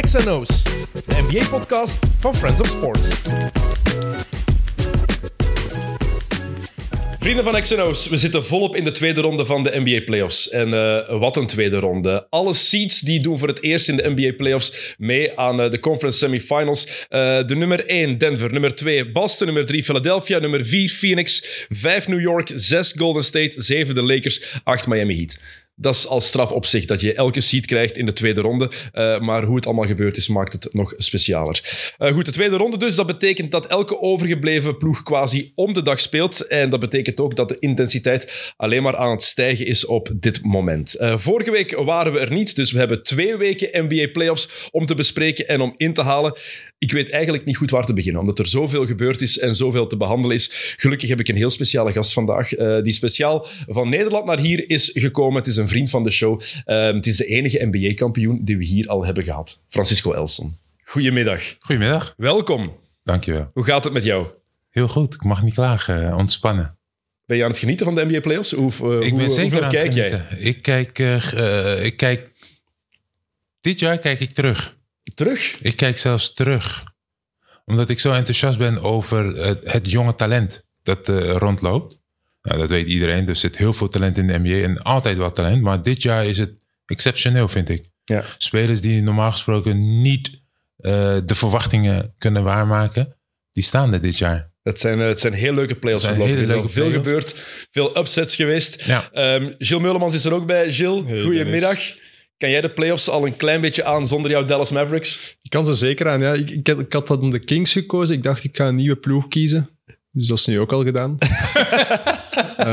XNO's, de NBA-podcast van Friends of Sports. Vrienden van XNO's, we zitten volop in de tweede ronde van de NBA Playoffs. En uh, wat een tweede ronde. Alle seeds die doen voor het eerst in de NBA Playoffs mee aan uh, de conference semifinals. Uh, de nummer 1 Denver, nummer 2 Boston, nummer 3 Philadelphia, nummer 4 Phoenix, 5 New York, 6 Golden State, 7 de Lakers, 8 Miami Heat dat is al straf op zich dat je elke seed krijgt in de tweede ronde. Uh, maar hoe het allemaal gebeurd is, maakt het nog specialer. Uh, goed, de tweede ronde dus. Dat betekent dat elke overgebleven ploeg quasi om de dag speelt. En dat betekent ook dat de intensiteit alleen maar aan het stijgen is op dit moment. Uh, vorige week waren we er niet, dus we hebben twee weken NBA Playoffs om te bespreken en om in te halen. Ik weet eigenlijk niet goed waar te beginnen, omdat er zoveel gebeurd is en zoveel te behandelen is. Gelukkig heb ik een heel speciale gast vandaag, die speciaal van Nederland naar hier is gekomen. Het is een vriend van de show. Uh, het is de enige NBA-kampioen die we hier al hebben gehad. Francisco Elson. Goedemiddag. Goedemiddag. Welkom. Dankjewel. Hoe gaat het met jou? Heel goed. Ik mag niet klagen. Ontspannen. Ben je aan het genieten van de NBA Playoffs? Hoe, uh, ik ben zeker aan kijk het jij? Ik kijk, ik kijk... Dit jaar kijk ik terug. Terug? Ik kijk zelfs terug. Omdat ik zo enthousiast ben over het, het jonge talent dat uh, rondloopt. Nou, dat weet iedereen. Er zit heel veel talent in de NBA en altijd wel talent. Maar dit jaar is het exceptioneel, vind ik. Ja. Spelers die normaal gesproken niet uh, de verwachtingen kunnen waarmaken, die staan er dit jaar. Het zijn, het zijn heel leuke playoffs. Het zijn hele leuke veel playoffs. gebeurd, veel upsets geweest. Ja. Um, Gilles Meulemans is er ook bij. Gilles, Hey, goedemiddag. Dennis. Kan jij de playoffs al een klein beetje aan zonder jouw Dallas Mavericks? Ik kan ze zeker aan. Ja. Ik, ik, had, ik had dat om de Kings gekozen. Ik dacht, ik ga een nieuwe ploeg kiezen. Dus dat is nu ook al gedaan. uh,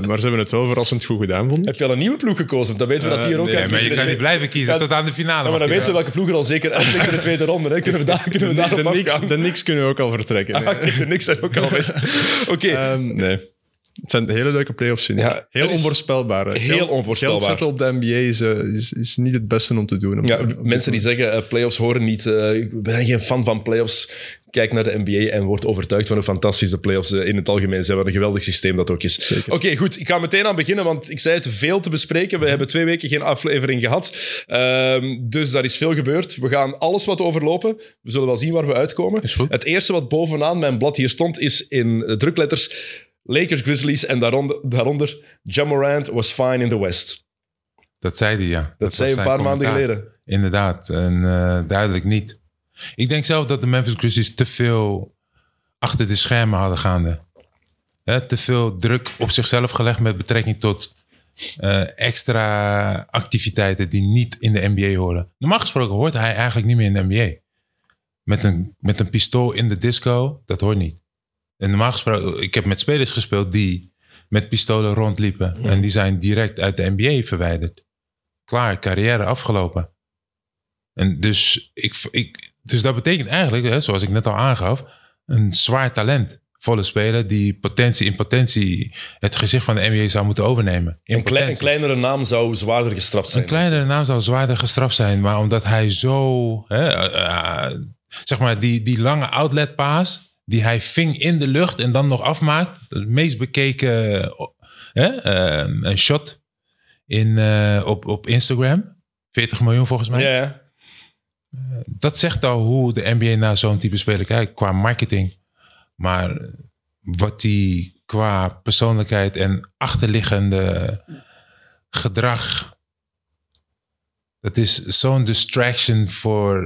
maar ze hebben het wel verrassend goed gedaan, vond ik. Heb je al een nieuwe ploeg gekozen? Dan weten we dat die er ook nee, uit maar je kan niet blijven kiezen Ja, tot aan de finale. Ja, maar dan weten we wel. welke ploeg er al zeker in de tweede ronde. Hè? Kunnen we daar, kunnen we de, de Knicks kunnen we ook al vertrekken. nee. Ah, kijk, de niks zijn ook al weg. Oké, Ehm, nee. Het zijn hele leuke playoffs, vind ik. Ja, heel onvoorspelbaar. heel Geld- onvoorspelbaar. Geld zetten op de NBA is, eh, is, is niet het beste om te doen. Ja, mensen die zeggen uh, playoffs horen niet. Uh, ik ben geen fan van playoffs. Kijk naar de NBA en word overtuigd van hoe fantastisch de playoffs in het algemeen zijn. Wat een geweldig systeem dat ook is. Oké, okay, goed. Ik ga meteen aan beginnen, want ik zei het veel te bespreken. We hebben twee weken geen aflevering gehad. Uh, dus daar is veel gebeurd. We gaan alles wat overlopen. We zullen wel zien waar we uitkomen. Het eerste wat bovenaan mijn blad hier stond, is in drukletters Lakers, Grizzlies en daaronder, daaronder Jamorant was fine in the West. Dat zei hij, ja. Dat, dat zei een paar maanden geleden. Inderdaad, en uh, duidelijk niet. Ik denk zelf dat de Memphis Grizzlies te veel achter de schermen hadden gaande. He, te veel druk op zichzelf gelegd met betrekking tot uh, extra activiteiten die niet in de NBA horen. Normaal gesproken hoort hij eigenlijk niet meer in de NBA. Met een, met een pistool in de disco, dat hoort niet. En normaal gesproken, ik heb met spelers gespeeld die met pistolen rondliepen. En die zijn direct uit de NBA verwijderd. Klaar, carrière afgelopen. En dus, ik, ik, dus dat betekent eigenlijk, hè, zoals ik net al aangaf, een zwaar talent. Volle speler die potentie in potentie het gezicht van de NBA zou moeten overnemen. Een, klein, een kleinere naam zou zwaarder gestraft zijn. Een kleinere naam zou zwaarder gestraft zijn. Maar omdat hij zo, hè, uh, zeg maar, die, die lange outletpaas die hij ving in de lucht en dan nog afmaakt. Het meest bekeken uh, uh, shot in, uh, op, op Instagram. 40 miljoen volgens mij. Dat zegt al hoe de NBA naar zo'n type speler kijkt qua marketing. Maar wat hij qua persoonlijkheid en achterliggende gedrag. Dat is zo'n distraction voor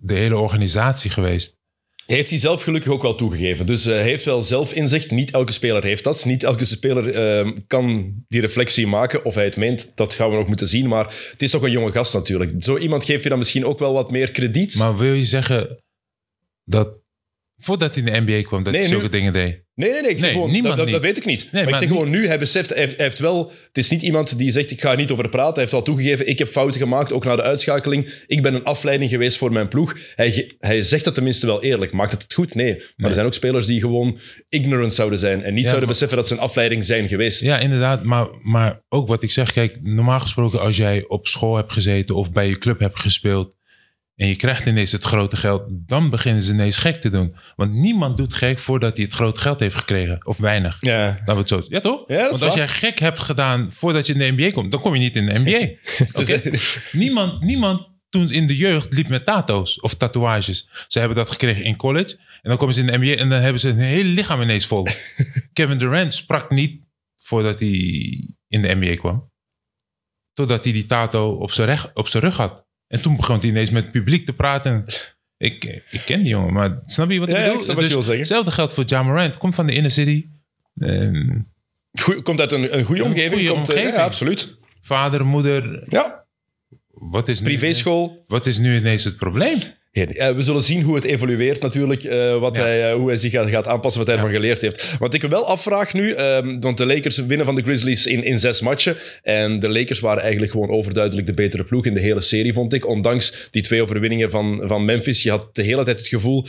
de hele organisatie geweest. Heeft hij zelf gelukkig ook wel toegegeven. Dus hij uh, heeft wel zelf inzicht. Niet elke speler heeft dat. Niet elke speler uh, kan die reflectie maken. Of hij het meent, dat gaan we nog moeten zien. Maar het is toch een jonge gast natuurlijk. Zo iemand geeft je dan misschien ook wel wat meer krediet. Maar wil je zeggen dat voordat hij in de NBA kwam, dat nee, hij zulke nu... dingen deed? Nee, nee, nee. Ik zeg nee gewoon, niemand dat, dat, weet ik niet. Nee, maar, maar ik zeg gewoon nu, hij beseft, hij heeft, hij heeft, wel... Het is niet iemand die zegt, ik ga er niet over praten. Hij heeft wel toegegeven, ik heb fouten gemaakt, ook na de uitschakeling. Ik ben een afleiding geweest voor mijn ploeg. Hij, hij zegt dat tenminste wel eerlijk. Maakt het het goed? Nee. Maar Nee. er zijn ook spelers die gewoon ignorant zouden zijn en niet Ja, zouden maar- beseffen dat ze een afleiding zijn geweest. Ja, inderdaad. Maar, maar ook wat ik zeg, kijk, normaal gesproken als jij op school hebt gezeten of bij je club hebt gespeeld en je krijgt ineens het grote geld, dan beginnen ze ineens gek te doen. Want niemand doet gek voordat hij het grote geld heeft gekregen. Of weinig. Ja. Laten we het zo Ja, toch? Ja, dat is Want als jij gek hebt gedaan voordat je in de NBA komt, dan kom je niet in de NBA. Oké? Niemand, niemand toen in de jeugd liep met tato's of tatoeages. Ze hebben dat gekregen in college. En dan komen ze in de NBA en dan hebben ze een hele lichaam ineens vol. Kevin Durant sprak niet voordat hij in de NBA kwam. Totdat hij die tato op zijn, reg- op zijn rug had. En toen begon hij ineens met het publiek te praten. Ik, ik ken die jongen, maar snap je wat ik Ja, ja, bedoel? ik snap wat je wil zeggen. Hetzelfde geldt voor Ja Morant. Komt van de inner city. Ehm, Goeie- komt uit een, een goede Een omgeving. goede komt, eh, omgeving. Ja, absoluut. vader, moeder. Ja, Wat is, nu, privéschool. wat is nu ineens het probleem? We zullen zien hoe het evolueert natuurlijk, eh, wat Ja. hij, eh, hoe hij zich gaat, gaat aanpassen, wat hij ervan geleerd heeft. Wat ik me wel afvraag nu, ehm, want de Lakers winnen van de Grizzlies in, in zes matchen. En de Lakers waren eigenlijk gewoon overduidelijk de betere ploeg in de hele serie, vond ik. Ondanks die twee overwinningen van, van Memphis. Je had de hele tijd het gevoel,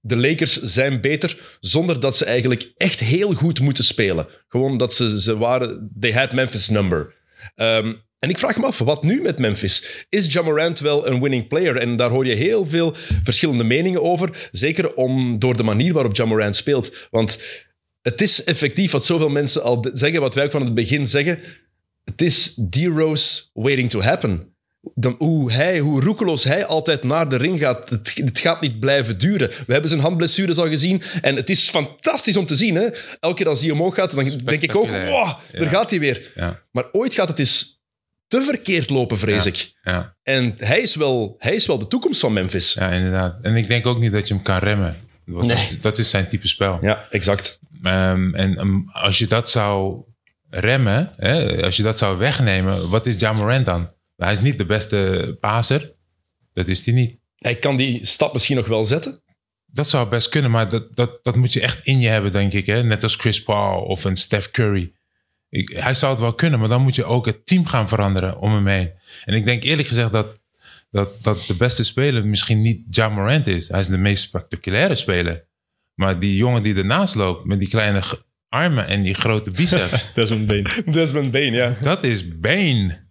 de Lakers zijn beter, zonder dat ze eigenlijk echt heel goed moeten spelen. Gewoon dat ze, ze waren, they had Memphis number. Ehm, en ik vraag me af, wat nu met Memphis? Is Ja Morant wel een winning player? En daar hoor je heel veel verschillende meningen over. Zeker om, door de manier waarop Ja Morant speelt. Want het is effectief wat zoveel mensen al zeggen, wat wij ook van het begin zeggen. Het is D-Rose waiting to happen. Dan, hoe, hij, hoe roekeloos hij altijd naar de ring gaat, het, het gaat niet blijven duren. We hebben zijn handblessures al gezien en het is fantastisch om te zien. Hè? Elke keer als hij omhoog gaat, dan denk ik ook, wow, daar Ja. gaat hij weer. Ja, Maar ooit gaat het eens te verkeerd lopen, vrees Ja. ik. ja, En hij is, wel, hij is wel de toekomst van Memphis. ja, inderdaad. En ik denk ook niet dat je hem kan remmen. Want Nee. dat, dat is zijn type spel. Ja, exact. Ehm, en ehm, als je dat zou remmen, hè, als je dat zou wegnemen, wat is Ja Morant dan? Hij is niet de beste paser. Dat is hij niet. Hij kan die stap misschien nog wel zetten. Dat zou best kunnen, maar dat, dat, dat moet je echt in je hebben, denk ik. Hè? Net als Chris Paul of een Steph Curry. Ik, hij zou het wel kunnen, maar dan moet je ook het team gaan veranderen om hem heen. En ik denk eerlijk gezegd dat, dat, dat de beste speler misschien niet Ja Morant is. Hij is de meest spectaculaire speler. Maar die jongen die ernaast loopt met die kleine armen en die grote biceps, Desmond Bain. Desmond Bain, ja. dat is Bane.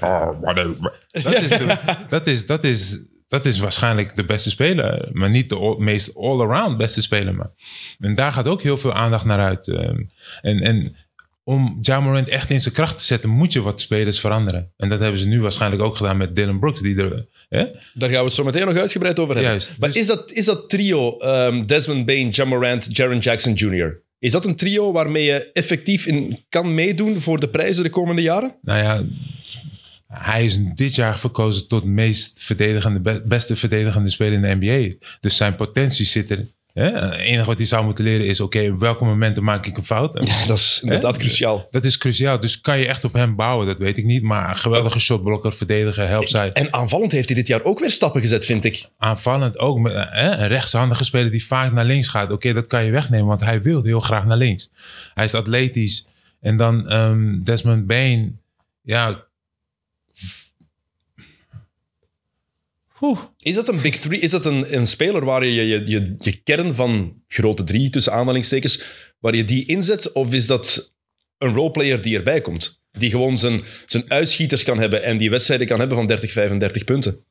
Oh, wat een- dat, is de- dat, is, dat, is, dat is waarschijnlijk de beste speler. Maar niet de all- meest all-around beste speler. Maar. En daar gaat ook heel veel aandacht naar uit. ehm. En, en om Ja Morant echt in zijn kracht te zetten, moet je wat spelers veranderen. En dat hebben ze nu waarschijnlijk ook gedaan met Dylan Brooks. Die er, hè? Daar gaan we het zo meteen nog uitgebreid over hebben. Juist, Maar dus- is, dat, is dat trio, ehm, Desmond Bain, Ja Morant, Jaron Jackson Jr., is dat een trio waarmee je effectief in kan meedoen voor de prijzen de komende jaren? Nou ja, hij is dit jaar verkozen tot meest verdedigende, be- beste verdedigende speler in de NBA. Dus zijn potentie zit er. Het enige wat hij zou moeten leren is: oké, op welke momenten maak ik een fout? En Dat is inderdaad cruciaal. Dat is cruciaal. Dus kan je echt op hem bouwen? Dat weet ik niet. Maar een geweldige shotblokker, verdedigen, helpt zij. En aanvallend heeft hij dit jaar ook weer stappen gezet, vind ik. Aanvallend ook. Met, hè? Een rechtshandige speler die vaak naar links gaat. Oké, dat kan je wegnemen, want hij wil heel graag naar links. Hij is atletisch. En dan ehm, Desmond Bain. Ja. Oeh. Is dat een big three? Is dat een, een speler waar je je, je je kern van grote drie, tussen aanhalingstekens, waar je die inzet? Of is dat een roleplayer die erbij komt? Die gewoon zijn, zijn uitschieters kan hebben en die wedstrijden kan hebben van 30, 35 punten.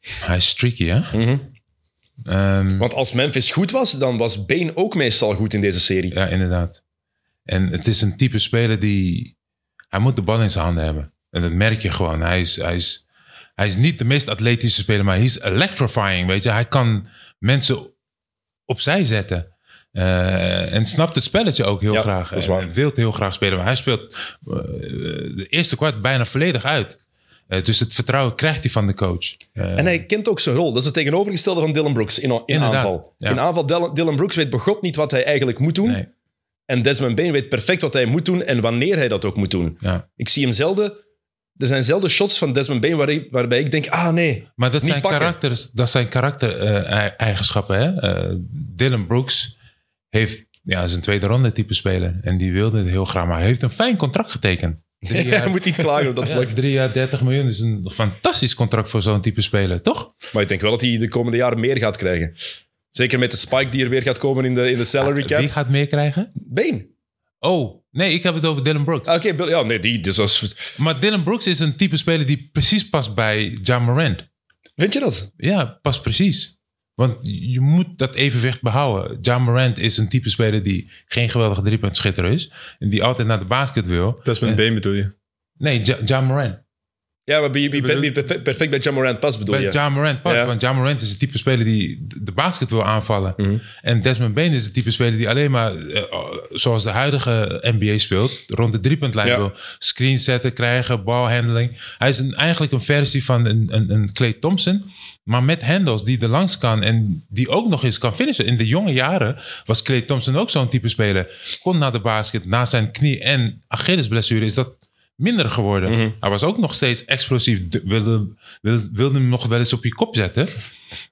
Hij is streaky, hè? Mhm. Ehm, Want als Memphis goed was, dan was Bane ook meestal goed in deze serie. Ja, inderdaad. En het is een type speler die... Hij moet de bal in zijn handen hebben. En dat merk je gewoon. Hij is, hij is, hij is niet de meest atletische speler, maar hij is electrifying, weet je. Hij kan mensen opzij zetten. Eh, en snapt het spelletje ook heel Ja, graag. En wil heel graag spelen. Maar hij speelt eh, de eerste kwart bijna volledig uit. Eh, dus het vertrouwen krijgt hij van de coach. En hij kent ook zijn rol. Dat is het tegenovergestelde van Dylan Brooks in, aanval. ja. In aanval, Dylan, Dylan Brooks weet begot niet wat hij eigenlijk moet doen. nee, En Desmond Bain weet perfect wat hij moet doen en wanneer hij dat ook moet doen. ja. Ik zie hem zelden... Er zijn zelden shots van Desmond Bain waar ik- waarbij ik denk, ah nee, Maar dat Niet zijn, pakken. karakters, dat zijn karaktereigenschappen. hè? Eh, Dylan Brooks heeft, ja, is een tweede ronde type speler. En die wilde het heel graag. Maar hij heeft een fijn contract getekend. Drie hij moet niet klagen op dat vlak. drie jaar 30 miljoen is een fantastisch contract voor zo'n type speler, toch? Maar ik denk wel dat hij de komende jaren meer gaat krijgen. Zeker met de spike die er weer gaat komen in de, in de salary Wie cap. gaat meer krijgen? Bain. Oh, nee, ik heb het over Dylan Brooks. Ah, Oké, ja, nee, die, dus als, Maar Dylan Brooks is een type speler die precies past bij Ja Morant. vind je dat? Ja, past precies. Want je moet dat evenwicht behouden. Ja Morant is een type speler die geen geweldige driepuntschitter is. En die altijd naar de basket wil. Desmond Eh, Bain bedoel je? Nee, Ja, Ja Morant. Ja, maar wie perfect, bij John Morant pas bedoel Bij je? Ja Morant past. Ja. Want Ja Morant is het type speler die de basket wil aanvallen. Mhm. En Desmond Bain is het type speler die alleen maar, eh, zoals de huidige NBA speelt, rond de driepuntlijn Ja. wil. Screen zetten, krijgen, balhandling. Hij is een, eigenlijk een versie van een, een, een Clay Thompson. Maar met handles die er langs kan en die ook nog eens kan finishen. In de jonge jaren was Clay Thompson ook zo'n type speler. Kon naar de basket, na zijn knie- en Achillesblessure is dat minder geworden. Mhm. Hij was ook nog steeds explosief. De- Wilde, wilde, wilde hem nog wel eens op je kop zetten.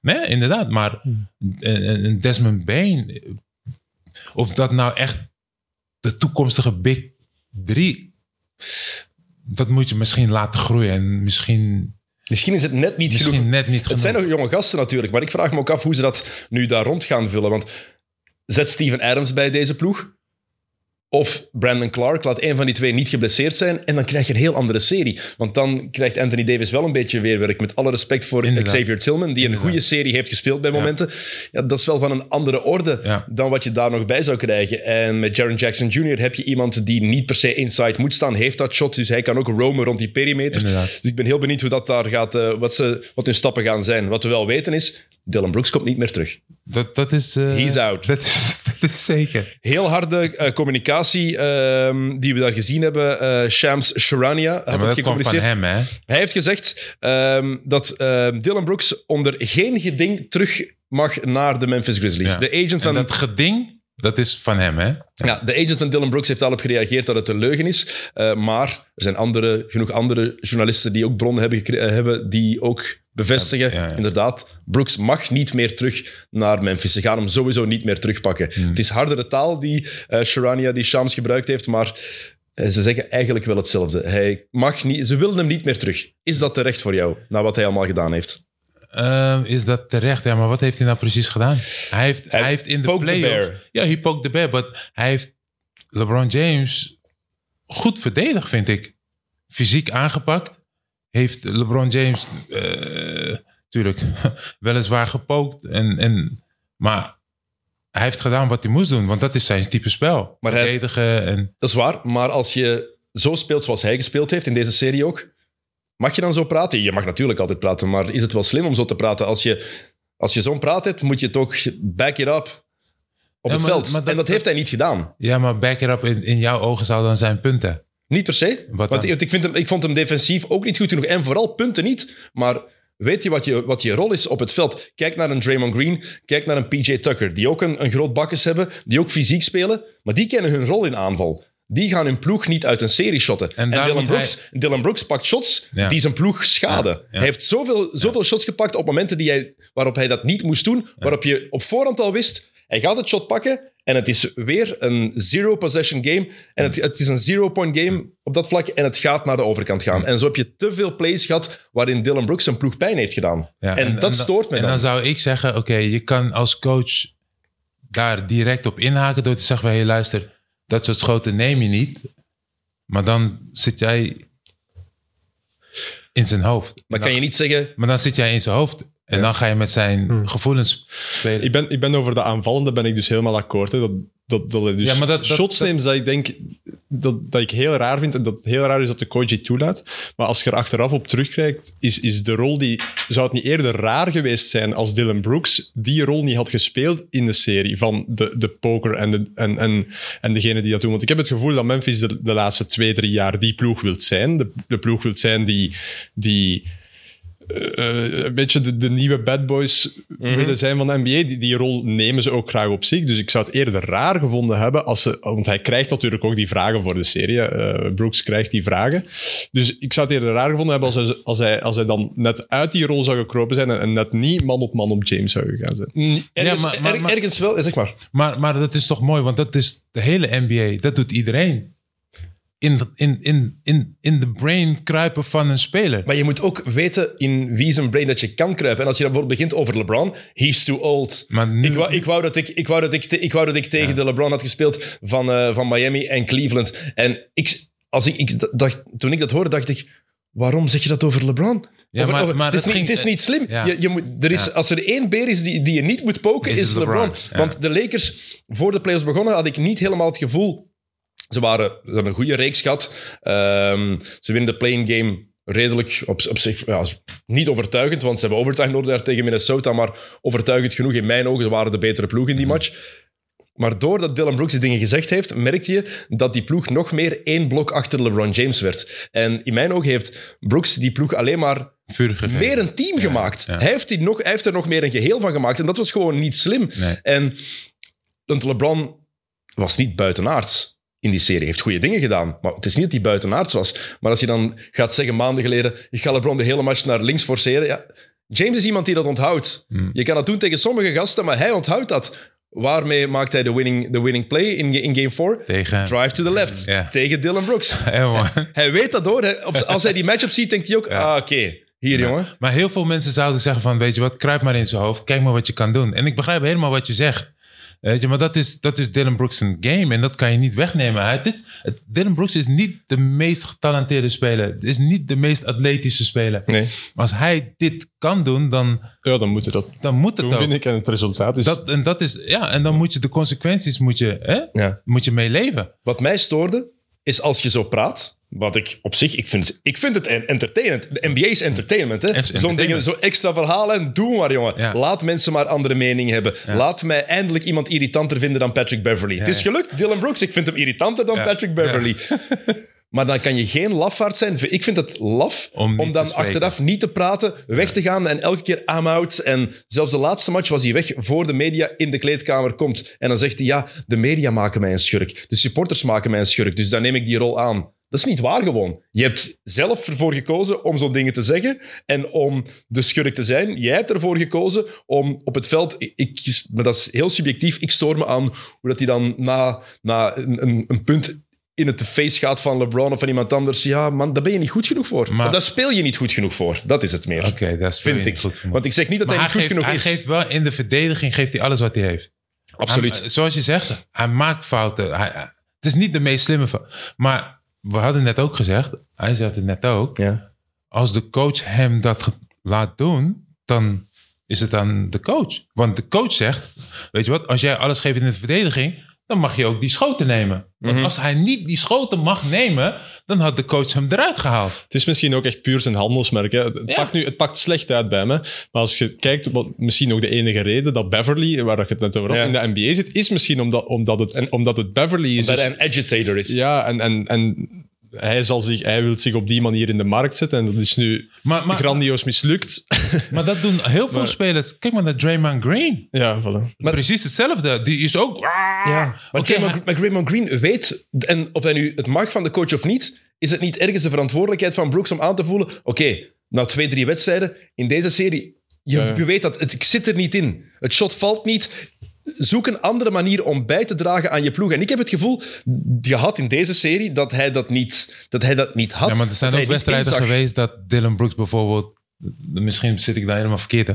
Nee, inderdaad. Maar een, een Desmond Bain, of dat nou echt de toekomstige Big 3, dat moet je misschien laten groeien. En misschien, Misschien is het net niet misschien genoeg. net niet Het genoeg. zijn nog jonge gasten natuurlijk, maar ik vraag me ook af hoe ze dat nu daar rond gaan vullen. Want zet Steven Adams bij deze ploeg? Of Brandon Clark, laat een van die twee niet geblesseerd zijn. En dan krijg je een heel andere serie. Want dan krijgt Anthony Davis wel een beetje weerwerk. Met alle respect voor Inderdaad. Xavier Tillman, die een goede serie heeft gespeeld bij momenten. Ja, dat is wel van een andere orde Ja. dan wat je daar nog bij zou krijgen. En met Jaron Jackson Jr. heb je iemand die niet per se inside moet staan. Heeft dat shot, dus hij kan ook roamen rond die perimeter. Inderdaad. Dus ik ben heel benieuwd hoe dat daar gaat, eh, wat, ze, wat hun stappen gaan zijn. Wat we wel weten is, Dylan Brooks komt niet meer terug. Dat, dat is... eh, He's out. Dat is, dat is zeker. Heel harde eh, communicatie ehm, die we daar gezien hebben. Eh, Shams Sharania had Ja, dat gecommuniceerd. hem, hè? Hij heeft gezegd ehm, dat ehm, Dylan Brooks onder geen geding terug mag naar de Memphis Grizzlies. Ja. De agent En van dat geding, dat is van hem, hè? Ja, de agent van Dylan Brooks heeft al op gereageerd dat het een leugen is. Eh, maar er zijn andere, genoeg andere journalisten die ook bronnen hebben, eh, hebben die ook bevestigen. Ja, ja, ja. Inderdaad, Brooks mag niet meer terug naar Memphis. Ze gaan hem sowieso niet meer terugpakken. Hmm. Het is hardere taal die eh Sharania, die Shams gebruikt heeft, maar ze zeggen eigenlijk wel hetzelfde. Hij mag niet, ze willen hem niet meer terug. Is dat terecht voor jou, na wat hij allemaal gedaan heeft? Ehm, is dat terecht? Ja, maar wat heeft hij nou precies gedaan? Hij heeft, hij, Hij heeft in de playoffs... bear. Ja, hij poked the bear. But hij heeft LeBron James goed verdedigd, vind ik. Fysiek aangepakt. Heeft LeBron James... tuurlijk, weliswaar gepookt. En, en, maar hij heeft gedaan wat hij moest doen. Want dat is zijn type spel. Maar hij- Verdedigen en... Dat is waar, maar als je zo speelt zoals hij gespeeld heeft, in deze serie ook, mag je dan zo praten? Je mag natuurlijk altijd praten, maar is het wel slim om zo te praten? Als je, als je zo'n praat hebt, moet je toch back it up op Ja, het maar- veld. maar dat- en dat heeft hij niet gedaan. Ja, maar back it up in, in jouw ogen zou dan zijn punten. Niet per se. Want ik, vind hem, ik vond hem defensief ook niet goed genoeg. En vooral punten niet. Maar weet je wat, je wat je rol is op het veld? Kijk naar een Draymond Green. Kijk naar een PJ Tucker. Die ook een, een groot bakkes hebben. Die ook fysiek spelen. Maar die kennen hun rol in aanval. Die gaan hun ploeg niet uit een serie shotten. En Dylan, Brooks, Dylan Brooks pakt shots Ja. die zijn ploeg schaden. Ja, ja. Hij heeft zoveel, zoveel shots gepakt op momenten die hij, waarop hij dat niet moest doen. Waarop je op voorhand al wist, hij gaat het shot pakken. En het is weer een zero-possession game. En het, het is een zero-point game op dat vlak. En het gaat naar de overkant gaan. En zo heb je te veel plays gehad waarin Dylan Brooks zijn ploeg pijn heeft gedaan. En, dat stoort me En dan. dan zou ik zeggen, oké, je kan als coach daar direct op inhaken door te zeggen, hey, luister, dat soort schoten neem je niet. Maar dan zit jij in zijn hoofd. maar kan je niet zeggen... Maar dan zit jij in zijn hoofd en dan ga je met zijn Hmm. gevoelens spelen. Ik ben, ik ben over de aanvallende ben ik dus helemaal akkoord. Hè. Dat, dat, dat dus Ja, maar dat- shots dat- neemt dat ik denk dat, dat ik heel raar vind. En dat het heel raar is dat de coach toelaat. Maar als je er achteraf op terugkijkt, is, is de rol die... Zou het niet eerder raar geweest zijn als Dylan Brooks die rol niet had gespeeld in de serie van de, de poker en, de, en, en, en degene die dat doen? Want ik heb het gevoel dat Memphis de, de laatste twee, drie jaar die ploeg wilt zijn. De, de ploeg wilt zijn die... die eh, een beetje de, de nieuwe bad boys willen zijn van de NBA. Die, die rol nemen ze ook graag op zich. Dus ik zou het eerder raar gevonden hebben als ze... Want hij krijgt natuurlijk ook die vragen voor de serie. eh, Brooks krijgt die vragen. Dus ik zou het eerder raar gevonden hebben als hij, als hij, als hij dan net uit die rol zou gekropen zijn en, en net niet man op man op James zou gegaan zijn. Ergens, maar- maar- er- maar- ergens wel, zeg maar. Maar, maar dat is toch mooi, want dat is de hele NBA. Dat doet iedereen. In, in, in, in, in de brain kruipen van een speler. Maar je moet ook weten in wie zijn brain dat je kan kruipen. En als je dan bijvoorbeeld begint over LeBron, he's too old. Maar nu- ik, wou, ik, wou dat ik, ik, wou dat ik, te- ik wou dat ik tegen de LeBron had gespeeld van, eh, van Miami en Cleveland. En ik, als ik, ik dacht, toen ik dat hoorde, dacht ik, waarom zeg je dat over LeBron? Ja, Over- maar- over- maar het, is niet, ging- het is niet slim. Ja. Je, je moet, er is, Ja. Als er één beer is die, die je niet moet poken, Is LeBron. LeBron. Want de Lakers, voor de playoffs begonnen, had ik niet helemaal het gevoel... Ze, waren, ze hebben een goede reeks gehad. Ehm, ze winnen de playing game redelijk op, op zich ja, niet overtuigend, want ze hebben overtime nodig daar tegen Minnesota, maar overtuigend genoeg in mijn ogen. Ze waren de betere ploeg in die Mhm. match. Maar doordat Dylan Brooks die dingen gezegd heeft, merkte je dat die ploeg nog meer één blok achter LeBron James werd. En in mijn ogen heeft Brooks die ploeg alleen maar meer een team gemaakt. ja. Hij, heeft die nog, hij heeft er nog meer een geheel van gemaakt. En dat was gewoon niet slim. Nee. En want LeBron was niet buitenaards in die serie. Hij heeft goede dingen gedaan. Maar het is niet dat hij buitenaards was. Maar als je dan gaat zeggen maanden geleden... Ik ga LeBron de hele match naar links forceren. Ja, James is iemand die dat onthoudt. Hmm. Je kan dat doen tegen sommige gasten, maar hij onthoudt dat. Waarmee maakt hij de winning, de winning play in, in game 4? Tegen... Drive to the left. Tegen Dylan Brooks. Man. Hij weet dat door. Hij- op- Als hij die matchup ziet, denkt hij ook... Ah, oké. Hier, jongen. Maar heel veel mensen zouden zeggen van, weet je wat, kruip maar in zijn hoofd. Kijk maar wat je kan doen. En ik begrijp helemaal wat je zegt. Weet je, maar dat is, dat is Dylan Brooks' een game en dat kan je niet wegnemen. Hij, dit, het- Dylan Brooks is niet de meest getalenteerde speler. Het is niet de meest atletische speler. Nee. Maar als hij dit kan doen, dan, Ja, dan moet je dat dan moet het ook. vind ik. En het resultaat is... Dat, en, dat is, ja, en dan moet je de consequenties moet je, hè, Ja. moet je mee leven. Wat mij stoorde, is als je zo praat. Wat ik op zich, ik vind, ik vind het en- entertainend. De NBA is entertainment. hè? Zo'n entertainment. dingen, zo extra verhalen. Doe maar, jongen. Ja. Laat mensen maar andere mening hebben. Laat mij eindelijk iemand irritanter vinden dan Patrick Beverly. het is gelukt, Dylan Brooks. Ik vind hem irritanter dan. Patrick Beverly. Maar dan kan je geen lafaard zijn. Ik vind het laf Om dan achteraf niet te praten, weg te gaan en elke keer I'm out. En zelfs de laatste match was hij weg voor de media in de kleedkamer komt. En dan zegt hij, ja, de media maken mij een schurk. De supporters maken mij een schurk, dus dan neem ik die rol aan. Dat is niet waar gewoon. Je hebt zelf ervoor gekozen om zo'n dingen te zeggen en om de schurk te zijn. Jij hebt ervoor gekozen om op het veld... Ik, maar dat is heel subjectief. Ik stoor me aan hoe dat hij dan na, na een, een punt in het face gaat van LeBron of van iemand anders. Ja, man, daar ben je niet goed genoeg voor. Maar- daar speel je niet goed genoeg voor. Dat is het meer. Oké, dat Vind ik. Goed. Want ik zeg niet dat maar hij hij, niet goed geeft, genoeg hij is. geeft wel in de verdediging geeft hij alles wat hij heeft. Absoluut. Hij- zoals je zegt, hij maakt fouten. Hij, hij- het is niet de meest slimme fout. Maar we hadden net ook gezegd, hij zei het net ook. ja. Als de coach hem dat laat doen, dan is het aan de coach. Want de coach zegt, weet je wat, als jij alles geeft in de verdediging, dan mag je ook die schoten nemen. Want Mhm. als hij niet die schoten mag nemen, dan had de coach hem eruit gehaald. Het is misschien ook echt puur zijn handelsmerk. Hè. Het, het Ja. pakt nu, het pakt slecht uit bij me. Maar als je kijkt, wat, misschien ook de enige reden dat Beverly, waar ik het net over had, Ja. in de NBA zit, is misschien omdat, omdat, het, omdat het Beverly is. Dat Dus- hij een agitator is. ja, en, en, en hij, zal zich, hij wil zich op die manier in de markt zetten. En dat is nu Maar, maar, grandioos mislukt. maar dat doen heel veel Maar- spelers. Kijk maar naar Draymond Green. ja, voilà. Precies hetzelfde. Die is ook... Ja, maar, Oké, Draymond- hij- maar Draymond Green weet, en of hij nu het mag van de coach of niet, is het niet ergens de verantwoordelijkheid van Brooks om aan te voelen, oké, na twee, drie wedstrijden in deze serie, je, Ja. je weet dat, het ik zit er niet in. Het shot valt niet. Zoek een andere manier om bij te dragen aan je ploeg. En ik heb het gevoel gehad in deze serie dat hij dat niet, dat hij dat niet had. Ja, maar er zijn ook wedstrijden geweest dat Dylan Brooks bijvoorbeeld... Misschien zit ik daar helemaal verkeerd. hè,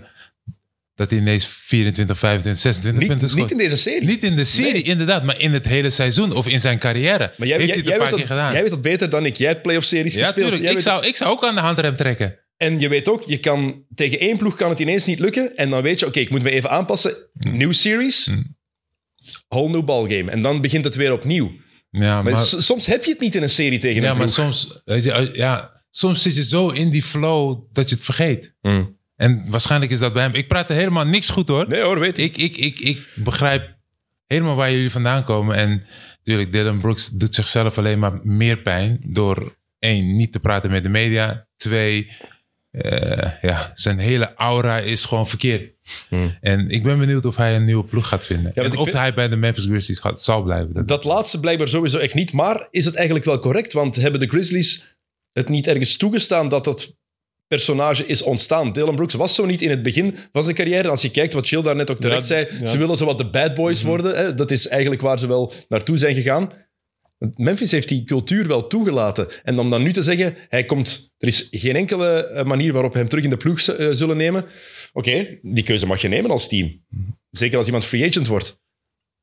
Dat hij ineens 24, 25, 26 punten scoort. niet in deze serie. Niet in de serie, Nee. inderdaad. Maar in het hele seizoen of in zijn carrière. maar jij, heeft jij, hij het een paar keer dat, gedaan. jij weet dat beter dan ik. Jij hebt playoff-series ja, gespeeld. tuurlijk. Ik weet zou, ik zou ook aan de handrem trekken. En je weet ook, je kan, tegen één ploeg kan het ineens niet lukken. En dan weet je, oké, ik moet me even aanpassen. New series, whole new ballgame. En dan begint het weer opnieuw. Ja, Maar, maar, soms heb je het niet in een serie tegen ja, een maar ploeg. soms, weet je, als- ja, soms zit je zo in die flow dat je het vergeet. Hmm. En waarschijnlijk is dat bij hem. Ik praat er helemaal niks goed hoor. Nee hoor, weet ik. Ik, ik, ik, ik begrijp helemaal waar jullie vandaan komen. En natuurlijk, Dylan Brooks doet zichzelf alleen maar meer pijn door één, niet te praten met de media. Twee, eh, ja, zijn hele aura is gewoon verkeerd. Hmm. En ik ben benieuwd of hij een nieuwe ploeg gaat vinden. en of vind- hij bij de Memphis Grizzlies gaat, zal blijven. Dat, Dat laatste blijkbaar sowieso echt niet. Maar is het eigenlijk wel correct? Want hebben de Grizzlies het niet ergens toegestaan dat dat personage is ontstaan? Dylan Brooks was zo niet in het begin van zijn carrière. Als je kijkt wat Jill daar net ook terecht Ja, zei, ja. Mhm. ze willen zo wat de bad boys worden. Hè? Dat is eigenlijk waar ze wel naartoe zijn gegaan. Memphis heeft die cultuur wel toegelaten. En om dan nu te zeggen, hij komt, er is geen enkele eh, manier waarop we hem terug in de ploeg eh, zullen nemen. Oké, die keuze mag je nemen als team. Zeker als iemand free agent wordt.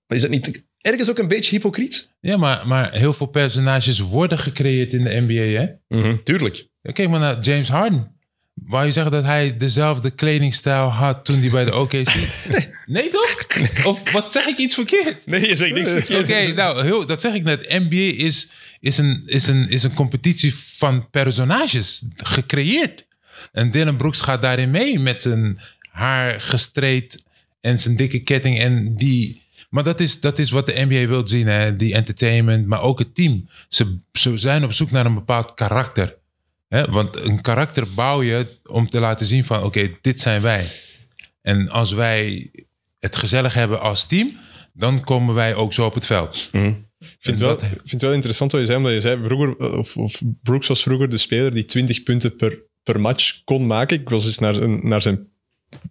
Is het niet ergens ook een beetje hypocriet? Ja, maar, maar heel veel personages worden gecreëerd in de NBA, hè? Tuurlijk. Ja, Kijk maar naar James Harden. Wou je zeggen dat hij dezelfde kledingstijl had toen hij bij de OKC... Nee, toch? Of wat zeg ik iets verkeerd? Nee, je zegt niks Oké, verkeerd. nou, heel, dat zeg ik net. NBA is, is, een, is, een, is een competitie van personages, gecreëerd. En Dylan Brooks gaat daarin mee met zijn haar gestreed en zijn dikke ketting. En die, maar dat is, dat is wat de NBA wil zien, hè? die entertainment, maar ook het team. Ze, ze zijn op zoek naar een bepaald karakter. Hè? Want een karakter bouw je om te laten zien van, oké, dit zijn wij. En als wij het gezellig hebben als team, dan komen wij ook zo op het veld. Ik vind, wel, dat- ik vind het wel interessant wat je zei, omdat je zei vroeger, of, of Brooks was vroeger de speler die 20 punten per, per match kon maken. Ik was eens naar, naar zijn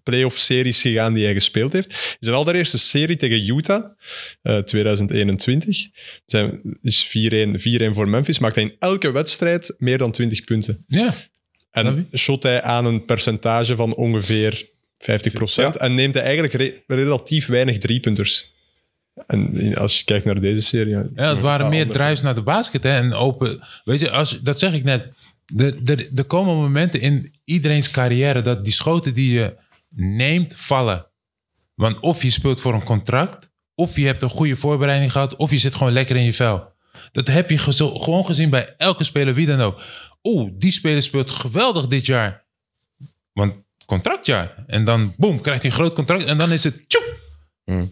playoff-series gegaan die hij gespeeld heeft. Zijn allereerste serie tegen Utah, eh, 2021, zijn, is 4-1 4-1 voor Memphis, maakte hij in elke wedstrijd meer dan 20 punten. Ja, En shot hij aan een percentage van ongeveer 50%. En neemt hij eigenlijk re- relatief weinig driepunters. En als je kijkt naar deze serie... Ja, het waren meer drives naar de basket hè, en open. Weet je, als, dat zeg ik net. Er, komen momenten in iedereen's carrière dat die schoten die je neemt vallen. Want of je speelt voor een contract, of je hebt een goede voorbereiding gehad, of je zit gewoon lekker in je vel. Dat heb je gewoon gezien bij elke speler, wie dan ook. Oeh, die speler speelt geweldig dit jaar. Want contractjaar. En dan, boem, krijgt hij een groot contract. En dan is het, tjoep,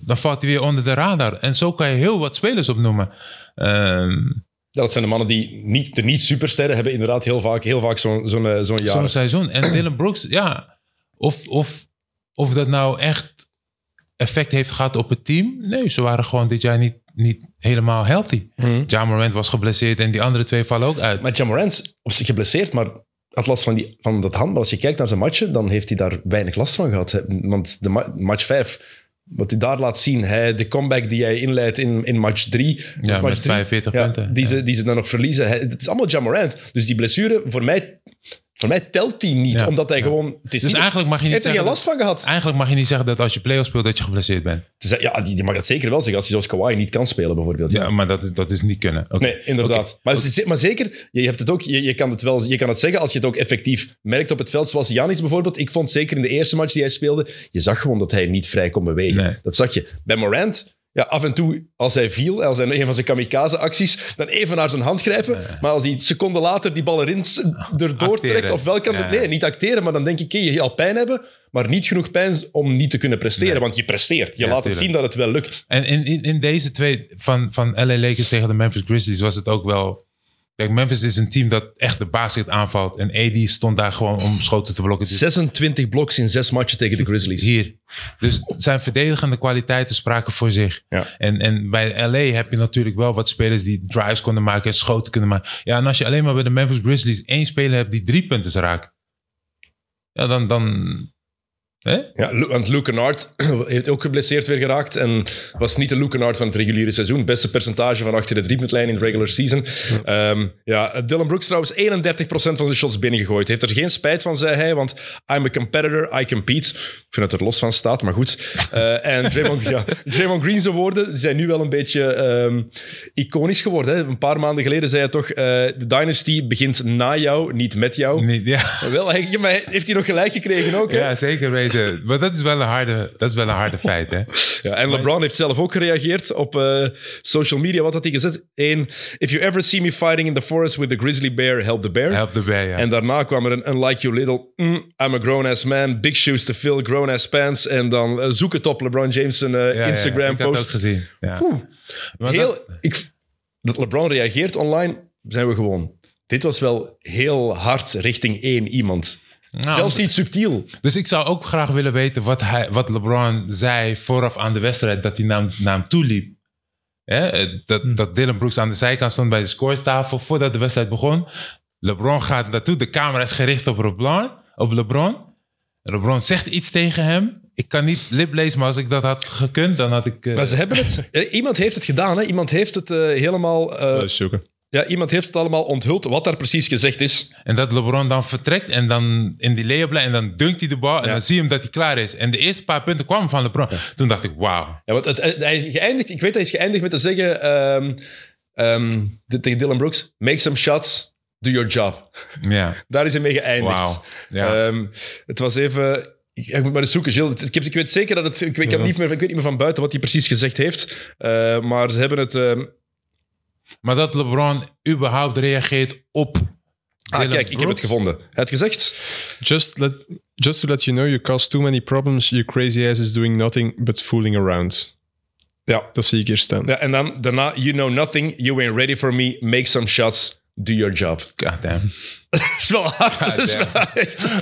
dan valt hij weer onder de radar. En zo kan je heel wat spelers opnoemen. Ehm, dat zijn de mannen die niet, de niet-supersterren hebben inderdaad heel vaak, heel vaak zo'n zo'n eh, zo'n jaar. Zo'n seizoen. En Dylan Brooks, ja. Of, of, of dat nou echt effect heeft gehad op het team. Nee, ze waren gewoon dit jaar niet, niet helemaal healthy. Ja Morant was geblesseerd en die andere twee vallen ook uit. Maar John Morant op zich geblesseerd, maar had last van, die, van dat hand. Maar als je kijkt naar zijn matchen, dan heeft hij daar weinig last van gehad. Want de ma- match 5, wat hij daar laat zien, hij, de comeback die hij inleidt in, in match 3. Ja, match met drie, 45 ja, punten. Die, Ja. ze, die ze dan nog verliezen. Hij- het is allemaal John Morant. Dus die blessure, voor mij, voor mij telt die niet. Ja, Omdat hij ja. gewoon... Het is Dus niet- eigenlijk mag je niet heeft er geen last van gehad. Eigenlijk mag je niet zeggen dat als je playoffs speelt dat je geblesseerd bent. Dus, ja, die, die mag dat zeker wel zeggen. Als hij zoals Kawhi niet kan spelen, bijvoorbeeld. Ja, maar dat is, dat is niet kunnen. Nee, inderdaad. Maar, maar zeker, je, hebt het ook, je, je, kan het wel, je kan het zeggen als je het ook effectief merkt op het veld. Zoals Janis bijvoorbeeld. Ik vond zeker in de eerste match die hij speelde, je zag gewoon dat hij niet vrij kon bewegen. Nee. Dat zag je. Bij Morant, ja, af en toe als hij viel, als hij een van zijn kamikaze-acties, dan even naar zijn hand grijpen. Maar als hij seconden later die bal erin erdoor trekt, of wel kan Ja. Nee, niet acteren, maar dan denk ik, je gaat pijn hebben, maar niet genoeg pijn om niet te kunnen presteren. Nee. Want je presteert. Je Ja, laat het zien dat het wel lukt. En in, in, in deze twee van, van LA Lakers tegen de Memphis Grizzlies was het ook wel... Kijk, Memphis is een team dat echt de basket aanvalt. En AD stond daar gewoon om schoten te blokken. Dus 26 bloks in zes matchen tegen de Grizzlies. hier. Dus zijn verdedigende kwaliteiten spraken voor zich. Ja. En, en bij LA heb je natuurlijk wel wat spelers die drives konden maken en schoten kunnen maken. Ja, en als je alleen maar bij de Memphis Grizzlies één speler hebt die drie punten raakt. Ja, dan... dan Ja, want Luke Kennard heeft ook geblesseerd weer geraakt. En was niet de Luke Kennard van het reguliere seizoen. Beste percentage van achter de driepuntlijn in de regular season. Ehm, ja, Dylan Brooks trouwens 31% van zijn shots binnengegooid. Heeft er geen spijt van, zei hij. Want I'm a competitor, I compete. Ik vind dat er los van staat, maar goed. Eh, en Draymond, ja, Draymond Green's woorden zijn nu wel een beetje ehm, iconisch geworden. Hè. Een paar maanden geleden zei hij toch... eh, de dynasty begint na jou, niet met jou. Niet, ja. Wel, hij- maar heeft hij nog gelijk gekregen ook? Hè? ja, zeker Maar dat is wel een harde, dat is wel een harde feit, hè? Ja, en LeBron heeft zelf ook gereageerd op eh, social media. Wat had hij gezet? Eén, if you ever see me fighting in the forest with the grizzly bear, help the bear. Help erbij, ja. En daarna kwam er een Unlike You Little, mm, I'm a grown-ass man, big shoes to fill, grown-ass pants. En dan eh, zoek het op LeBron James een eh, Ja, ja, ik gezien. Maar Heel, dat- ik, dat LeBron reageert online, zijn we gewoon. Dit was wel heel hard richting één iemand. Nou, Zelfs niet subtiel. Dus ik zou ook graag willen weten wat, hij, wat LeBron zei vooraf aan de wedstrijd dat hij naar, naar hem toe liep. Hè? eh, Dat, dat Dylan Brooks aan de zijkant stond bij de scorestafel voordat de wedstrijd begon. LeBron gaat naartoe, de camera is gericht op LeBron. Op LeBron. LeBron zegt iets tegen hem. Ik kan niet liplezen, maar als ik dat had gekund, dan had ik... eh, Maar ze hebben het... eh, Iemand heeft het gedaan, hè? Iemand heeft het eh, helemaal... eh, Dat is zoeken. Ja, iemand heeft het allemaal onthuld, wat daar precies gezegd is. En dat LeBron dan vertrekt en dan in die layup lijn en dan dunkt hij de bal en Ja. dan zie je hem dat hij klaar is. En de eerste paar punten kwamen van LeBron. Toen dacht ik, wauw. Ja, want het, het- hij geëindigd, ik weet, hij is geëindigd met te zeggen ehm, ehm, tegen Dylan Brooks, make some shots, do your job. Ja. Daar is hij mee geëindigd. Wauw. Ja. Ehm, het was even... Ik, ik moet maar eens zoeken, Gilles. Ik, heb, ik weet zeker dat het... Ik, weet- ik, heb niet meer, ik weet niet meer van buiten wat hij precies gezegd heeft. Eh, maar ze hebben het... Maar dat LeBron überhaupt reageert op. ah, Dylan kijk, ik heb het gevonden. Hij had gezegd... Just, let, just to let you know, you cause too many problems. Your crazy ass is doing nothing but fooling around. Ja, Dat zie ik hier staan. ja, en dan daarna... You know nothing, you ain't ready for me, make some shots, do your job. God damn. Dat is wel hard. Dat is wel echt...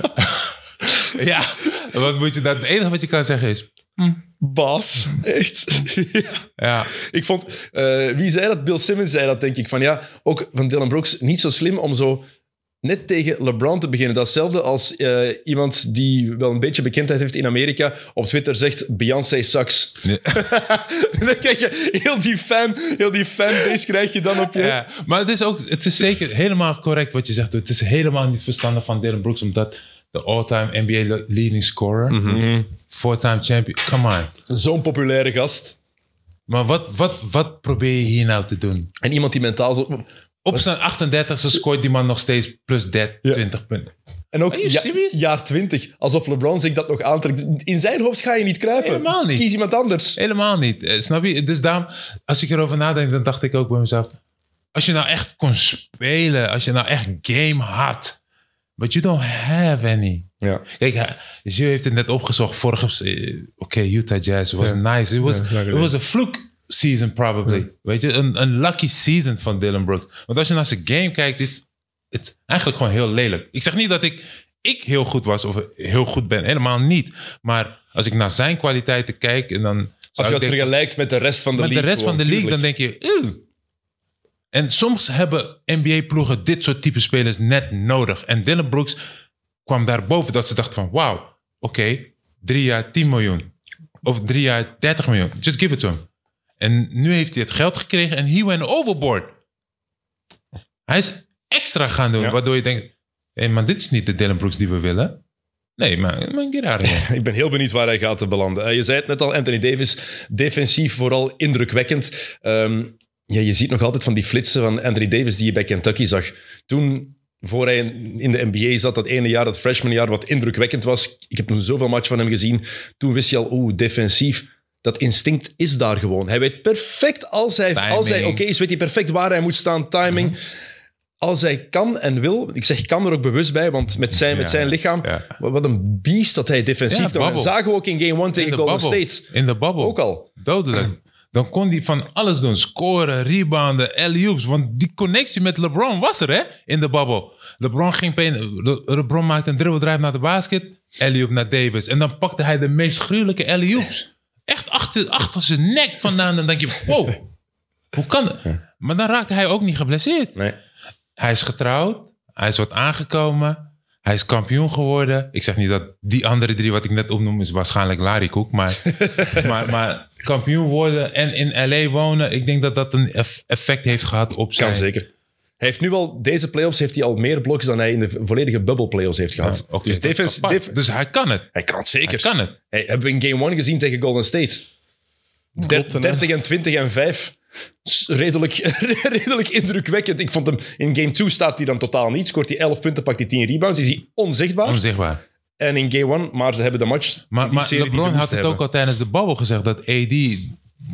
Ja, wat moet je dat? Het enige wat je kan zeggen is. Baas. Echt. ja. Ja, Ik vond, eh, wie zei dat? Bill Simmons zei dat, denk ik. Van ja, ook van Dylan Brooks, niet zo slim om zo net tegen LeBron te beginnen. Dat is hetzelfde als eh, iemand die wel een beetje bekendheid heeft in Amerika op Twitter zegt Beyoncé sucks. Ja. dan krijg je heel die fan, heel die fanbase krijg je dan op je... ja, maar het is ook, het is zeker helemaal correct wat je zegt. Het is helemaal niet verstandig van Dylan Brooks, omdat de all-time NBA leading scorer, Mhm. Four-time champion, come on. Zo'n populaire gast. Maar wat, wat, wat probeer je hier nou te doen? En iemand die mentaal zo... Op zijn 38e scoort die man nog steeds plus 30, Ja. 20 punten. En ook ja- jaar 20. Alsof LeBron zich dat nog aantrekt. In zijn hoofd ga je niet kruipen. Helemaal niet. Kies iemand anders. Helemaal niet. Eh, Snap je? Dus daarom, als ik erover nadenk, dan dacht ik ook bij mezelf... Als je nou echt kon spelen, als je nou echt game had... But you don't have any. Ja. Kijk, hij- Gio heeft het net opgezocht. Vorige... eh, Oké, Utah Jazz was nice. It was, lang it was a fluke season probably. Weet je, een, een lucky season van Dylan Brooks. Want als je naar zijn game kijkt, is het eigenlijk gewoon heel lelijk. Ik zeg niet dat ik, ik heel goed was of heel goed ben. Helemaal niet. Maar als ik naar zijn kwaliteiten kijk en dan... Als je dat vergelijkt met de rest van de met league. de rest van de league, dan denk je, eeuw. En soms hebben NBA-ploegen dit soort type spelers net nodig. En Dylan Brooks kwam daarboven dat ze dachten van, wauw, oké, drie jaar 10 miljoen. Of drie jaar 30 miljoen. Just give it to him. En nu heeft hij het geld gekregen en he went overboard. Hij is extra gaan doen, Ja. waardoor je denkt, hé, maar dit is niet de Dylan Brooks die we willen. Nee, maar, maar get out of here. Ik ben heel benieuwd waar hij gaat te belanden. Eh, je zei het net al, Anthony Davis, defensief vooral indrukwekkend. Ehm, ja, je ziet nog altijd van die flitsen van Anthony Davis die je bij Kentucky zag. Toen, voor hij in de NBA zat, dat ene jaar, dat freshmanjaar, wat indrukwekkend was. Ik heb toen zoveel match van hem gezien. Toen wist je al, oeh, defensief. Dat instinct is daar gewoon. Hij weet perfect, als hij, als hij oké is, weet hij perfect waar hij moet staan, timing. Als hij kan en wil, ik zeg kan er ook bewust bij, want met zijn, met zijn lichaam, ja. wat een beest dat hij defensief Ja, zagen we ook in game 1 tegen Golden. State. In de babbel. Ook al. Dodelijk. Dan kon hij van alles doen. Scoren, rebounden, alley-oops. Want die connectie met LeBron was er, hè? In de babbel. LeBron, ging Le- LeBron maakte een dribble drive naar de basket. Alley-oop naar Davis. En dan pakte hij de meest gruwelijke alley-oops. Echt achter, achter zijn nek vandaan. Dan denk je, wow. Hoe kan dat? Maar dan raakte hij ook niet geblesseerd. Nee. Hij is getrouwd. Hij is wat aangekomen. Hij is kampioen geworden. Ik zeg niet dat die andere drie wat ik net opnoem is waarschijnlijk Larry Cook. Maar, maar, maar kampioen worden en in LA wonen. Ik denk dat dat een eff- effect heeft gehad op zijn... Kan zeker. Hij heeft nu al, deze playoffs heeft hij al meer blocks dan hij in de volledige bubble playoffs heeft gehad. Ja, dus, defense, def- dus hij kan het. hij kan het Hij zeker. kan het. Hey, hebben we in game 1 gezien tegen Golden State. Der- Klopt, hè? 30 en 20 en 5. S- Redelijk, redelijk indrukwekkend. Ik vond hem in game 2 staat hij dan totaal niet. Scoort hij 11 punten, pakt hij 10 rebounds. Is hij onzichtbaar. Onzichtbaar. En in game 1, maar ze hebben de match. Maar, maar LeBron had het ook al tijdens de babbel gezegd dat AD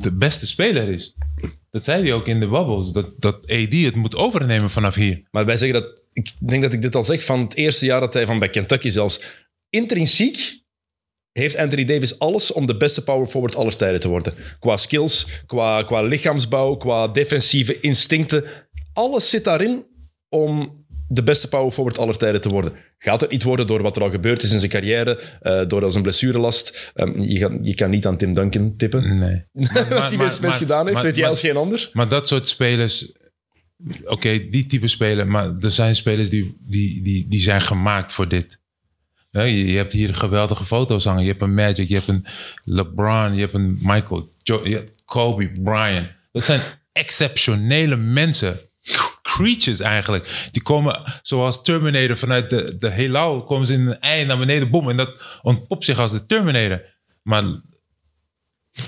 de beste speler is. Dat zei hij ook in de babbels. Dat, dat AD het moet overnemen vanaf hier. Maar wij zeggen dat, ik denk dat ik dit al zeg van het eerste jaar dat hij van bij Kentucky zelfs. Intrinsiek heeft Anthony Davis alles om de beste power forward aller tijden te worden. Qua skills, qua, qua lichaamsbouw, qua defensieve instincten. Alles zit daarin om de beste power forward aller tijden te worden. Gaat het niet worden door wat er al gebeurd is in zijn carrière, eh, door zijn blessurelast. Ehm, je, gaat- je kan niet aan Tim Duncan tippen. Nee. wat die mens, mens gedaan heeft, maar- weet maar- als geen ander. Maar dat soort spelers, oké, die type spelers, maar er zijn spelers die, die, die, die zijn gemaakt voor dit. Je, hebt hier geweldige foto's hangen. Je hebt een Magic, je hebt een LeBron, je hebt een Michael, Kobe, Bryant. Dat zijn exceptionele mensen. Creatures eigenlijk. Die komen zoals Terminator vanuit de, de heelal. Komen ze in een ei naar beneden, boom. En dat ontpopt zich als de Terminator. Maar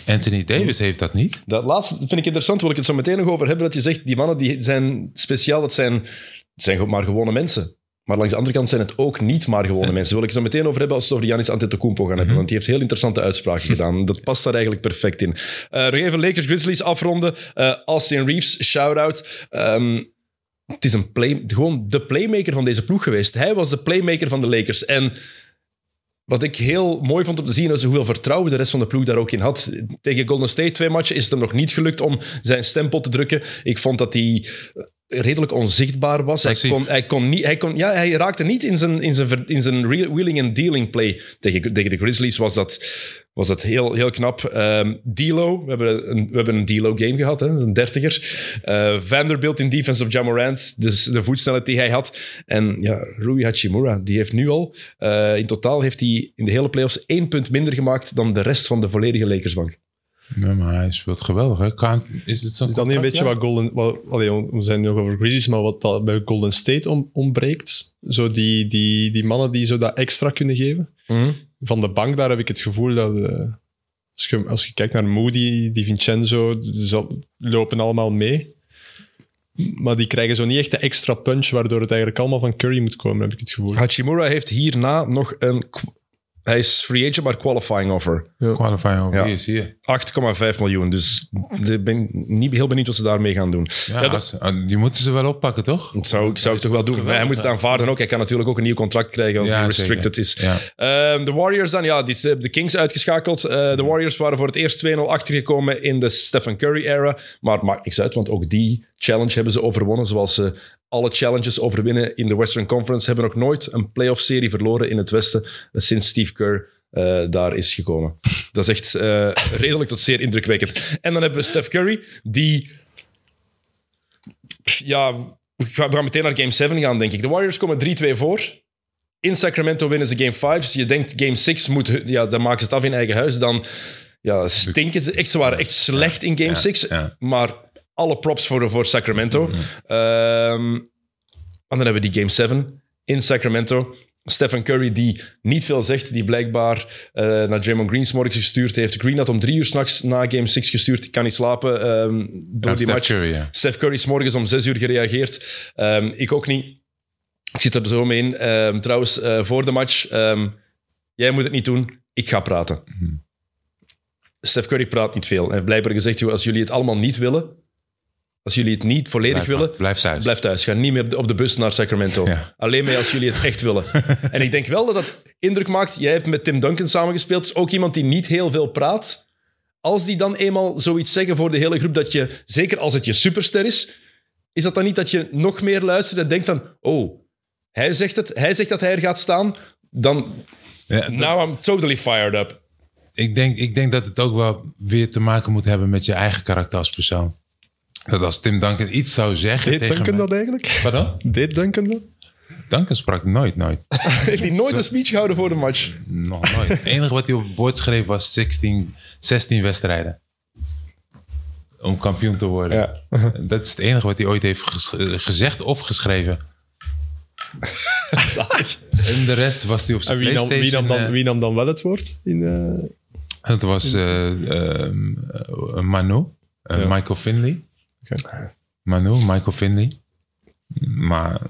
Anthony Davis heeft dat niet. Dat laatste vind ik interessant, wil ik het zo meteen nog over hebben. Dat je zegt, die mannen die zijn speciaal, dat zijn, zijn maar gewone mensen. Maar langs de andere kant zijn het ook niet maar gewone mensen. Daar wil ik het zo meteen over hebben als we het over Giannis Antetokounmpo gaan hebben. Want die heeft heel interessante uitspraken gedaan. Dat past daar eigenlijk perfect in. Eh nog even Lakers Grizzlies afronden. Eh, Austin Reeves, shout-out. Ehm, het is een play, gewoon de playmaker van deze ploeg geweest. Hij was de playmaker van de Lakers. En wat ik heel mooi vond om te zien, is hoeveel vertrouwen de rest van de ploeg daar ook in had. Tegen Golden State, twee matchen, is het hem nog niet gelukt om zijn stempel te drukken. Ik vond dat hij redelijk onzichtbaar was. Hij, kon, hij, kon niet, hij, kon, ja, hij raakte niet in zijn, in zijn, in zijn wheeling and dealing play. Tegen, tegen de Grizzlies was dat, was dat heel, heel knap. Ehm D'Lo, we hebben een, we hebben een D'Lo-game gehad, hè, een dertiger. Eh, Vanderbilt in defense of Jamorant, dus de voetsnelheid die hij had. En ja, Rui Hachimura, die heeft nu al... eh, in totaal heeft hij in de hele playoffs één punt minder gemaakt dan de rest van de volledige Lakersbank. Ja, maar hij speelt geweldig. Hè? Kan, is het Is dat niet een beetje wat Golden... Wat, allee, we zijn nog over Grizzlies, maar wat dat bij Golden State om, ontbreekt? Zo die, die, die mannen die zo dat extra kunnen geven. Van de bank, daar heb ik het gevoel dat... eh, als, je, als je kijkt naar Moody, die Vincenzo, ze lopen allemaal mee. Maar die krijgen zo niet echt de extra punch, waardoor het eigenlijk allemaal van Curry moet komen, heb ik het gevoel. Hachimura heeft hierna nog een... Hij is free agent, maar qualifying offer. Qualifying over Ja. hier, zie je. 8,5 miljoen. Dus ik ben niet heel benieuwd wat ze daarmee gaan doen. Ja, Ja, dat als- ah, die moeten ze wel oppakken, toch? dat zou, ik zou ik toch wel doen. Maar hij moet het aanvaarden ook. Hij kan natuurlijk ook een nieuw contract krijgen als Ja, hij restricted is. Ja. Ehm, de Warriors dan, ja, die hebben de Kings uitgeschakeld. Eh, de Warriors waren voor het eerst 2-0 achtergekomen in de Stephen Curry-era. Maar het maakt niks uit, want ook die challenge hebben ze overwonnen. Zoals ze alle challenges overwinnen in de Western Conference. Hebben nog nooit een playoff-serie verloren in het Westen eh, sinds Steve Kerr eh, daar is gekomen. Dat is echt eh, redelijk tot zeer indrukwekkend. En dan hebben we Steph Curry, die... Ja, we gaan meteen naar Game 7 gaan, denk ik. De Warriors komen 3-2 voor. In Sacramento winnen ze Game 5. Dus je denkt Game 6 moet... Ja, dan maken ze het af in eigen huis. Dan ja, stinken ze echt. Ze waren echt slecht in Game ja, 6. ja. Maar alle props voor, voor Sacramento. Ehm, en dan hebben we die Game 7 in Sacramento. Stephen Curry, die niet veel zegt, die blijkbaar eh, naar Draymond Green 's morgens gestuurd heeft. Green had om drie uur s'nachts na Game 6 gestuurd. Ik kan niet slapen ehm, door die Steph match. Curry, ja. Steph Curry is morgens om zes uur gereageerd. Ehm, ik ook niet. Ik zit er zo mee in. Trouwens, eh, voor de match. jij moet het niet doen. Ik ga praten. Steph Curry praat niet veel. Hij heeft blijkbaar gezegd, als jullie het allemaal niet willen, als jullie het niet volledig Blijf- willen, blijf thuis. Blijf thuis. Ga niet meer op de, bus naar Sacramento. Ja. Alleen mee als jullie het echt willen. en ik denk wel dat dat indruk maakt. Jij hebt met Tim Duncan samengespeeld. is ook iemand die niet heel veel praat. Als die dan eenmaal zoiets zeggen voor de hele groep, dat je, zeker als het je superster is, is dat dan niet dat je nog meer luistert en denkt van, oh, hij zegt het, hij zegt dat hij er gaat staan, dan, Ja, dat- now I'm totally fired up. ik, denk, ik denk dat het ook wel weer te maken moet hebben met je eigen karakter als persoon. Dat als Tim Duncan iets zou zeggen Deed tegen Duncan dat eigenlijk? Pardon? Deed Duncan dat? Duncan sprak nooit, nooit. Heeft hij nooit een speech gehouden voor de match? Nog nooit. Het enige wat hij op het bord schreef was 16, 16 wedstrijden. Om kampioen te worden. Ja. Dat is het enige wat hij ooit heeft gezegd of geschreven. En de rest was hij op zijn En wie nam, wie, nam Playstation. dan, eh, wie nam dan wel het woord? In, Het was eh, ehm, eh, Manu, Ja. Michael Finley. Manu, Michael Finley. Maar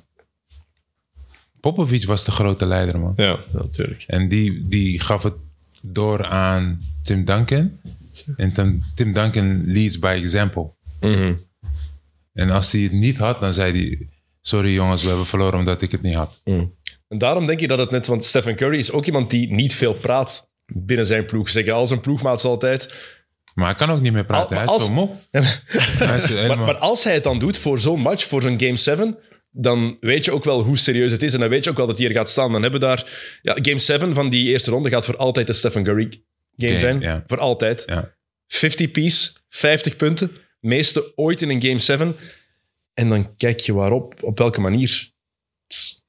Popovic was de grote leider, man. Ja, natuurlijk. En die, die gaf het door aan Tim Duncan. En Tim, Tim Duncan leads by example. En als hij het niet had, dan zei hij... Sorry jongens, we hebben verloren omdat ik het niet had. En daarom denk ik dat het net, want Stephen Curry is ook iemand die niet veel praat binnen zijn ploeg. Zeggen al zijn ploegmaats altijd. Maar hij kan ook niet meer praten. Al- hij is als- zo moe. hij is helemaal... Maar, maar als hij het dan doet voor zo'n match, voor zo'n Game 7, dan weet je ook wel hoe serieus het is. En dan weet je ook wel dat hij er gaat staan. Dan hebben we daar... Ja, Game 7 van die eerste ronde gaat voor altijd de Stephen Curry game zijn. ja. Voor altijd. ja. 50 piece, 50 punten. Meeste ooit in een Game 7. En dan kijk je waarop, op welke manier. Het is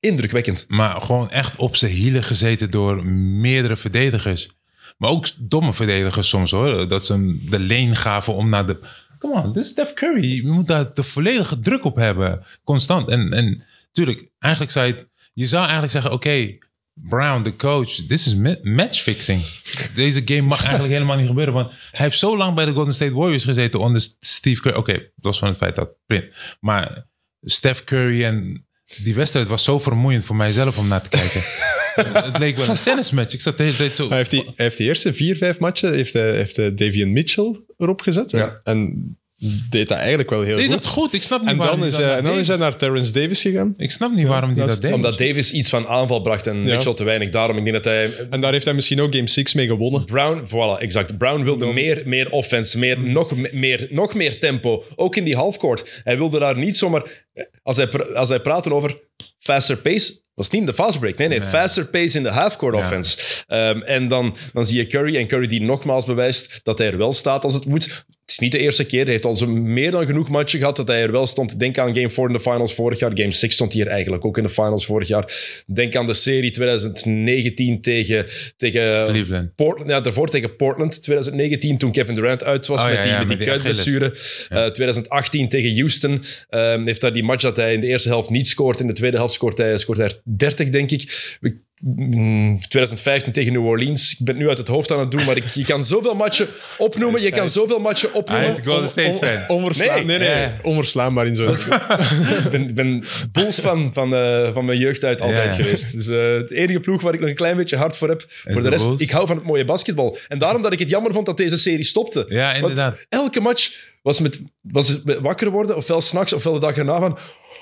Indrukwekkend. Maar gewoon echt op zijn hielen gezeten door meerdere verdedigers. Maar ook domme verdedigers soms hoor. Dat ze hem de leen gaven om naar de... Come on, dit Steph Curry. Je moet daar de volledige druk op hebben. Constant. En, en tuurlijk, eigenlijk zou je... Zou eigenlijk zeggen, oké... Brown, de coach, this is ma- matchfixing. Deze game mag eigenlijk helemaal niet gebeuren. Want hij heeft zo lang bij de Golden State Warriors gezeten onder Steve Curry. Oké, los van het feit dat print. Maar Steph Curry en die wedstrijd was zo vermoeiend voor mijzelf om naar te kijken. het leek wel een tennismatch. Ik zat de hele tijd zo... Hij heeft, die, hij heeft die eerste vier, vijf matchen heeft hij, heeft hij Davian Mitchell erop gezet. Ja. En deed dat eigenlijk wel heel goed. dat. Ik snap niet En waarom dan, is, hij, naar en dan is hij naar Terrence Davis gegaan. Ik snap niet waarom die dat dat, deed. Omdat Davis iets van aanval bracht en Ja. Mitchell te weinig. Daarom, ik denk dat hij... En daar heeft hij misschien ook Game 6 mee gewonnen. Brown, voilà, exact. Brown wilde meer, meer offense, meer, nog, me- meer, nog meer tempo. Ook in die halfcourt. Hij wilde daar niet zomaar... Als hij, pra- als hij praatte over faster pace, was het niet in de fast break. Nee, nee, faster pace in de halfcourt Ja. offense. Ehm, en dan, dan zie je Curry. En Curry die nogmaals bewijst dat hij er wel staat als het moet. Het is niet de eerste keer. Hij heeft al zo meer dan genoeg matchen gehad dat hij er wel stond. Denk aan Game 4 in de finals vorig jaar. Game 6 stond hier eigenlijk ook in de finals vorig jaar. Denk aan de serie 2019 tegen, tegen Cleveland. Portland, ja, daarvoor tegen Portland 2019, toen Kevin Durant uit was Oh, met ja, die, ja, met die met die kuitblessure. Eh, 2018 tegen Houston ehm, heeft daar die match dat hij in de eerste helft niet scoort. In de tweede helft scoort hij, scoort hij er 30, denk ik. We- 2015 tegen New Orleans. Ik ben het nu uit het hoofd aan het doen, maar ik, je kan zoveel matchen opnoemen. Je kan zoveel matchen Hij opnoemen. is een Golden State fan. Onverslaan, Nee. nee, nee, Ja. onverslaanbaar in zo'n... Ik ben, ben Bulls fan van, eh, van mijn jeugd uit altijd Ja, geweest. Dus eh het enige ploeg waar ik nog een klein beetje hard voor heb. voor de de rest, ik hou van het mooie basketbal. En daarom dat ik het jammer vond dat deze serie stopte. Ja, Want inderdaad. elke match was, met, was het met wakker worden, ofwel s'nachts, ofwel de dag erna van...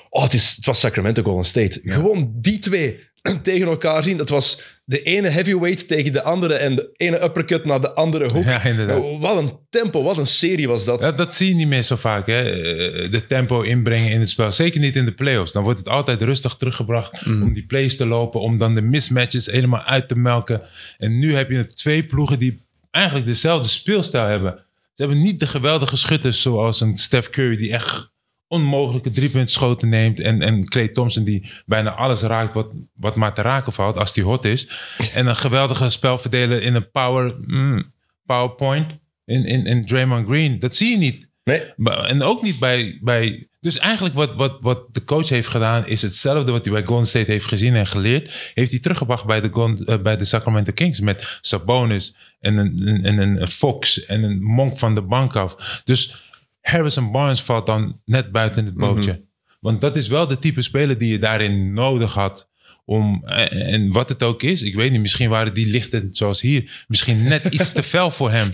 Oh, het, is, het was Sacramento Golden State. Gewoon die twee tegen elkaar zien. Dat was de ene heavyweight tegen de andere en de ene uppercut naar de andere hoek. Ja, inderdaad. Oh, Wat een tempo, wat een serie was dat. Dat, dat zie je niet meer zo vaak, hè? Eh, de tempo inbrengen in het spel. Zeker niet in de playoffs. Dan wordt het altijd rustig teruggebracht om die plays te lopen, om dan de mismatches helemaal uit te melken. En nu heb je twee ploegen die eigenlijk dezelfde speelstijl hebben. Ze hebben niet de geweldige schutters zoals een Steph Curry die echt onmogelijke driepuntschoten neemt. En, en Clay Thompson die bijna alles raakt wat, wat maar te raken valt als die hot is. En een geweldige spelverdeler in een power, mm, powerpoint in, in, in Draymond Green. Dat zie je niet. Nee, En ook niet bij, bij. Dus eigenlijk wat, wat, wat de coach heeft gedaan, is hetzelfde wat hij bij Golden State heeft gezien en geleerd. Heeft hij teruggebracht bij de, eh, bij de Sacramento Kings. Met Sabonis en een, en een Fox en een Monk van de bank af. Dus Harrison Barnes valt dan net buiten het bootje. Want dat is wel de type speler die je daarin nodig had. Om, en en wat het ook is, ik weet niet, misschien waren die lichten zoals hier, misschien net iets te fel voor hem.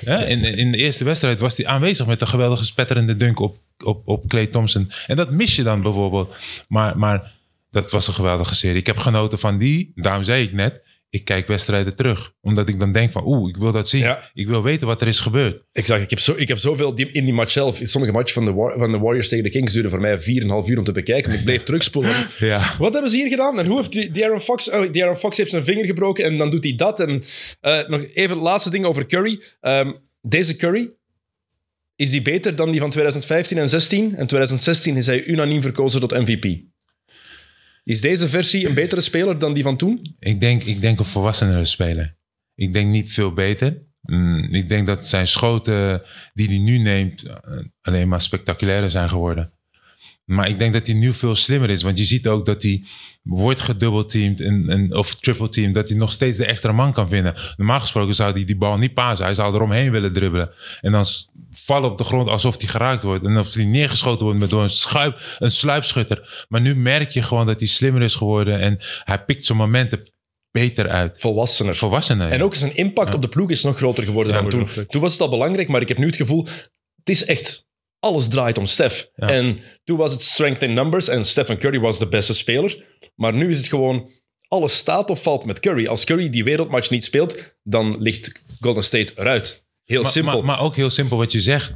Ja, in, in de eerste wedstrijd was hij aanwezig met een geweldige spetterende dunk op, op, op Clay Thompson. En dat mis je dan bijvoorbeeld. Maar, maar dat was een geweldige serie. Ik heb genoten van die, daarom zei ik net, ik kijk wedstrijden terug. Omdat ik dan denk van, oeh, ik wil dat zien. Ja. Ik wil weten wat er is gebeurd. exact. Ik heb, zo, ik heb zoveel die, in die match zelf. Sommige matchen van de, van de Warriors tegen de Kings duurden voor mij 4,5 uur om te bekijken. En ik bleef terugspoelen. Ja. Wat hebben ze hier gedaan? En hoe heeft die, die Aaron Fox... Oh, die Aaron Fox heeft zijn vinger gebroken en dan doet hij dat. En eh, nog even het laatste ding over Curry. Ehm, deze Curry, is die beter dan die van 2015 en 16? En 2016 is hij unaniem verkozen tot MVP. Is deze versie een betere speler dan die van toen? Ik denk, ik denk een volwassenere speler. Ik denk niet veel beter. Mm, ik denk dat zijn schoten die hij nu neemt eh, alleen maar spectaculairder zijn geworden. Maar ik denk dat hij nu veel slimmer is. Want je ziet ook dat hij wordt gedubbelteamd en, en, of triple teamd. Dat hij nog steeds de extra man kan vinden. Normaal gesproken zou hij die bal niet pasen. Hij zou eromheen willen dribbelen. En dan vallen op de grond alsof hij geraakt wordt. En of hij neergeschoten wordt met door een, schuip, een sluipschutter. Maar nu merk je gewoon dat hij slimmer is geworden. En hij pikt zijn momenten beter uit. Volwassener. Volwassenen. En ook zijn impact op de ploeg is nog groter geworden Ja, dan toen. Toen was het al belangrijk, maar ik heb nu het gevoel... Het is echt... Alles draait om Steph. Ja. En toen was het strength in numbers en Stephen Curry was de beste speler. Maar nu is het gewoon... Alles staat of valt met Curry. Als Curry die wereldmatch niet speelt, dan ligt Golden State eruit. Heel maar, simpel. Maar, maar ook heel simpel wat je zegt.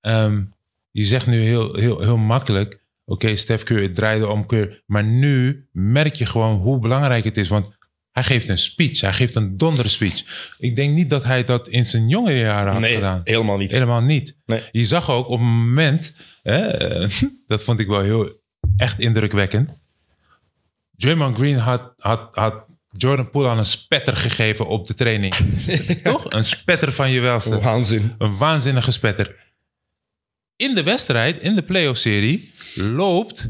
Ehm, je zegt nu heel, heel, heel makkelijk. Oké, Steph Curry, het draaide om Curry. Maar nu merk je gewoon hoe belangrijk het is. Want hij geeft een speech. Hij geeft een donder speech. Ik denk niet dat hij dat in zijn jongere jaren had nee, gedaan. helemaal niet. Helemaal niet. Nee. Je zag ook op een moment, hè, dat vond ik wel heel echt indrukwekkend. Draymond Green had, had, had Jordan Poole aan een spetter gegeven op de training. Toch? Een spetter van je welste. Waanzin. Een waanzinnige spetter. In de wedstrijd, in de playoff-serie, loopt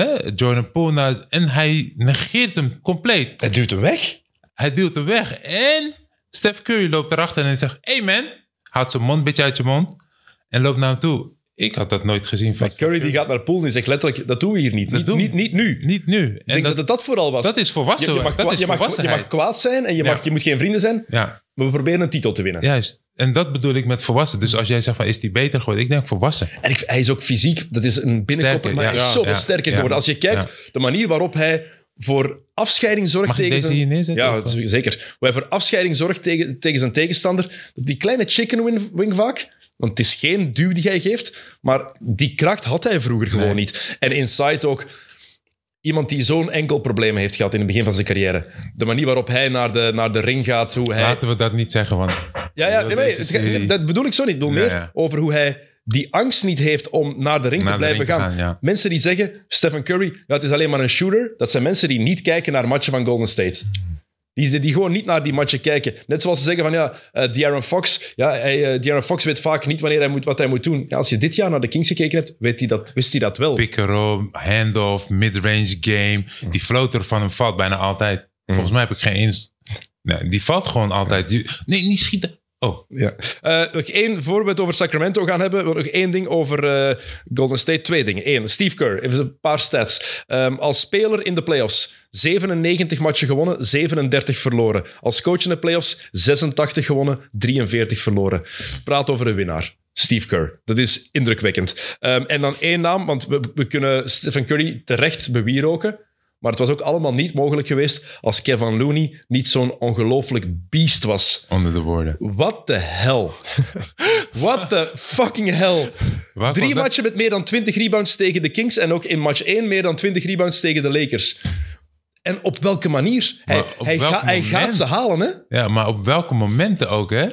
hè, Jordan Poole naar... En hij negeert hem compleet. Het duwt hem weg. Hij duwt hem weg. En Steph Curry loopt erachter en hij zegt... Hey man, houdt zijn mond een beetje uit je mond. En loopt naar hem toe. Ik had dat nooit gezien. Van Maar Curry die gaat naar Poole en die zegt letterlijk, dat doen we hier niet. Niet, doen- niet, niet nu. Niet nu. Ik En denk dat, dat, vooral was. dat is volwassen. je, je, mag, dat is je, mag, je volwassenheid. mag kwaad zijn en je, mag, je moet geen vrienden zijn, Ja, maar we proberen een titel te winnen. juist. En dat bedoel ik met volwassen. Dus als jij zegt van, is die beter geworden? Ik denk volwassen. En ik, hij is ook fysiek, dat is een binnenkopper, maar hij is zoveel Ja, sterker ja. geworden. Als je kijkt, de manier waarop hij voor afscheiding zorgt Mag tegen deze zijn... neerzetten? Ja, Of- zeker. Hoe hij voor afscheiding zorgt tegen, tegen zijn tegenstander. Die kleine chicken wing, wing vaak, want het is geen duw die hij geeft, maar die kracht had hij vroeger gewoon niet. En inside ook... Iemand die zo'n enkel probleem heeft gehad in het begin van zijn carrière. De manier waarop hij naar de, naar de ring gaat, hoe hij... Laten we dat niet zeggen, want... Ja, ja nee, het dat bedoel ik zo niet. Ik bedoel Ja, meer ja. over hoe hij die angst niet heeft om naar de ring Naar te blijven ring gaan. gaan, ja. Mensen die zeggen, Stephen Curry, het is alleen maar een shooter. Dat zijn mensen die niet kijken naar matchen van Golden State. Die, die gewoon niet naar die matchen kijken. Net zoals ze zeggen van, ja, eh De'Aaron Fox, ja, hij, eh, De'Aaron Fox weet vaak niet wanneer hij moet, wat hij moet doen. Ja, als je dit jaar naar de Kings gekeken hebt, weet hij dat, wist hij dat wel. Pick and roll, handoff, mid-range game. Die floater van hem valt bijna altijd. Volgens mij heb ik geen eens... Nee, die valt gewoon altijd. Nee, niet schieten. Oh, Ja. Eh, nog één, voor over Sacramento gaan hebben, nog één ding over eh, Golden State. Twee dingen. Eén, Steve Kerr, even een paar stats. Ehm, als speler in de playoffs, 97 matchen gewonnen, 37 verloren. Als coach in de playoffs, 86 gewonnen, 43 verloren. Praat over een winnaar. Steve Kerr. Dat is indrukwekkend. Ehm, en dan één naam, want we, we kunnen Stephen Curry terecht bewieroken. Maar het was ook allemaal niet mogelijk geweest als Kevin Looney niet zo'n ongelooflijk beest was. onder de woorden. What the hell? What the fucking hell? Drie matchen met meer dan 20 rebounds tegen de Kings en ook in match 1 meer dan 20 rebounds tegen de Lakers. En op welke manier? Hij, hij, welk ga- hij gaat ze halen, hè? Ja, maar op welke momenten ook, hè?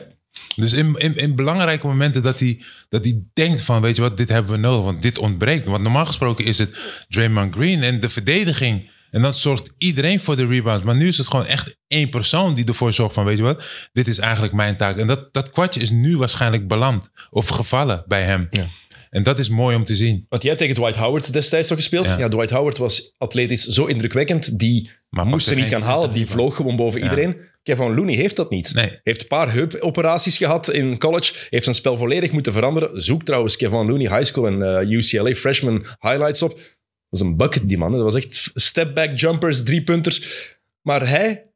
Dus in, in, in belangrijke momenten dat hij, dat hij denkt van, weet je wat, dit hebben we nodig, want dit ontbreekt. Want normaal gesproken is het Draymond Green en de verdediging. En dan zorgt iedereen voor de rebounds. Maar nu is het gewoon echt één persoon die ervoor zorgt van, weet je wat, dit is eigenlijk mijn taak. En dat, dat kwartje is nu waarschijnlijk beland of gevallen bij hem. Ja. En dat is mooi om te zien. Want jij hebt tegen Dwight Howard destijds toch gespeeld? Ja. Ja. Dwight Howard was atletisch zo indrukwekkend. Die Maar moest ze niet gaan halen. 20 Die vloog gewoon boven Ja. iedereen. Kevin Looney heeft dat niet. Nee. Heeft een paar heupoperaties gehad in college. Heeft zijn spel volledig moeten veranderen. Zoek trouwens Kevin Looney High School en eh, UCLA freshman highlights op. Was een bucket, die man. Dat was echt step-back jumpers, drie-punters. Maar hij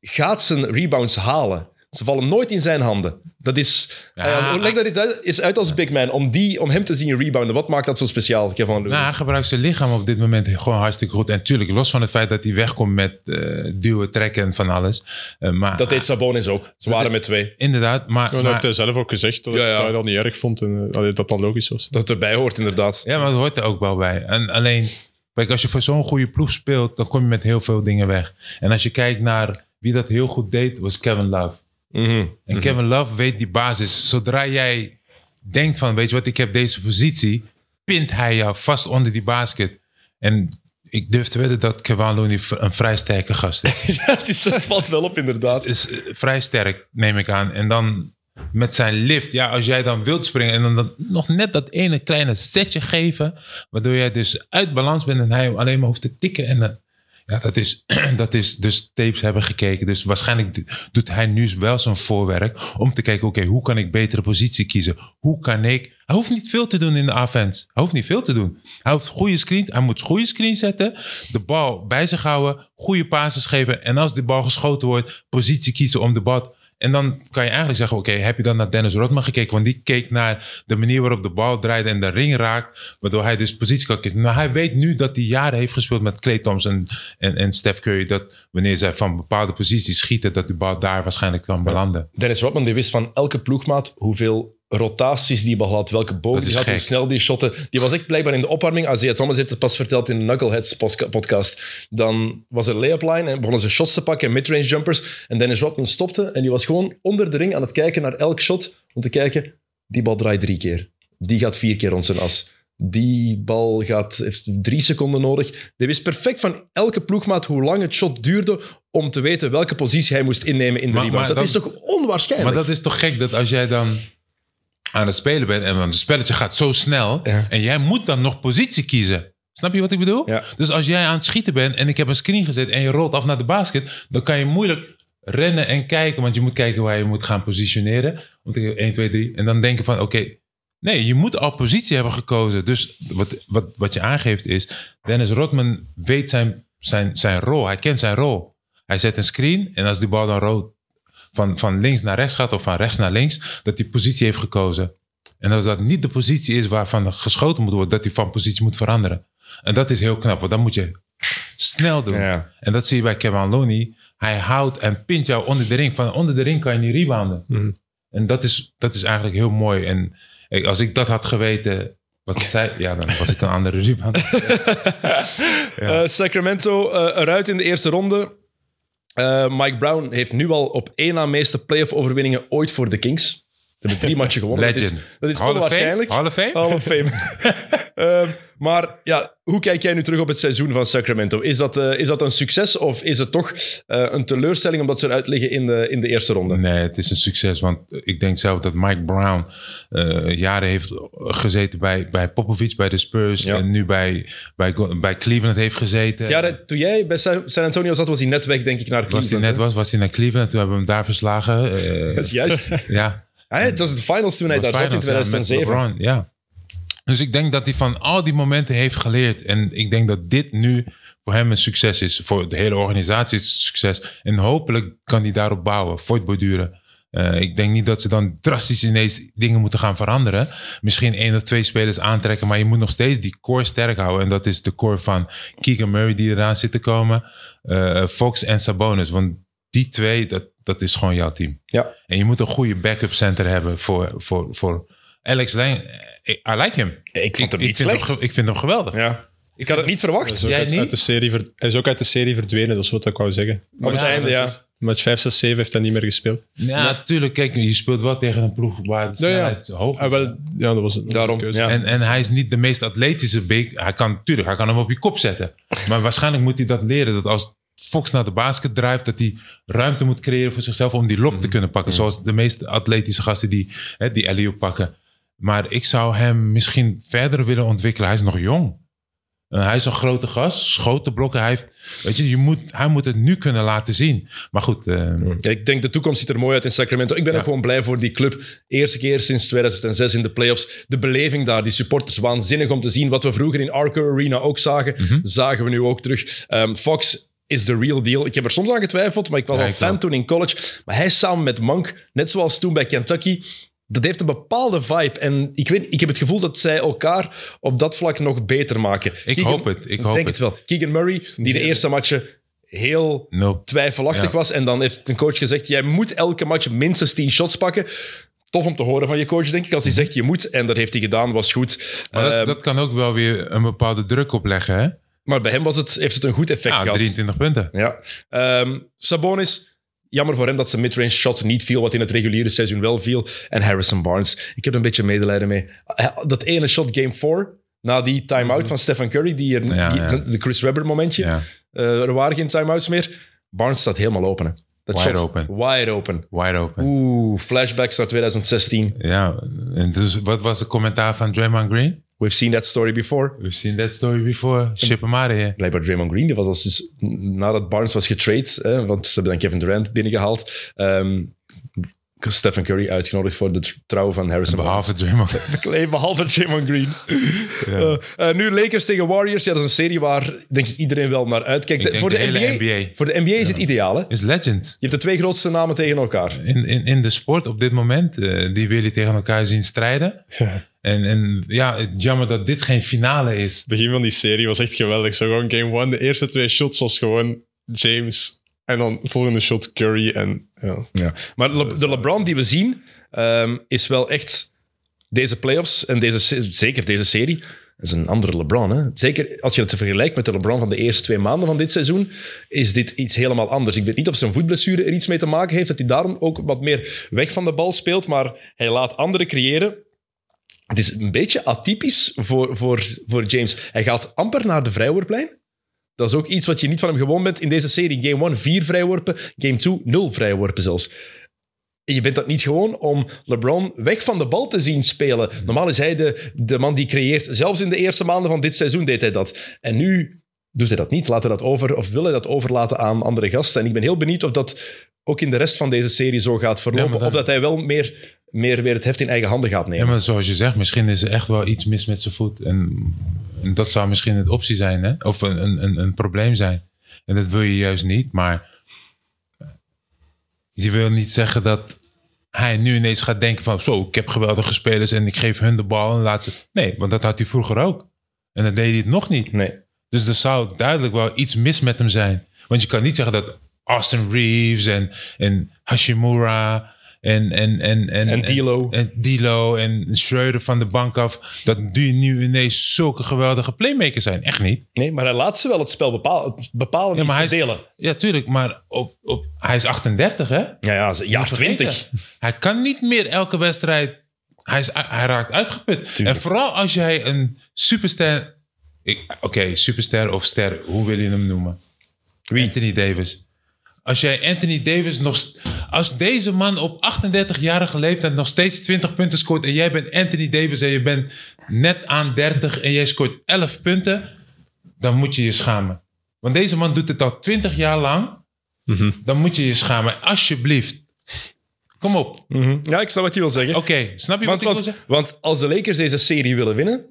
gaat zijn rebounds halen. Ze vallen nooit in zijn handen. Dat is... Ja. eh, leg dat eens uit, eens uit als big man, om, die, om hem te zien rebounden. Wat maakt dat zo speciaal, Kevin Looney? Nou, hij gebruikt zijn lichaam op dit moment gewoon hartstikke goed. En natuurlijk, los van het feit dat hij wegkomt met eh, duwen, trekken en van alles. Eh, maar dat deed Sabonis ook. Ze waren met twee. Inderdaad, maar, maar- heeft hij zelf ook gezegd dat, Ja, ja. dat hij dat niet erg vond en dat dat logisch was. Dat het erbij hoort, inderdaad. ja, maar dat hoort er ook wel bij. En alleen, kijk, als je voor zo'n goede ploeg speelt, dan kom je met heel veel dingen weg. En als je kijkt naar wie dat heel goed deed, was Kevin Love. Mhm. En Kevin Love weet die basis. Zodra jij denkt van, weet je wat, ik heb deze positie, pint hij jou vast onder die basket. En ik durf te wedden dat Kevin Looney een vrij sterke gast is. Ja, het, is, het valt wel op, inderdaad. is eh, vrij sterk, neem ik aan. En dan met zijn lift, ja, als jij dan wilt springen en dan dat- nog net dat ene kleine setje geven, waardoor jij dus uit balans bent en hij alleen maar hoeft te tikken. En dan, ja, dat is, dat is dus tapes hebben gekeken. Dus waarschijnlijk doet hij nu wel zo'n voorwerk om te kijken, oké, hoe kan ik betere positie kiezen? Hoe kan ik... Hij hoeft niet veel te doen in de offense. Hij hoeft niet veel te doen. Hij hoeft goede screen, hij moet goede screen zetten, de bal bij zich houden, goede passes geven en als de bal geschoten wordt, positie kiezen om de bal en dan kan je eigenlijk zeggen, oké, heb je dan naar Dennis Rodman gekeken? Want die keek naar de manier waarop de bal draait en de ring raakt, waardoor hij dus positie kan kiezen. Maar hij weet nu dat hij jaren heeft gespeeld met Clay Thompson en, en Steph Curry, dat wanneer zij van bepaalde posities schieten, dat de bal daar waarschijnlijk kan belanden. Dennis Rodman die wist van elke ploegmaat hoeveel rotaties die bal had, welke bogen die had, hoe snel die shotten. Die was echt blijkbaar in de opwarming. Isaiah Thomas heeft het pas verteld in de Knuckleheads podcast. Dan was er layup line en begonnen ze shots te pakken, midrange jumpers. En Dennis Rodman stopte en die was gewoon onder de ring aan het kijken naar elk shot om te kijken, die bal draait drie keer. Die gaat vier keer rond zijn as. Die bal gaat, heeft drie seconden nodig. Die wist perfect van elke ploegmaat hoe lang het shot duurde om te weten welke positie hij moest innemen in de Maar- rebound. maar dat, is toch onwaarschijnlijk? Maar dat is toch gek dat als jij dan aan het spelen bent en want het spelletje gaat zo snel Ja. en jij moet dan nog positie kiezen. Snap je wat ik bedoel? Ja. Dus als jij aan het schieten bent en ik heb een screen gezet en je rolt af naar de basket, dan kan je moeilijk rennen en kijken, want je moet kijken waar je moet gaan positioneren. Om te 1, 2, 3. En dan denken van, oké, Nee, je moet al positie hebben gekozen. Dus wat, wat, wat je aangeeft is... Dennis Rodman weet zijn, zijn, zijn rol. Hij kent zijn rol. Hij zet een screen en als die bal dan rood van, van links naar rechts gaat... of van rechts naar links, dat hij positie heeft gekozen. En als dat niet de positie is waarvan geschoten moet worden... dat hij van positie moet veranderen. En dat is heel knap, want dan moet je snel doen. Ja. En dat zie je bij Kevin Looney. Hij houdt en pint jou onder de ring. Van onder de ring kan je niet rebounden. Mhm. En dat is, dat is eigenlijk heel mooi. En ik- als ik dat had geweten, wat ik zei, ja, dan was ik een andere rebounder. Eh, Sacramento eh, eruit in de eerste ronde. Eh, Mike Brown heeft nu al op één na meeste playoff overwinningen ooit voor de Kings. Ze hebben drie matchen gewonnen. Dat is, Legend. dat is Hall of onwaarschijnlijk. Fame? Hall of Fame? Hall of Fame. Ehm, maar ja, hoe kijk jij nu terug op het seizoen van Sacramento? Is dat, eh, is dat een succes of is het toch eh, een teleurstelling omdat ze eruit liggen in de, in de eerste ronde? Nee, het is een succes. Want ik denk zelf dat Mike Brown eh, jaren heeft gezeten bij, bij Popovich, bij de Spurs. Ja. En nu bij, bij, Cleveland heeft gezeten. Ja, toen jij bij Sa- San Antonio zat, was hij net weg, denk ik, naar was hij Cleveland. net was, was hij naar Cleveland. Toen hebben we hem daar verslagen. Dat is juist. ja, Ja, het was de finals toen hij daar zat in finals, ja, met 2007. LeBron, ja. Dus ik denk dat hij van al die momenten heeft geleerd. En ik denk dat dit nu voor hem een succes is. Voor de hele organisatie is het een succes. En hopelijk kan hij daarop bouwen, voortborduren. Eh ik denk niet dat ze dan drastisch ineens dingen moeten gaan veranderen. Misschien één of twee spelers aantrekken, maar je moet nog steeds die core sterk houden. En dat is de core van Keegan Murray die eraan zit te komen, eh, Fox en Sabonis. Want die twee, dat, dat is gewoon jouw team. Ja. En je moet een goede backup center hebben voor, voor, voor Alex Lang. I, I like him. Ik vond hem niet vind slecht. Hem, ik vind hem geweldig. Ja. Ik had het niet verwacht. Hij is, ook Jij uit, niet? uit de serie ver- hij is ook uit de serie verdwenen, dat is wat ik wou zeggen. Op het Ja, einde, ja. Match 5, 6, 7 heeft hij niet meer gespeeld. Ja, natuurlijk. Kijk, je speelt wel tegen een ploeg waar de Ja, ja. snelheid hoog is. Ah, wel, ja, dat was, was Daarom, een keuze. ja. En, en hij is niet de meest atletische big. Hij kan natuurlijk, hij kan hem op je kop zetten. Maar waarschijnlijk moet hij dat leren. Dat als Fox naar de basket drijft, dat hij ruimte moet creëren voor zichzelf om die lob te kunnen pakken. Zoals de meeste atletische gasten die, hè, die alley pakken. Maar ik zou hem misschien verder willen ontwikkelen. Hij is nog jong. Eh, hij is een grote gast, schotenblokken. Hij, heeft, weet je, je moet, hij moet het nu kunnen laten zien. Maar goed, eh, Ja, ik denk de toekomst ziet er mooi uit in Sacramento. Ik ben Ja. ook gewoon blij voor die club. Eerste keer sinds 2006 in de playoffs. De beleving daar, die supporters, waanzinnig om te zien. Wat we vroeger in Arco Arena ook zagen, Mhm. zagen we nu ook terug. Ehm, Fox is de real deal. Ik heb er soms aan getwijfeld, maar ik was Ja, al fan toen in college. Maar hij samen met Monk, net zoals toen bij Kentucky... Dat heeft een bepaalde vibe. En ik, weet, ik heb het gevoel dat zij elkaar op dat vlak nog beter maken. Ik hoop het, ik hoop denk het. het wel. Keegan Murray, die de eerste matchen heel nope. twijfelachtig Ja. was. En dan heeft een coach gezegd, jij moet elke match minstens 10 shots pakken. Tof om te horen van je coach, denk ik. Als hij zegt, je moet. En dat heeft hij gedaan, was goed. Maar dat, Ehm, dat kan ook wel weer een bepaalde druk opleggen, hè? Maar bij hem was het, heeft het een goed effect Ja, gehad. 23 punten. Ja. Ehm, Sabonis, jammer voor hem dat zijn midrange shot niet viel, wat in het reguliere seizoen wel viel. En Harrison Barnes, ik heb er een beetje medelijden mee. Dat ene shot game 4, na die time-out van Stephen Curry, die er, Mhm. Ja, die- ja. de Chris Webber momentje, Ja, Eh, er waren geen time-outs meer. Barnes staat helemaal open. hè. Dat Wide shot, open. Wide open. wide open. Oeh, flashbacks naar 2016. Ja, en dus wat was de commentaar van Draymond Green? We've seen that story before. We've seen that story before. Of here. Blijkbaar Draymond Green, die was als dus, nadat Barnes was getrade, hè, want ze hebben dan Kevin Durant binnengehaald, ehm Stephen Curry uitgenodigd voor de tr- trouw van Harrison. Behalve Draymond. Behalve Draymond Green. Eh, eh, nu Lakers tegen Warriors. Ja, dat is een serie waar denk ik iedereen wel naar uitkijkt. Voor, de NBA, NBA. voor de NBA is het ideaal. Hè? Je Is legend. hebt de twee grootste namen tegen elkaar. In, in, in de sport op dit moment, eh, die wil je tegen elkaar zien strijden. En, en ja, het jammer dat dit geen finale is. Het begin van die serie was echt geweldig. Zo gewoon game one, de eerste twee shots was gewoon James. En dan volgende shot Curry. En, ja. Ja. Maar Le- de LeBron die we zien, ehm, is wel echt deze playoffs en deze, zeker deze serie. is een andere LeBron. Hè? Zeker als je het vergelijkt met de LeBron van de eerste twee maanden van dit seizoen, is dit iets helemaal anders. Ik weet niet of zijn voetblessure er iets mee te maken heeft, dat hij daarom ook wat meer weg van de bal speelt, maar hij laat anderen creëren. Het is een beetje atypisch voor, voor, voor James. Hij gaat amper naar de vrijworplijn. Dat is ook iets wat je niet van hem gewoon bent in deze serie. Game 1, vier vrijworpen. Game 2, nul vrijworpen zelfs. En je bent dat niet gewoon om LeBron weg van de bal te zien spelen. Normaal is hij de, de man die creëert. Zelfs in de eerste maanden van dit seizoen deed hij dat. En nu doet hij dat niet. Laat hij dat over, of wil hij dat overlaten aan andere gasten. En ik ben heel benieuwd of dat ook in de rest van deze serie zo gaat verlopen. Ja, Of dat hij wel meer meer weer het heft in eigen handen gaat Ja, nemen. maar zoals je zegt, misschien is er echt wel iets mis met zijn voet. En, en dat zou misschien een optie zijn, hè? of een, een, een, een probleem zijn. En dat wil je juist niet, maar je wil niet zeggen dat hij nu ineens gaat denken van... zo, ik heb geweldige spelers en ik geef hun de bal en laat ze... Nee, want dat had hij vroeger ook. En dan deed hij het nog niet. Nee. Dus er zou duidelijk wel iets mis met hem zijn. Want je kan niet zeggen dat Austin Reeves en, en Hashimura en... En, en, en, En D'Lo. En, D'Lo en Schreuder van de bank af... dat die nu ineens zulke geweldige playmakers zijn. Echt niet. nee, maar hij laat ze wel het spel bepalen, bepalen Ja, niet maar hij is- verdelen. Ja, tuurlijk. Maar op, op, hij is 38, hè? Ja, ja, Vergeten. 20. Hij kan niet meer elke wedstrijd. Hij, is, hij raakt uitgeput. Tuurlijk. En vooral als jij een superster. Oké, superster of ster, hoe wil je hem noemen? Wie? Anthony Davis. Als jij Anthony Davis nog. Als deze man op 38-jarige leeftijd nog steeds 20 punten scoort. en jij bent Anthony Davis en je bent net aan 30 en jij scoort 11 punten. dan moet je je schamen. Want deze man doet het al 20 jaar lang. Dan moet je je schamen. Alsjeblieft. Kom op. Mhm. Ja, ik snap wat je wil zeggen. Oké, snap je Want, wat ik wil want, zeggen? want als de Lakers deze serie willen winnen,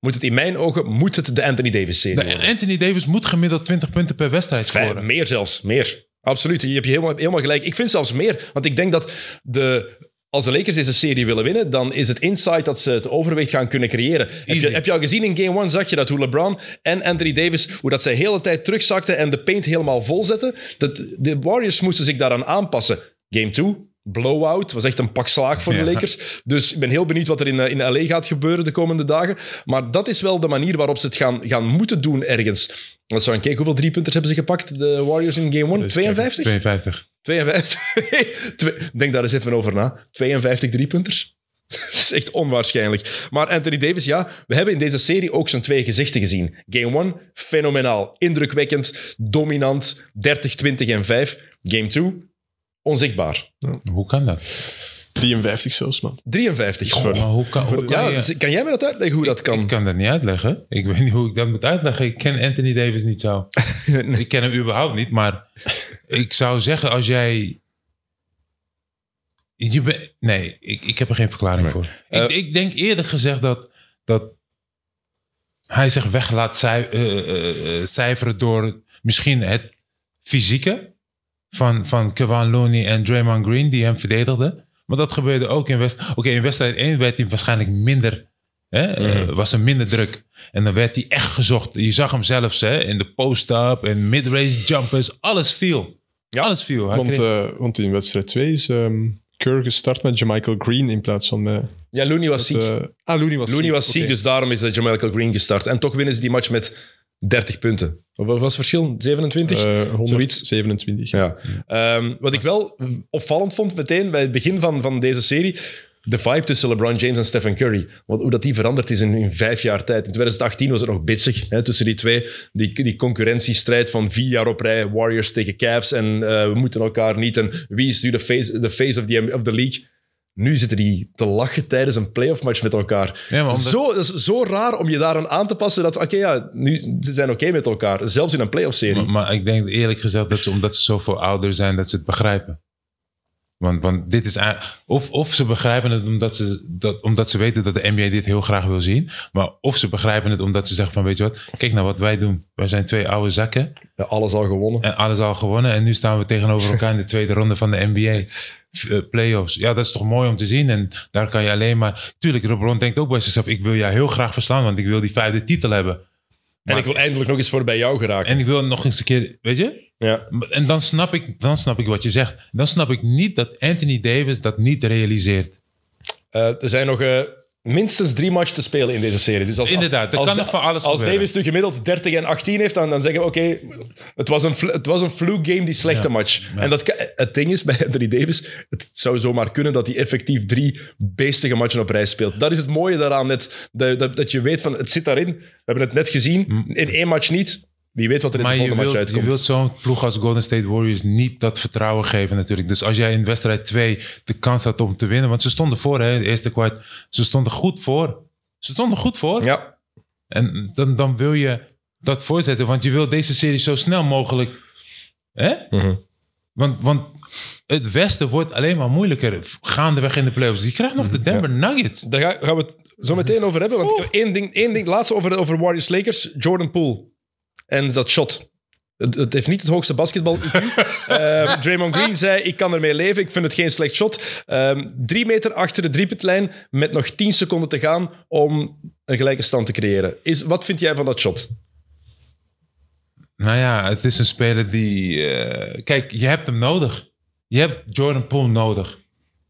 moet het in mijn ogen moet het de Anthony Davis-serie De- worden. Anthony Davis moet gemiddeld 20 punten per wedstrijd scoren. meer zelfs, meer. Absoluut, je hebt je helemaal, helemaal gelijk. Ik vind zelfs meer, want ik denk dat de, als de Lakers deze serie willen winnen, dan is het insight dat ze het overwicht gaan kunnen creëren. Heb je, heb je al gezien in Game 1, zag je dat hoe LeBron en Anthony Davis, hoe dat zij de hele tijd terugzakten en de paint helemaal vol zetten. Dat, de Warriors moesten zich daaraan aanpassen. Game 2, blowout, was echt een pak slaag voor de Ja. Lakers. Dus ik ben heel benieuwd wat er in, eh, in LA gaat gebeuren de komende dagen. Maar dat is wel de manier waarop ze het gaan, gaan moeten doen ergens. Als we gaan kijken, hoeveel driepunters hebben ze gepakt, de Warriors in Game 1? Dus 52? 52. 52. Twee- Denk daar eens even over na. 52 driepunters. Dat is echt onwaarschijnlijk. Maar Anthony Davis, ja, we hebben in deze serie ook zijn twee gezichten gezien. Game 1, fenomenaal. Indrukwekkend, dominant, 30, 20 en 5. Game 2, onzichtbaar. Hoe kan dat? 53 zelfs, man. 53. Goh. Maar hoe kan, hoe kan Ja, je- kan jij me dat uitleggen hoe dat Ik kan? kan dat niet uitleggen. Ik weet niet hoe ik dat moet uitleggen. Ik ken Anthony Davis niet zo. Ik ken hem überhaupt niet. Maar ik zou zeggen, als jij... Je bent- nee, ik, ik heb er geen verklaring voor. Ik, Eh, ik denk eerder gezegd dat, dat hij zich weg laat cij- eh, eh, cijferen door misschien het fysieke van, van Kevin Looney en Draymond Green die hem verdedigden. Maar dat gebeurde ook in wedstrijd. Oké, in wedstrijd 1 werd hij waarschijnlijk minder. Hè, eh, was er minder druk. En dan werd hij echt gezocht. Je zag hem zelfs hè, in de post-up en mid-range jumpers. Alles viel. Ja, Alles viel. Hij Want, kreeg- eh, want in wedstrijd 2 is ehm Kerr gestart met Jamichael Green in plaats van met... Ja, Looney was ziek. eh, ah, Looney was Looney ziek, was ziek, dus daarom is uh, Jamal Green gestart. En toch winnen ze die match met 30 punten. Wat was het verschil? 27? Eh, 127. Ja. Ehm, wat ik wel opvallend vond meteen bij het begin van, van deze serie, de vibe tussen LeBron James en Stephen Curry. Want hoe dat die veranderd is in, in vijf jaar tijd. In 2018 was het nog bitsig hè, tussen die twee. Die, die concurrentiestrijd van vier jaar op rij, Warriors tegen Cavs en eh, we moeten elkaar niet. En wie is nu de face, de face of, the, of the league? Nu zitten die te lachen tijdens een playoff match met elkaar. Ja, omdat- zo, dat is zo raar om je daaraan aan te passen dat, oké, ja, nu ze zijn oké met elkaar. Zelfs in een playoff-serie. Maar, maar ik denk eerlijk gezegd dat ze, omdat ze zoveel ouder zijn, dat ze het begrijpen. Want, want dit is eigenlijk- of, of ze begrijpen het omdat ze, dat, omdat ze weten dat de NBA dit heel graag wil zien. Maar of ze begrijpen het omdat ze zeggen van weet je wat, kijk nou wat wij doen. Wij zijn twee oude zakken Ja, alles al gewonnen. en alles al gewonnen. En nu staan we tegenover elkaar in de tweede ronde van de NBA. eh, Playoffs. Ja, dat is toch mooi om te zien. En daar kan je alleen maar... Tuurlijk, LeBron denkt ook bij zichzelf... ik wil jou heel graag verslaan, want ik wil die vijfde titel hebben. En ik wil eindelijk nog eens voor bij jou geraken. En ik wil nog eens een keer... Weet je? Ja. En dan snap, ik, dan snap ik wat je zegt. Dan snap ik niet dat Anthony Davis dat niet realiseert. Eh, er zijn nog eh, minstens drie matchen te spelen in deze serie. Dus als, Inderdaad, er als, kan nog van alles Als gebeuren. Davis nu gemiddeld 30 en 18 heeft, dan, dan zeggen we oké, het was een het was een fluke game, die slechte Ja. match. Ja. En dat, het ding is, bij Anthony Davis, het zou zomaar kunnen dat hij effectief drie beestige matchen op rij speelt. Dat is het mooie daaraan, net, dat, dat, dat je weet van, het zit daarin. We hebben het net gezien, in één match niet. Wie weet wat er in Mm. Maar de match wilt, je uitkomt. wilt zo'n ploeg als Golden State Warriors niet dat vertrouwen geven natuurlijk. Dus als jij in wedstrijd 2 de kans had om te winnen... Want ze stonden voor, hè, de eerste kwart. Ze stonden goed voor. Ze stonden goed voor. Ja, En dan, dan wil je dat voorzetten. Want je wil deze serie zo snel mogelijk... Hè? Mhm. Want, want het Westen wordt alleen maar moeilijker gaandeweg in de playoffs. Je krijgt nog de Denver Nuggets. Daar ga- gaan we het zo meteen over hebben. Want één ding, één ding laatste over, over Warriors Lakers. Jordan Poole. En dat shot. Het, het heeft niet het hoogste basketbal IQ. Ehm, Draymond Green zei, ik kan ermee leven. Ik vind het geen slecht shot. Ehm, drie meter achter de driepuntlijn met nog tien seconden te gaan om een gelijke stand te creëren. Is, wat vind jij van dat shot? Nou ja, het is een speler die... eh, kijk, je hebt hem nodig. Je hebt Jordan Poole nodig.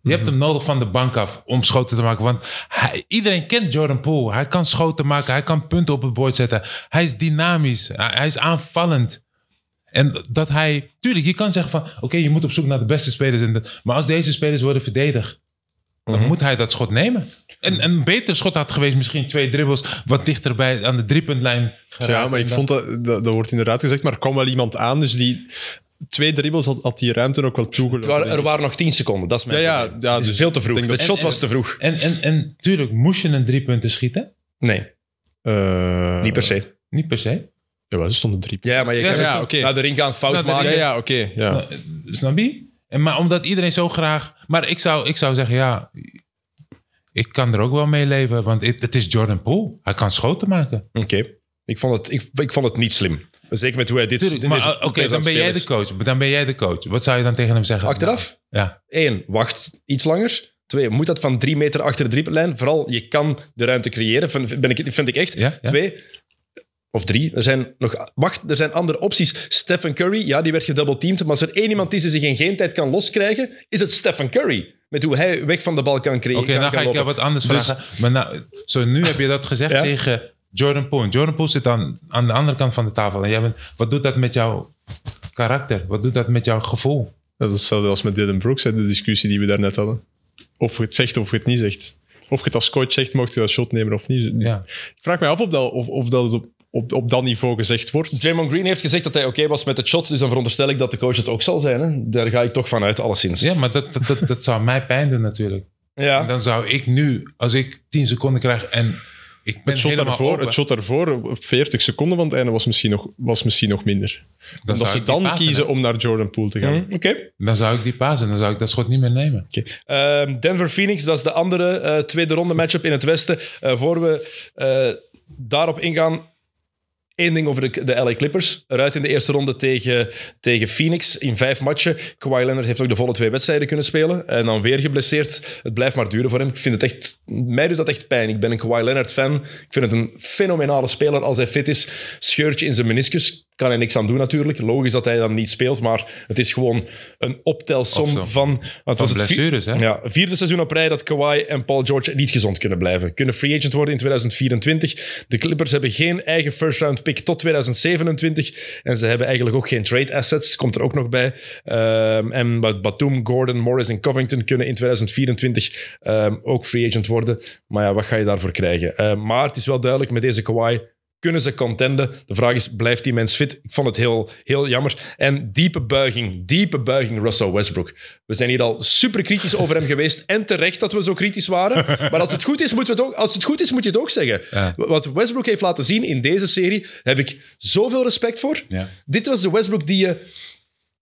Je hebt hem nodig van de bank af om schoten te maken. Want hij, iedereen kent Jordan Poole. Hij kan schoten maken. Hij kan punten op het bord zetten. Hij is dynamisch. Hij, is aanvallend. En dat hij... Tuurlijk, je kan zeggen van... Oké, je moet op zoek naar de beste spelers. In de, maar als deze spelers worden verdedigd... Dan moet hij dat schot nemen. En een beter schot had geweest misschien twee dribbles... wat dichterbij aan de driepuntlijn geraakt. Ja, maar ik En vond dat, dat, dat wordt inderdaad gezegd, maar er kwam wel iemand aan, dus die twee dribbles had, had die ruimte ook wel Er toegelaten. waren, er waren nog tien seconden, dat is mijn Ja, ja, probleem. ja, dus veel te vroeg. Het dat- shot was te vroeg. En, en, en tuurlijk, moest je een drie punten schieten? Nee, Eh, niet per se. Niet per se. Ja, er stonden drie. Ja, maar je Ja, kan ja, naar de ring gaan, fout maken. Ja, ja, oké. ja. Sna- Snap je? En, maar omdat iedereen zo graag... Maar ik zou, ik zou zeggen, ja... Ik kan er ook wel mee leven, want het, het is Jordan Poole. Hij kan schoten maken. Oké. Ik, vond het, ik, ik vond het niet slim. Zeker met hoe hij dit... Tuurlijk, dit maar oké, dan ben jij de coach. Dan ben jij de coach. Wat zou je dan tegen hem zeggen? Achteraf? Ja. Eén, wacht iets langer. Twee, moet dat van drie meter achter de driepuntlijn? Vooral, je kan de ruimte creëren, vind, ben ik, vind ik echt. Ja, ja. Twee, of drie, er zijn nog... Wacht, er zijn andere opties. Stephen Curry, ja, die werd gedoubleteamd. Maar als er één iemand is die zich in geen tijd kan loskrijgen, is het Stephen Curry. Met hoe hij weg van de bal kan creëren. Oké, dan ga ik jou wat anders Dus- vragen. Maar nou, zo nu heb je dat gezegd Ja. tegen Jordan Poole. Jordan Poole zit aan, aan de andere kant van de tafel. En jij bent, wat doet dat met jouw karakter? Wat doet dat met jouw gevoel? Dat is hetzelfde als met Dylan Brooks, hè, de discussie die we daarnet hadden. Of je het zegt of je het niet zegt. Of je het als coach zegt, mocht je dat shot nemen of niet. Ja. Ik vraag me af of dat, of, of dat het op, op, op dat niveau gezegd wordt. Draymond Green heeft gezegd dat hij oké was met het shot, dus dan veronderstel ik dat de coach het ook zal zijn. Hè? Daar ga ik toch van uit, alleszins. Ja, maar dat, dat, dat, dat zou mij pijn doen natuurlijk. Ja. En dan zou ik nu, als ik 10 seconden krijg en ik ben Het shot, daarvoor, open, het shot daarvoor, op 40 seconden van het einde, was misschien nog, was misschien nog minder. dan Omdat ze dan pasen, kiezen hè. om naar Jordan Poole te gaan. Hm, Oké. Dan zou ik die pasen, dan zou ik dat schot niet meer nemen. Oké. Ehm, Denver-Phoenix, dat is de andere eh, tweede ronde matchup in het Westen. Eh, voor we eh, daarop ingaan, één ding over de, de LA Clippers. Eruit in de eerste ronde tegen, tegen Phoenix in vijf matchen. Kawhi Leonard heeft ook de volle twee wedstrijden kunnen spelen. En dan weer geblesseerd. Het blijft maar duren voor hem. Ik vind het echt... Mij doet dat echt pijn. Ik ben een Kawhi Leonard-fan. Ik vind het een fenomenale speler als hij fit is. Scheurtje in zijn meniscus. Kan hij niks aan doen natuurlijk. Logisch dat hij dan niet speelt. Maar het is gewoon een optelsom van... Wat was het? blessures, hè? Ja, vierde seizoen op rij dat Kawhi en Paul George niet gezond kunnen blijven. Kunnen free agent worden in 2024. De Clippers hebben geen eigen first round pick tot 2027. En ze hebben eigenlijk ook geen trade assets. Komt er ook nog bij. Ehm, en Bat- Batum, Gordon, Morris en Covington kunnen in 2024 ehm, ook free agent worden. Maar ja, wat ga je daarvoor krijgen? Ehm, maar het is wel duidelijk met deze Kawhi. Kunnen ze contenden? De vraag is, blijft die mens fit? Ik vond het heel, heel jammer. En diepe buiging, diepe buiging Russell Westbrook. We zijn hier al super kritisch over hem geweest. En terecht dat we zo kritisch waren. Maar als het goed is, moeten we het ook, als het goed is moet je het ook zeggen. Ja. Wat Westbrook heeft laten zien in deze serie, heb ik zoveel respect voor. Ja. Dit was de Westbrook die je,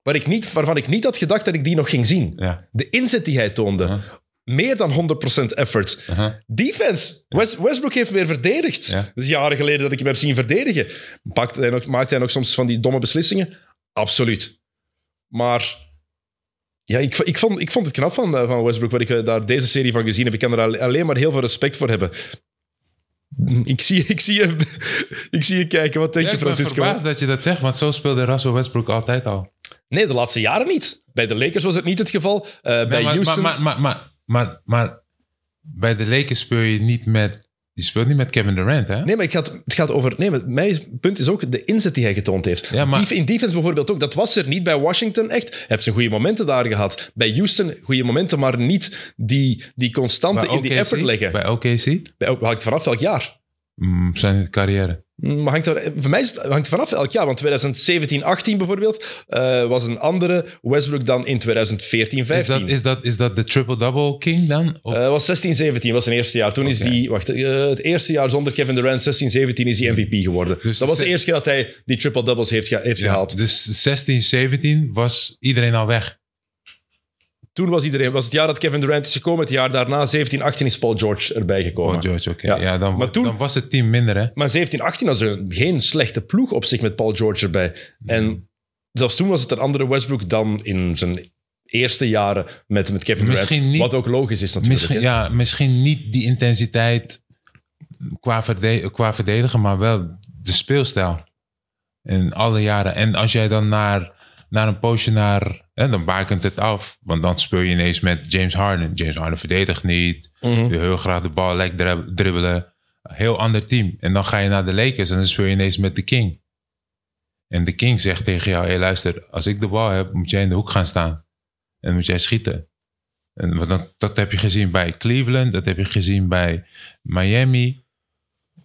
waar ik niet, waarvan ik niet had gedacht dat ik die nog ging zien. Ja. De inzet die hij toonde. Meer dan 100% effort. Defense. West- Westbrook heeft weer verdedigd. Ja. Dat is jaren geleden dat ik hem heb zien verdedigen. Maakt hij, nog, maakt hij nog soms van die domme beslissingen? Absoluut. Maar ja, ik, ik, vond, ik vond het knap van, eh, van Westbrook, wat ik eh, daar deze serie van gezien heb. Ik kan er al- alleen maar heel veel respect voor hebben. Ik zie, ik zie, je, ik zie je kijken. Wat denk Ja, je, ik ben Francisco? verbaasd dat je dat zegt, want zo speelde Russell Westbrook altijd al. Nee, de laatste jaren niet. Bij de Lakers was het niet het geval. Eh, bij maar, Houston... maar, maar, maar, maar, maar, bij de Lakers speel je niet met... Je speelt niet met Kevin Durant, hè? Nee, maar het gaat, het gaat over... Nee, maar mijn punt is ook de inzet die hij getoond heeft. Ja, maar- Def- In defense bijvoorbeeld ook. Dat was er niet bij Washington echt. Hij heeft zijn goede momenten daar gehad. Bij Houston goede momenten, maar niet die, die constante in die effort leggen. Bij, Bij OKC? bij, hangt vanaf welk jaar. Mm, zijn carrière. Maar hangt er, voor mij het, hangt er vanaf elk jaar. Want 2017-18 bijvoorbeeld eh, was een andere Westbrook dan in 2014-15. Is dat, is, dat, is dat de triple-double king dan? Of- Eh, was 16-17 was zijn eerste jaar. Toen is die, wacht, eh, het eerste jaar zonder Kevin Durant, 16-17 is hij MVP geworden. Dus dat was de eerste keer dat hij die triple-doubles heeft, ge- heeft Ja, gehaald. Dus 16, 17 was iedereen al weg. Toen was iedereen, was het jaar dat Kevin Durant is gekomen. Het jaar daarna, 17-18, is Paul George erbij gekomen. Oh, George, oké. Ja. Ja. dan, Maar toen- dan was het team minder, hè? Maar 17-18 was er geen slechte ploeg op zich met Paul George erbij. En zelfs toen was het een andere Westbrook dan in zijn eerste jaren met, met Kevin Durant. Niet- Wat ook logisch is natuurlijk. Misschien, hè. ja, misschien niet die intensiteit qua, verde- qua verdedigen, maar wel de speelstijl. In alle jaren. En als jij dan naar, naar een poosje naar... Hè, dan bakent het af. Want dan speel je ineens met James Harden. James Harden verdedigt niet. Mhm. Wil heel graag de bal lek drib- dribbelen. Heel ander team. En dan ga je naar de Lakers en dan speel je ineens met de King. En de King zegt tegen jou... Hé, luister, als ik de bal heb, moet jij in de hoek gaan staan. En moet jij schieten. En dat, dat heb je gezien bij Cleveland, dat heb je gezien bij Miami.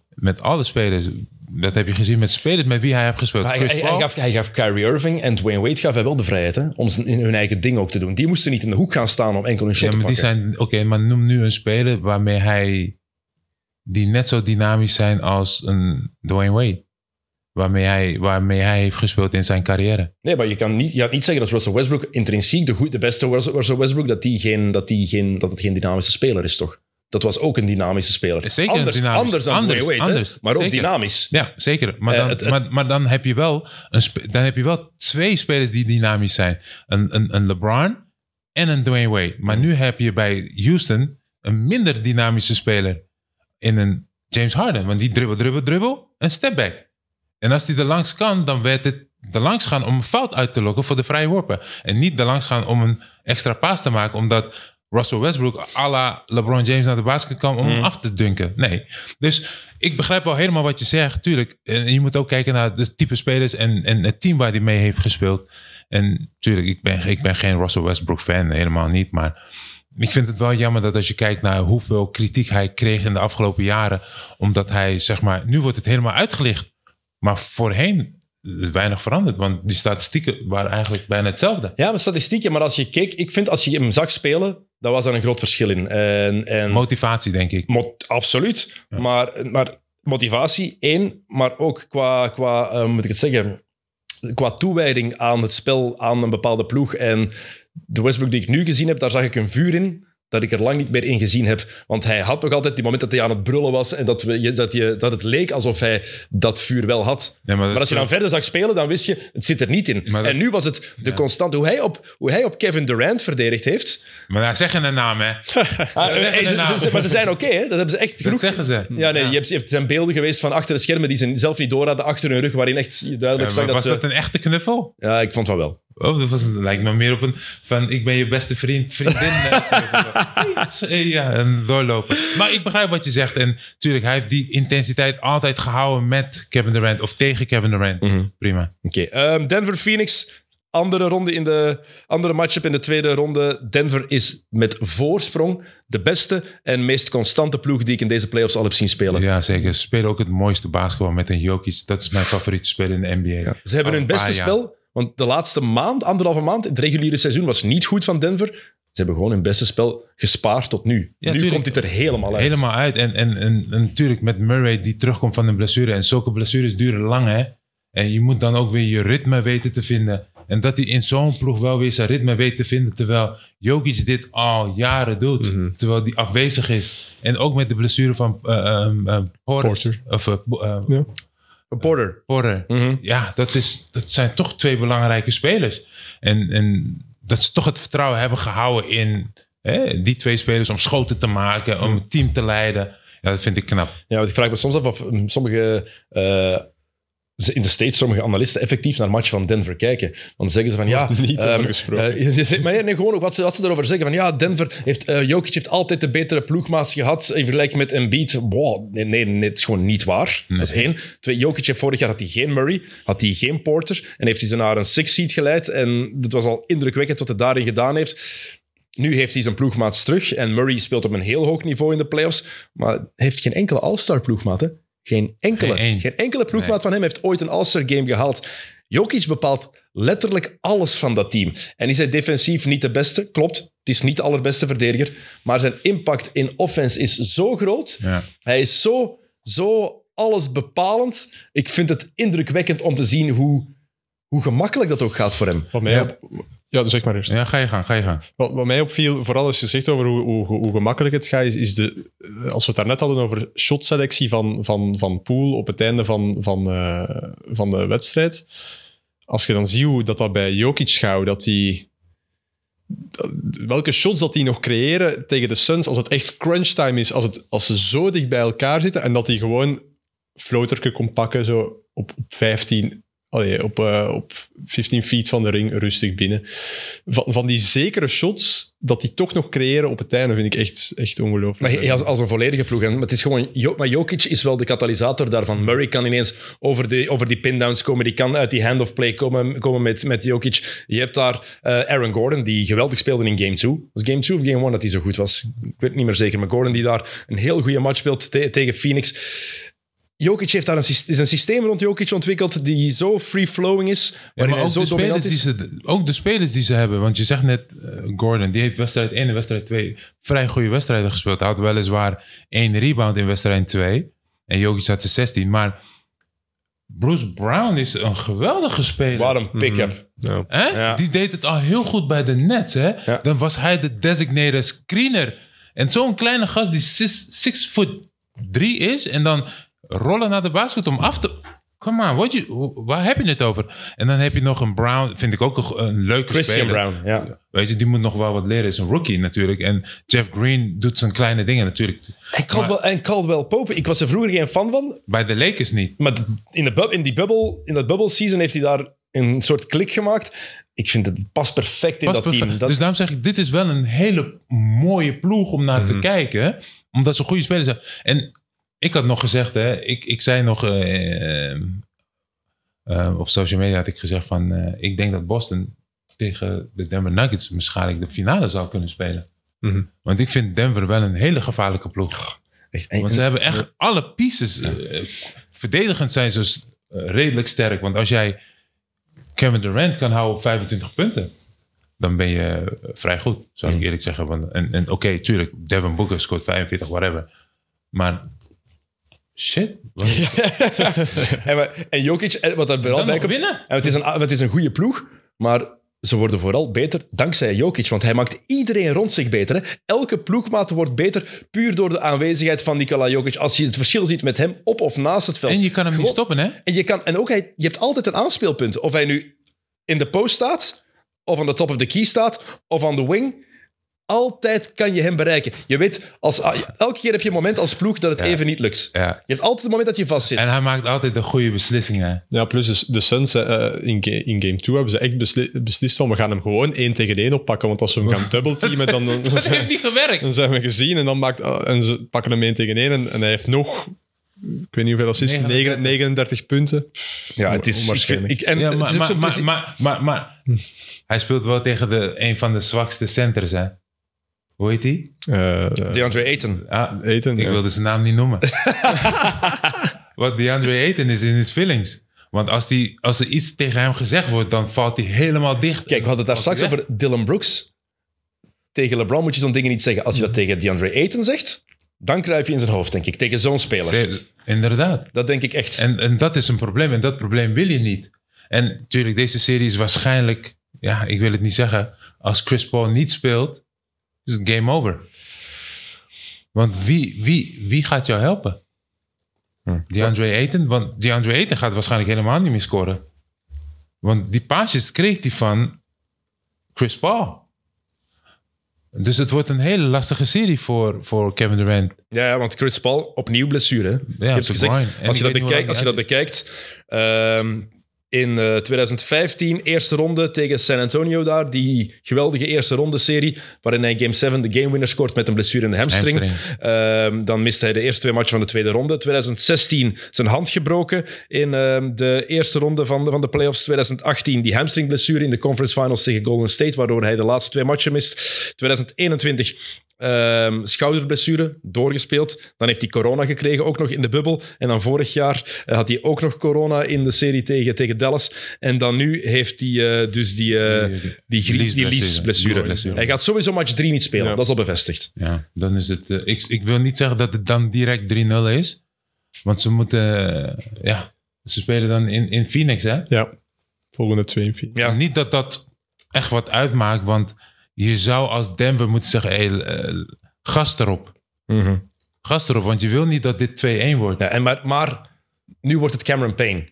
Met alle spelers. Dat heb je gezien met spelers met wie hij heeft gespeeld. Hij, gaf, hij gaf Kyrie Irving en Dwayne Wade gaf hij wel de vrijheid hè, om zijn- hun eigen ding ook te doen. Die moesten niet in de hoek gaan staan om enkel een shot ja, maar te die pakken. zijn. Oké, maar noem nu een speler waarmee hij. die net zo dynamisch zijn als een Dwayne Wade. Waarmee hij, waarmee hij heeft gespeeld in zijn carrière. Nee, maar je kan niet, je gaat niet zeggen dat Russell Westbrook intrinsiek de, goed, de beste Russell Russell Westbrook, dat, die geen, dat, die geen, dat het geen dynamische speler is, toch? Dat was ook een dynamische speler. Zeker een anders, dynamisch- Anders dan anders, Dwayne Wade, anders, maar ook zeker. dynamisch. Ja, zeker. Maar Eh, dan, het- maar, maar dan, heb je wel een dan heb je wel twee spelers die dynamisch zijn. Een, een, een LeBron en een Dwayne Wade. Maar nu heb je bij Houston een minder dynamische speler in een James Harden. Want die dribbel, dribbel, dribbel en step back. En als die er langs kan, dan werd het er langs gaan om een fout uit te lokken voor de vrije worpen. En niet er langs gaan om een extra paas te maken, omdat Russell Westbrook à la LeBron James naar de basket kwam om hem af te dunken. Nee. Dus ik begrijp wel helemaal wat je zegt, tuurlijk. En je moet ook kijken naar de type spelers en, en het team waar hij mee heeft gespeeld. En tuurlijk, ik ben, ik ben geen Russell Westbrook fan, helemaal niet. Maar ik vind het wel jammer dat als je kijkt naar hoeveel kritiek hij kreeg in de afgelopen jaren. Omdat hij, zeg maar, nu wordt het helemaal uitgelicht. Maar voorheen weinig veranderd, want die statistieken waren eigenlijk bijna hetzelfde. Ja, maar statistieken, maar als je keek, ik vind als je hem zag spelen, dat was er een groot verschil in. En, en Motivatie, denk ik. Mo- absoluut. Maar, maar motivatie, één. Maar ook qua, qua eh, moet ik het zeggen, qua toewijding aan het spel, aan een bepaalde ploeg. En de Westbrook die ik nu gezien heb, daar zag ik een vuur in dat ik er lang niet meer in gezien heb. Want hij had toch altijd die moment dat hij aan het brullen was en dat, we, dat, je, dat het leek alsof hij dat vuur wel had. Ja, maar dat Maar als je dan zo- verder zag spelen, dan wist je, het zit er niet in. Dat- en nu was het de constante, hoe hij, op, hoe hij op Kevin Durant verdedigd heeft. Maar nou, zeg een naam, hè. Ah, zeggen eh, ze- maar ze zijn oké, hè? dat hebben ze echt Dat genoeg zeggen ze. ja, nee, Je, hebt, je hebt zijn beelden geweest van achter de schermen die ze zelf niet door hadden, achter hun rug, waarin echt duidelijk zag dat was ze... dat een echte knuffel? Ja, ik vond het wel wel. Oh, dat was, lijkt me meer op een van ik ben je beste vriend, vriendin. ja, en doorlopen. Maar ik begrijp wat je zegt. En natuurlijk, hij heeft die intensiteit altijd gehouden met Kevin Durant of tegen Kevin Durant. Mhm. Prima. Oké, ehm, Denver-Phoenix. Andere ronde in de andere matchup in de tweede ronde. Denver is met voorsprong de beste en meest constante ploeg die ik in deze playoffs al heb zien spelen. Ja, zeker. Ze spelen ook het mooiste basketbal met een Jokic. Dat is mijn favoriete speler in de NBA. Ze hebben Al hun beste spel, want de laatste maand, anderhalve maand, het reguliere seizoen was niet goed van Denver. Ze hebben gewoon hun beste spel gespaard tot nu. Ja, nu tuurlijk. komt dit er helemaal uit. Helemaal uit. En, en, en, en natuurlijk met Murray die terugkomt van een blessure. En zulke blessures duren lang, hè. En je moet dan ook weer je ritme weten te vinden. En dat hij in zo'n ploeg wel weer zijn ritme weet te vinden. Terwijl Jokic dit al jaren doet. Mhm. Terwijl die afwezig is. En ook met de blessure van ehm, Porter. Porter. Of, eh, eh, Ja. Porter. Porter. Mhm. Ja, dat, is, dat zijn toch twee belangrijke spelers. En, en dat ze toch het vertrouwen hebben gehouden in hè, die twee spelers om schoten te maken, om het team te leiden. Ja, dat vind ik knap. Ja, want ik vraag me soms af of mm, sommige eh, in de States, sommige analisten effectief naar matchen van Denver kijken. Dan zeggen ze van ja... Niet ehm, gesproken. eh, maar nee, gewoon ook wat ze, wat ze erover zeggen. Van ja, Denver heeft... eh Jokic heeft altijd de betere ploegmaats gehad in vergelijking met Embiid. Wow, nee, nee, nee, het is gewoon niet waar. Dat is één. Twee, Jokic heeft vorig jaar had hij geen Murray, had hij geen Porter en heeft hij ze naar een six seed geleid. En dat was al indrukwekkend wat hij daarin gedaan heeft. Nu heeft hij zijn ploegmaats terug en Murray speelt op een heel hoog niveau in de playoffs, maar heeft geen enkele all-star ploegmaat. Hè? Geen enkele. Geen enkele ploegmaat Nee. van hem heeft ooit een All-Star game gehaald. Jokic bepaalt letterlijk alles van dat team. En is hij defensief niet de beste? Klopt. Het is niet de allerbeste verdediger. Maar zijn impact in offense is zo groot. Ja. Hij is zo, zo alles bepalend. Ik vind het indrukwekkend om te zien hoe, hoe gemakkelijk dat ook gaat voor hem. Wat mij Ja. op- ja, zeg maar eerst. ja, ga je gang, ga je gang. Wat, wat mij opviel, vooral als je zegt over hoe, hoe, hoe gemakkelijk het gaat, is, is de, eh, als we het daarnet hadden over shotselectie van, van, van Poel op het einde van, van, eh, van de wedstrijd. Als je dan ziet hoe dat, dat bij Jokic gaat, dat dat- welke shots dat die nog creëren tegen de Suns, als het echt crunch time is, als, het, als ze zo dicht bij elkaar zitten en dat hij gewoon floaterke kon pakken, zo op, op 15, op, eh, op 15 feet van de ring, rustig binnen. Van, van die zekere shots, dat die toch nog creëren op het einde, vind ik echt, echt ongelooflijk. Maar als, als een volledige ploeg. Maar, het is gewoon, maar Jokic is wel de katalysator daarvan. Murray kan ineens over, de, over die pindowns komen. Die kan uit die hand-of-play komen, komen met, met Jokic. Je hebt daar eh, Aaron Gordon, die geweldig speelde in Game 2. Was Game 2 of Game 1 dat hij zo goed was? Ik weet het niet meer zeker. Maar Gordon die daar een heel goede match speelt te- tegen Phoenix. Jokic heeft daar een, syst- is een systeem rond Jokic ontwikkeld die zo free-flowing is. Ja, waarin hij ook zo de, spelers dominant die is. ze, ook de spelers die ze hebben. Want je zegt net, eh, Gordon, die heeft wedstrijd 1 en wedstrijd 2 vrij goede wedstrijden gespeeld. Hij had weliswaar één rebound in wedstrijd 2. En Jokic had er 16. Maar Bruce Brown is een geweldige speler. Wat een pick-up. Ja. Hè? Ja. Die deed het al heel goed bij de Nets. Hè? Ja. Dan was hij de designated screener. En zo'n kleine gast die 6 foot 3 is. En dan rollen naar de basket om af te... Come on, what you, waar heb je het over? En dan heb je nog een Brown, vind ik ook een, een leuke Christian speler. Brown, ja. Weet je, die moet nog wel wat leren. Is een rookie natuurlijk. En Jeff Green doet zijn kleine dingen natuurlijk. En Caldwell, en Caldwell Pope, ik was er vroeger geen fan van. Bij de Lakers niet. Maar in, de bub- in die bubbel, in dat bubble season heeft hij daar een soort klik gemaakt. Ik vind het past perfect in Pas dat perfect. team. Dat, Dus daarom zeg ik, dit is wel een hele mooie ploeg om naar te kijken. hè. Omdat ze goede spelers hebben. En ik had nog gezegd, hè, ik, ik zei nog eh, eh, eh, op social media had ik gezegd van, ik denk dat Boston tegen de Denver Nuggets waarschijnlijk de finale zou kunnen spelen. Mhm. Want ik vind Denver wel een hele gevaarlijke ploeg. echt, Want ze hebben echt alle pieces. verdedigend zijn ze redelijk sterk. Want als jij Kevin Durant kan houden op 25 punten, dan ben je vrij goed, zou ik eerlijk zeggen. Want, en en oké, tuurlijk, Devin Booker scoort 45, whatever. Maar shit. en, we- en Jokic, en wat er vooral Dan bij komt... winnen. En het, is een, het is een goede ploeg, maar ze worden vooral beter dankzij Jokic. Want hij maakt iedereen rond zich beter. Hè? Elke ploegmaat wordt beter puur door de aanwezigheid van Nikola Jokic. Als je het verschil ziet met hem op of naast het veld. En je kan hem niet stoppen, hè? En, je, kan, en ook, hij, je hebt altijd een aanspeelpunt. Of hij nu in de post staat, of aan de top of the key staat, of aan de wing. Altijd kan je hem bereiken. Je weet, als, ah, elke keer heb je een moment als ploeg dat het Ja. even niet lukt. Ja. Je hebt altijd het moment dat je vastzit. En hij maakt altijd de goede beslissingen. Ja, plus de, de Suns eh, in, in game 2 hebben ze echt besli- beslist van we gaan hem gewoon één tegen één oppakken. Want als we hem gaan dubbelteamen, dan, dan, Dat zijn, heeft niet gewerkt. dan zijn we gezien. En, dan maakt, en ze pakken hem één tegen één. En, en hij heeft nog, ik weet niet hoeveel assists, 39. 39 punten. ja, het is... Maar, maar, maar, maar hij speelt wel tegen de, een van de zwakste centers, hè? Hoe heet hij? Eh, eh, DeAndre Ayton. Ah, Eten, Ik ja. wilde zijn naam niet noemen. Wat DeAndre Ayton is in his feelings. Want als, die, als er iets tegen hem gezegd wordt, dan valt hij helemaal dicht. Kijk, we hadden het daar straks over Dylan Brooks. Tegen LeBron moet je zo'n dingen niet zeggen. Als je dat tegen DeAndre Ayton zegt, dan kruip je in zijn hoofd, denk ik. Tegen zo'n speler. Inderdaad. Dat denk ik echt. En, en dat is een probleem. En dat probleem wil je niet. En natuurlijk, deze serie is waarschijnlijk... Ja, ik wil het niet zeggen. Als Chris Paul niet speelt, is het game over. Want wie, wie, wie gaat jou helpen? DeAndre Ayton? Want DeAndre Ayton gaat waarschijnlijk helemaal niet meer scoren. Want die paasjes kreeg hij van Chris Paul. Dus het wordt een hele lastige serie voor, voor Kevin Durant. Ja, ja, want Chris Paul, opnieuw blessure. hè. zijn gezegd, als je, dat bekijkt, als je dat bekijkt ehm, in eh, 2015, eerste ronde tegen San Antonio daar, die geweldige eerste ronde serie, waarin hij Game 7 de game winner scoort met een blessure in de hamstring. Hamstring. Ehm, dan miste hij de eerste twee matchen van de tweede ronde. 2016 zijn hand gebroken in ehm, de eerste ronde van de, van de playoffs. 2018 die hamstringblessure in de conference finals tegen Golden State, waardoor hij de laatste twee matchen mist. 2021 ehm, schouderblessure, doorgespeeld. Dan heeft hij corona gekregen, ook nog in de bubbel. En dan vorig jaar eh, had hij ook nog corona in de serie tegen, tegen Dallas. En dan nu heeft hij eh, dus die, eh Die- die- die, liesblessure. Hij gaat sowieso match 3 niet spelen, Ja. dat is al bevestigd. Ja, dan is het. ik, ik wil niet zeggen dat het dan direct 3-0 is. Want ze moeten. eh, ja, ze spelen dan in, in Phoenix, hè? Ja, volgende twee en vier. Ja. Niet dat dat echt wat uitmaakt, want je zou als Denver moeten zeggen: hey, eh, gast erop. Gast erop, want je wil niet dat dit 2-1 wordt. Ja, en maar, maar nu wordt het Cameron Payne.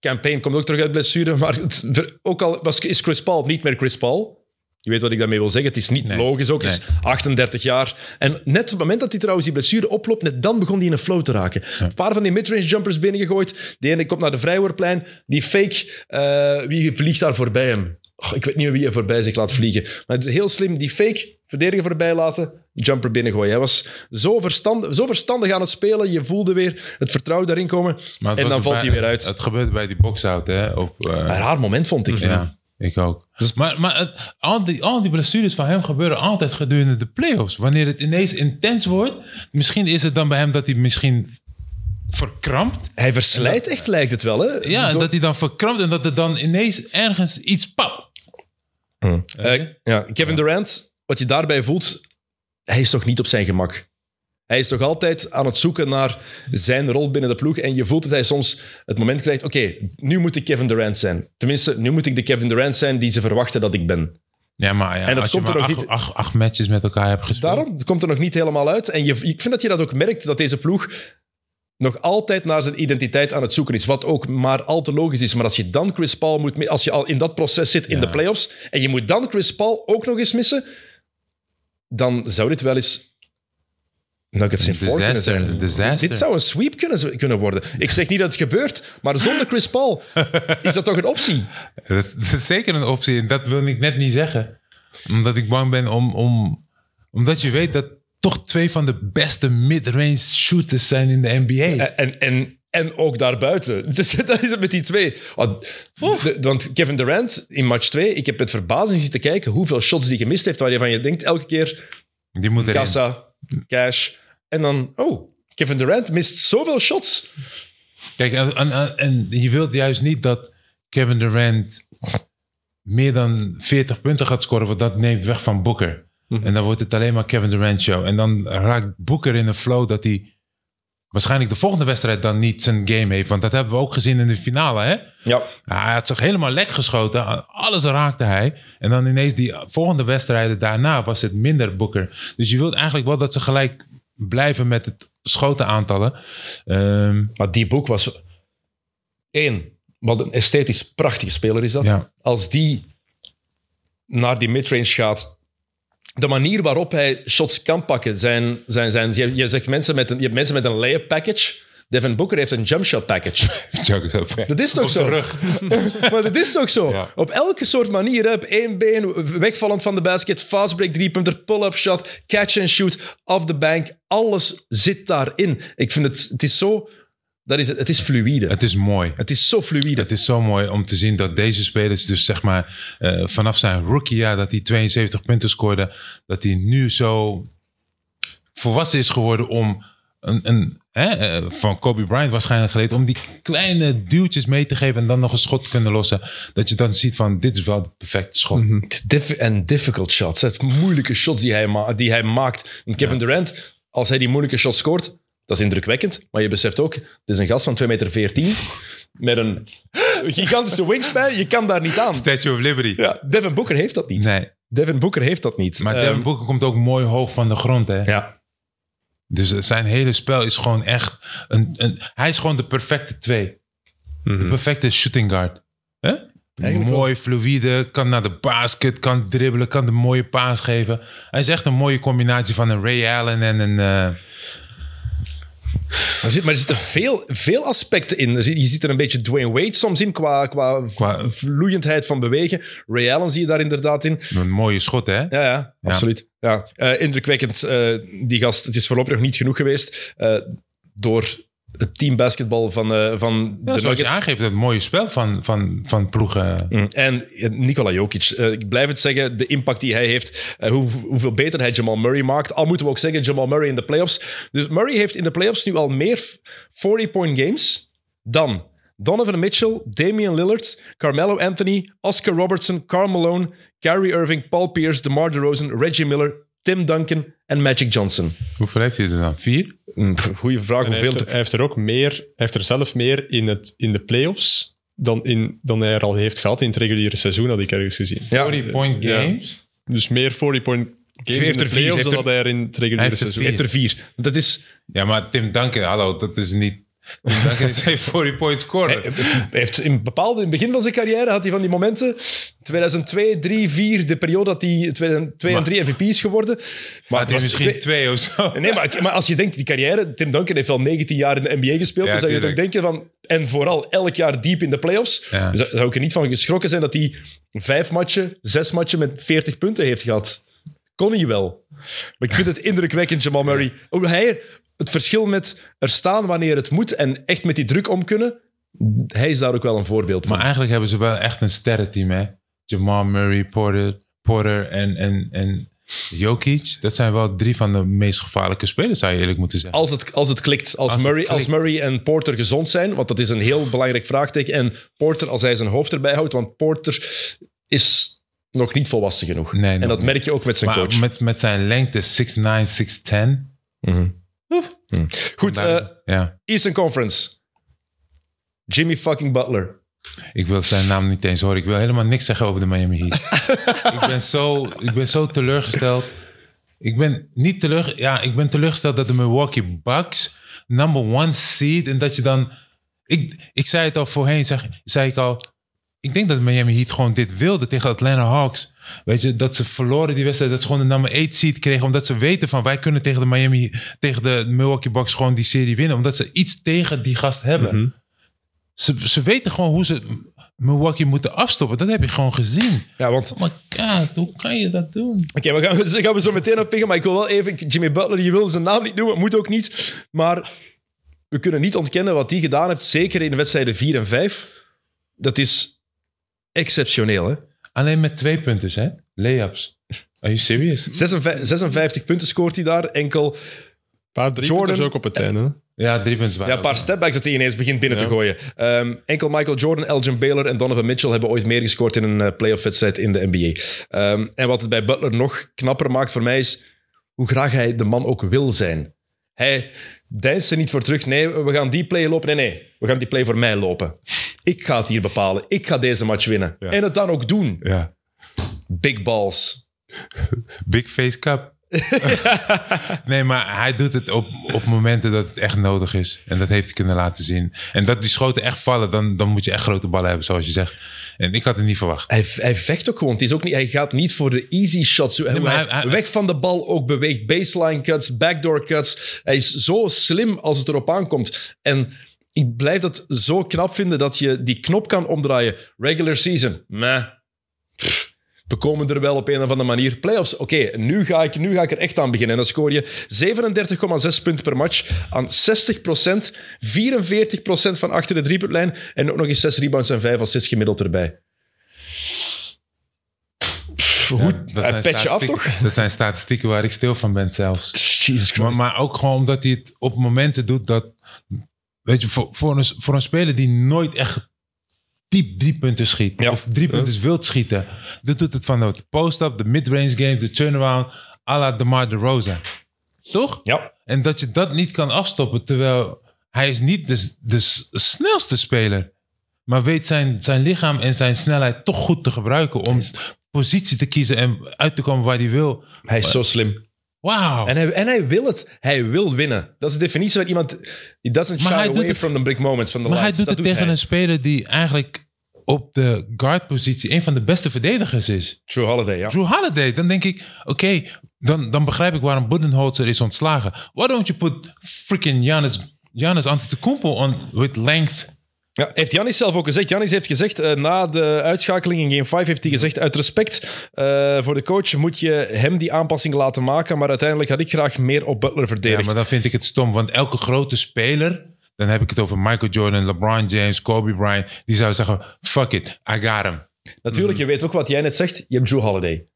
Cam Payne komt ook terug uit blessure, maar het, ook al was, is Chris Paul niet meer Chris Paul. Je weet wat ik daarmee wil zeggen. Het is niet Nee. logisch ook. Is 38 jaar. En net op het moment dat hij trouwens die blessure oploopt, net dan begon hij in een flow te raken. Een paar van die midrange jumpers binnengegooid. De ene komt naar de vrijwoordplein. Die fake, eh, wie vliegt daar voorbij hem? Oh, ik weet niet wie er voorbij zich laat vliegen. Maar het is heel slim, die fake verdediger voorbij laten, jumper binnengooien. Hij was zo, verstand, zo verstandig aan het spelen. Je voelde weer het vertrouwen daarin komen. Maar en dan valt bij- hij weer uit. Het gebeurt bij die box-out, hè? Op, eh, Een raar moment vond ik. ja, ik ook. maar maar het, al, die, al die blessures van hem gebeuren altijd gedurende de playoffs. Wanneer het ineens intens wordt, misschien is het dan bij hem dat hij misschien verkrampt. Hij verslijt echt, lijkt het wel. Hè? Ja, en dat hij dan verkrampt en dat er dan ineens ergens iets pap. Eh, ja, Kevin Durant, wat je daarbij voelt, hij is toch niet op zijn gemak. Hij is toch altijd aan het zoeken naar zijn rol binnen de ploeg. En je voelt dat hij soms het moment krijgt: oké, nu moet ik Kevin Durant zijn. Tenminste, nu moet ik de Kevin Durant zijn die ze verwachten dat ik ben. Ja, maar ja, En dat als komt je er acht, niet- acht, acht matches met elkaar hebt gespeeld. Daarom komt er nog niet helemaal uit. En je, ik vind dat je dat ook merkt, dat deze ploeg nog altijd naar zijn identiteit aan het zoeken is. Wat ook maar al te logisch is. Maar als je dan Chris Paul moet... Als je al in dat proces zit in Ja. de playoffs en je moet dan Chris Paul ook nog eens missen, dan zou dit wel eens... Nuggets in four kunnen zijn. disaster. Dit zou een sweep kunnen, kunnen worden. Ik zeg niet dat het gebeurt, maar zonder Chris Paul is dat toch een optie? Dat, dat is zeker een optie en dat wil ik net niet zeggen. Omdat ik bang ben om... om omdat je weet dat toch twee van de beste mid-range shooters zijn in de NBA. En, en, en ook daarbuiten. Dus dat is het met die twee. Want, de- want Kevin Durant in match 2, ik heb met verbazing zitten kijken hoeveel shots die gemist heeft, waar je van je denkt elke keer Die moet erin. kassa, cash. En dan, oh, Kevin Durant mist zoveel shots. Kijk, en, en, en je wilt juist niet dat Kevin Durant meer dan 40 punten gaat scoren, want dat neemt weg van Booker. En dan wordt het alleen maar Kevin Durant show. En dan raakt Booker in een flow dat hij waarschijnlijk de volgende wedstrijd dan niet zijn game heeft. Want dat hebben we ook gezien in de finale, hè? Ja. Hij had zich helemaal lek geschoten. Alles raakte hij. En dan ineens die volgende wedstrijden daarna was het minder Booker. Dus je wilt eigenlijk wel dat ze gelijk blijven met het schotenaantallen. Ehm Maar die boek was... één, wat een esthetisch prachtige speler is dat. Ja. Als die naar die midrange gaat... De manier waarop hij shots kan pakken zijn... zijn, zijn je, je, zegt mensen met een, je hebt mensen met een layup package. Devin Booker heeft een jump shot package. Dat is toch zo? maar dat is toch zo? Ja. Op elke soort manier. Hè? Op één been, wegvallend van de basket, fast break, driepunter, pull-up shot, catch and shoot, off the bank. Alles zit daarin. Ik vind het, het is zo... Dat is, het het is fluïde. Het, Het is mooi. is zo fluïde. Het is zo mooi om te zien dat deze spelers, dus zeg maar eh, vanaf zijn rookiejaar dat hij 72 punten scoorde, dat hij nu zo volwassen is geworden om een, een hè, eh, van Kobe Bryant waarschijnlijk geleerd, om die kleine duwtjes mee te geven en dan nog een schot te kunnen lossen. Dat je dan ziet van dit is wel de perfecte schot. Het diff- en difficult shots. Het moeilijke shots die hij, ma- die hij maakt. En Kevin Durant, als hij die moeilijke shots scoort, dat is indrukwekkend. Maar je beseft ook, dit is een gast van 2,14 meter. met een gigantische wingspan. Je kan daar niet aan. Statue of Liberty. Ja, Devin Booker heeft dat niet. Nee, Devin Booker heeft dat niet. maar Ehm, Devin Booker komt ook mooi hoog van de grond. Hè? Ja, Dus zijn hele spel is gewoon echt... Een, een, hij is gewoon de perfecte twee. De perfecte shooting guard. Hè? Mooi, fluïde, kan naar de basket, kan dribbelen, kan de mooie paas geven. Hij is echt een mooie combinatie van een Ray Allen en een... eh, maar er, zit, maar er zitten veel, veel aspecten in. Je ziet er een beetje Dwayne Wade soms in qua, qua, Qua- vloeiendheid van bewegen. Ray Allen zie je daar inderdaad in. een mooie schot, hè? Ja, ja, absoluut. Ja. Eh, indrukwekkend, eh, die gast. Het is voorlopig nog niet genoeg geweest. eh, door het team basketball van, eh, van Ja, de zoals je Nuggets. aangeeft, het mooie spel van, van, van ploegen. Mm. En eh, Nikola Jokic, eh, ik blijf het zeggen, de impact die hij heeft, hoe, hoeveel beter hij Jamal Murray maakt. Al moeten we ook zeggen, Jamal Murray in de playoffs. Dus Murray heeft in de playoffs nu al meer 40-point games dan Donovan Mitchell, Damian Lillard, Carmelo Anthony, Oscar Robertson, Karl Malone, Kyrie Irving, Paul Pierce, DeMar DeRozan, Reggie Miller, Tim Duncan en Magic Johnson. Hoeveel heeft hij er dan? Vier? Mm, Goeie vraag. Hij, Hoeveel heeft er, hij heeft er ook meer, hij heeft er zelf meer in, het, in de playoffs dan, in, dan hij er al heeft gehad in het reguliere seizoen, had ik ergens gezien. Ja. 40 point Ja. games? Dus meer 40-point games Heeft in de er vier, playoffs dan er- dat hij er in het reguliere er seizoen heeft er vier. Dat is... Ja, maar Tim Duncan, hallo, dat is niet... Tim Duncan is geen 40 point scorer. Hij heeft in bepaalde, in het begin van zijn carrière had hij van die momenten. 2002, 3, 4, de periode dat hij 2002 en 3 MVP is geworden. Maar het hij was- misschien twee of zo. Nee, maar, maar als je denkt, die carrière, Tim Duncan heeft al 19 jaar in de NBA gespeeld, Ja, dan zou je toch denken van, en vooral elk jaar diep in de playoffs, Ja. dus zou ik er niet van geschrokken zijn dat hij vijf matchen, zes matchen met 40 punten heeft gehad. Kon hij wel. Maar ik vind het indrukwekkend, Jamal Murray. Hoe hij het verschil met er staan wanneer het moet en echt met die druk om kunnen, hij is daar ook wel een voorbeeld van. Maar eigenlijk hebben ze wel echt een sterrenteam, hè? Jamal Murray, Porter, Porter en, en, en Jokic. Dat zijn wel drie van de meest gevaarlijke spelers, zou je eerlijk moeten zeggen. Als het, als het klikt, als, Murray, als. Murray en Porter gezond zijn, want dat is een heel belangrijk vraagteken. En Porter, als hij zijn hoofd erbij houdt, want Porter is nog niet volwassen genoeg. Nee, en dat niet. merk je ook met zijn maar coach. met, met zijn lengte 6'9", 6'10". Mhm. Mhm. Goed, eh, ja, Eastern Conference. Jimmy fucking Butler. ik wil zijn naam niet eens horen. Ik wil helemaal niks zeggen over de Miami Heat. ik, ben zo, ik ben zo teleurgesteld. Ik ben niet teleur, ja, ik ben teleurgesteld dat de Milwaukee Bucks number one seed en dat je dan, ik, ik zei het al voorheen, zeg, zei ik al, ik denk dat Miami Heat gewoon dit wilde tegen Atlanta Hawks. Weet je, dat ze verloren die wedstrijd, dat ze gewoon de nummer 8 seed kregen, omdat ze weten van wij kunnen tegen de Miami, tegen de Milwaukee Bucks gewoon die serie winnen, omdat ze iets tegen die gast hebben. Mhm. Ze, ze weten gewoon hoe ze Milwaukee moeten afstoppen. Dat heb je gewoon gezien. Ja, want Oh my god, hoe kan je dat doen? Oké, we gaan, we gaan we zo meteen op pikken, maar ik wil wel even... Jimmy Butler, je wil zijn naam niet noemen, moet ook niet. Maar we kunnen niet ontkennen wat hij gedaan heeft, zeker in de wedstrijden 4 en 5. Dat is exceptioneel, hè? Alleen met twee punten, hè? Layups. Are you serious? 56, 56 punten scoort hij daar, enkel... Een paar drie Jordan- ook op het einde. Ja, drie punten. Ja, een paar stepbacks dat hij ineens begint binnen Ja. te gooien. Ehm, enkel Michael Jordan, Elgin Baylor en Donovan Mitchell hebben ooit meer gescoord in een eh, playoff-wedstrijd in de NBA. Ehm, en wat het bij Butler nog knapper maakt voor mij is hoe graag hij de man ook wil zijn. Hij deinst er niet voor terug. Nee, we gaan die play lopen. Nee, nee, we gaan die play voor mij lopen. Ik ga het hier bepalen. Ik ga deze match winnen. Ja. En het dan ook doen. Ja. Big balls. Big face cup. nee, maar hij doet het op, op momenten dat het echt nodig is. En dat heeft hij kunnen laten zien. En dat die schoten echt vallen, dan, dan moet je echt grote ballen hebben, zoals je zegt. En ik had het niet verwacht. Hij, hij vecht ook gewoon. Het is ook niet, hij gaat niet voor de easy shots. Hij, hij- hij- weg van de bal ook beweegt. Baseline cuts, backdoor cuts. Hij is zo slim als het erop aankomt. En ik blijf dat zo knap vinden dat je die knop kan omdraaien. Regular season, meh. Pff, We komen er wel op een of andere manier. Playoffs, oké, nu, ga ik, nu ga ik er echt aan beginnen. En dan scoor je 37,6 punten per match aan 60% 44% van achter de driepuntlijn en ook nog eens 6 rebounds en 5 assists gemiddeld erbij. Pff, Ja, Goed, dat zijn pet je af statistieken- toch? Dat zijn statistieken waar ik stil van ben zelfs. Jesus. Maar, maar ook gewoon omdat hij het op momenten doet dat... Weet je, voor, voor, een, voor een speler die nooit echt diep drie punten schiet. Ja. Of drie punten wilt schieten. Dat doet het van de post-up, de mid-range game, de turnaround. à la DeMar DeRozan. Toch? Ja, En dat je dat niet kan afstoppen, terwijl hij is niet de, de snelste speler. Maar weet zijn, zijn lichaam en zijn snelheid toch goed te gebruiken om positie te kiezen en uit te komen waar hij wil. hij is zo slim. Wauw. En hij, en hij wil het. Hij wil winnen. Dat is de definitie van iemand... He doesn't Maar shy hij doet away het- from the big moments, van de Maar hij lights. doet Dat het tegen hij. een speler die eigenlijk op de guard-positie een van de beste verdedigers is. True Holiday, ja. Drew Holiday. Dan denk ik, oké, dan, dan begrijp ik waarom Budenholzer is ontslagen. Why don't you put freaking Giannis, Giannis Antetokounmpo on with length? Ja, heeft Janis zelf ook gezegd. Janis heeft gezegd, eh, na de uitschakeling in Game 5 heeft hij gezegd, uit respect eh, voor de coach moet je hem die aanpassing laten maken, maar uiteindelijk had ik graag meer op Butler Ja, verdedigd. maar dan vind ik het stom, want elke grote speler dan heb ik het over Michael Jordan, LeBron James, Kobe Bryant. Die zouden zeggen, fuck it, I got him. Natuurlijk, je weet ook wat jij net zegt. Je hebt Drew Holiday.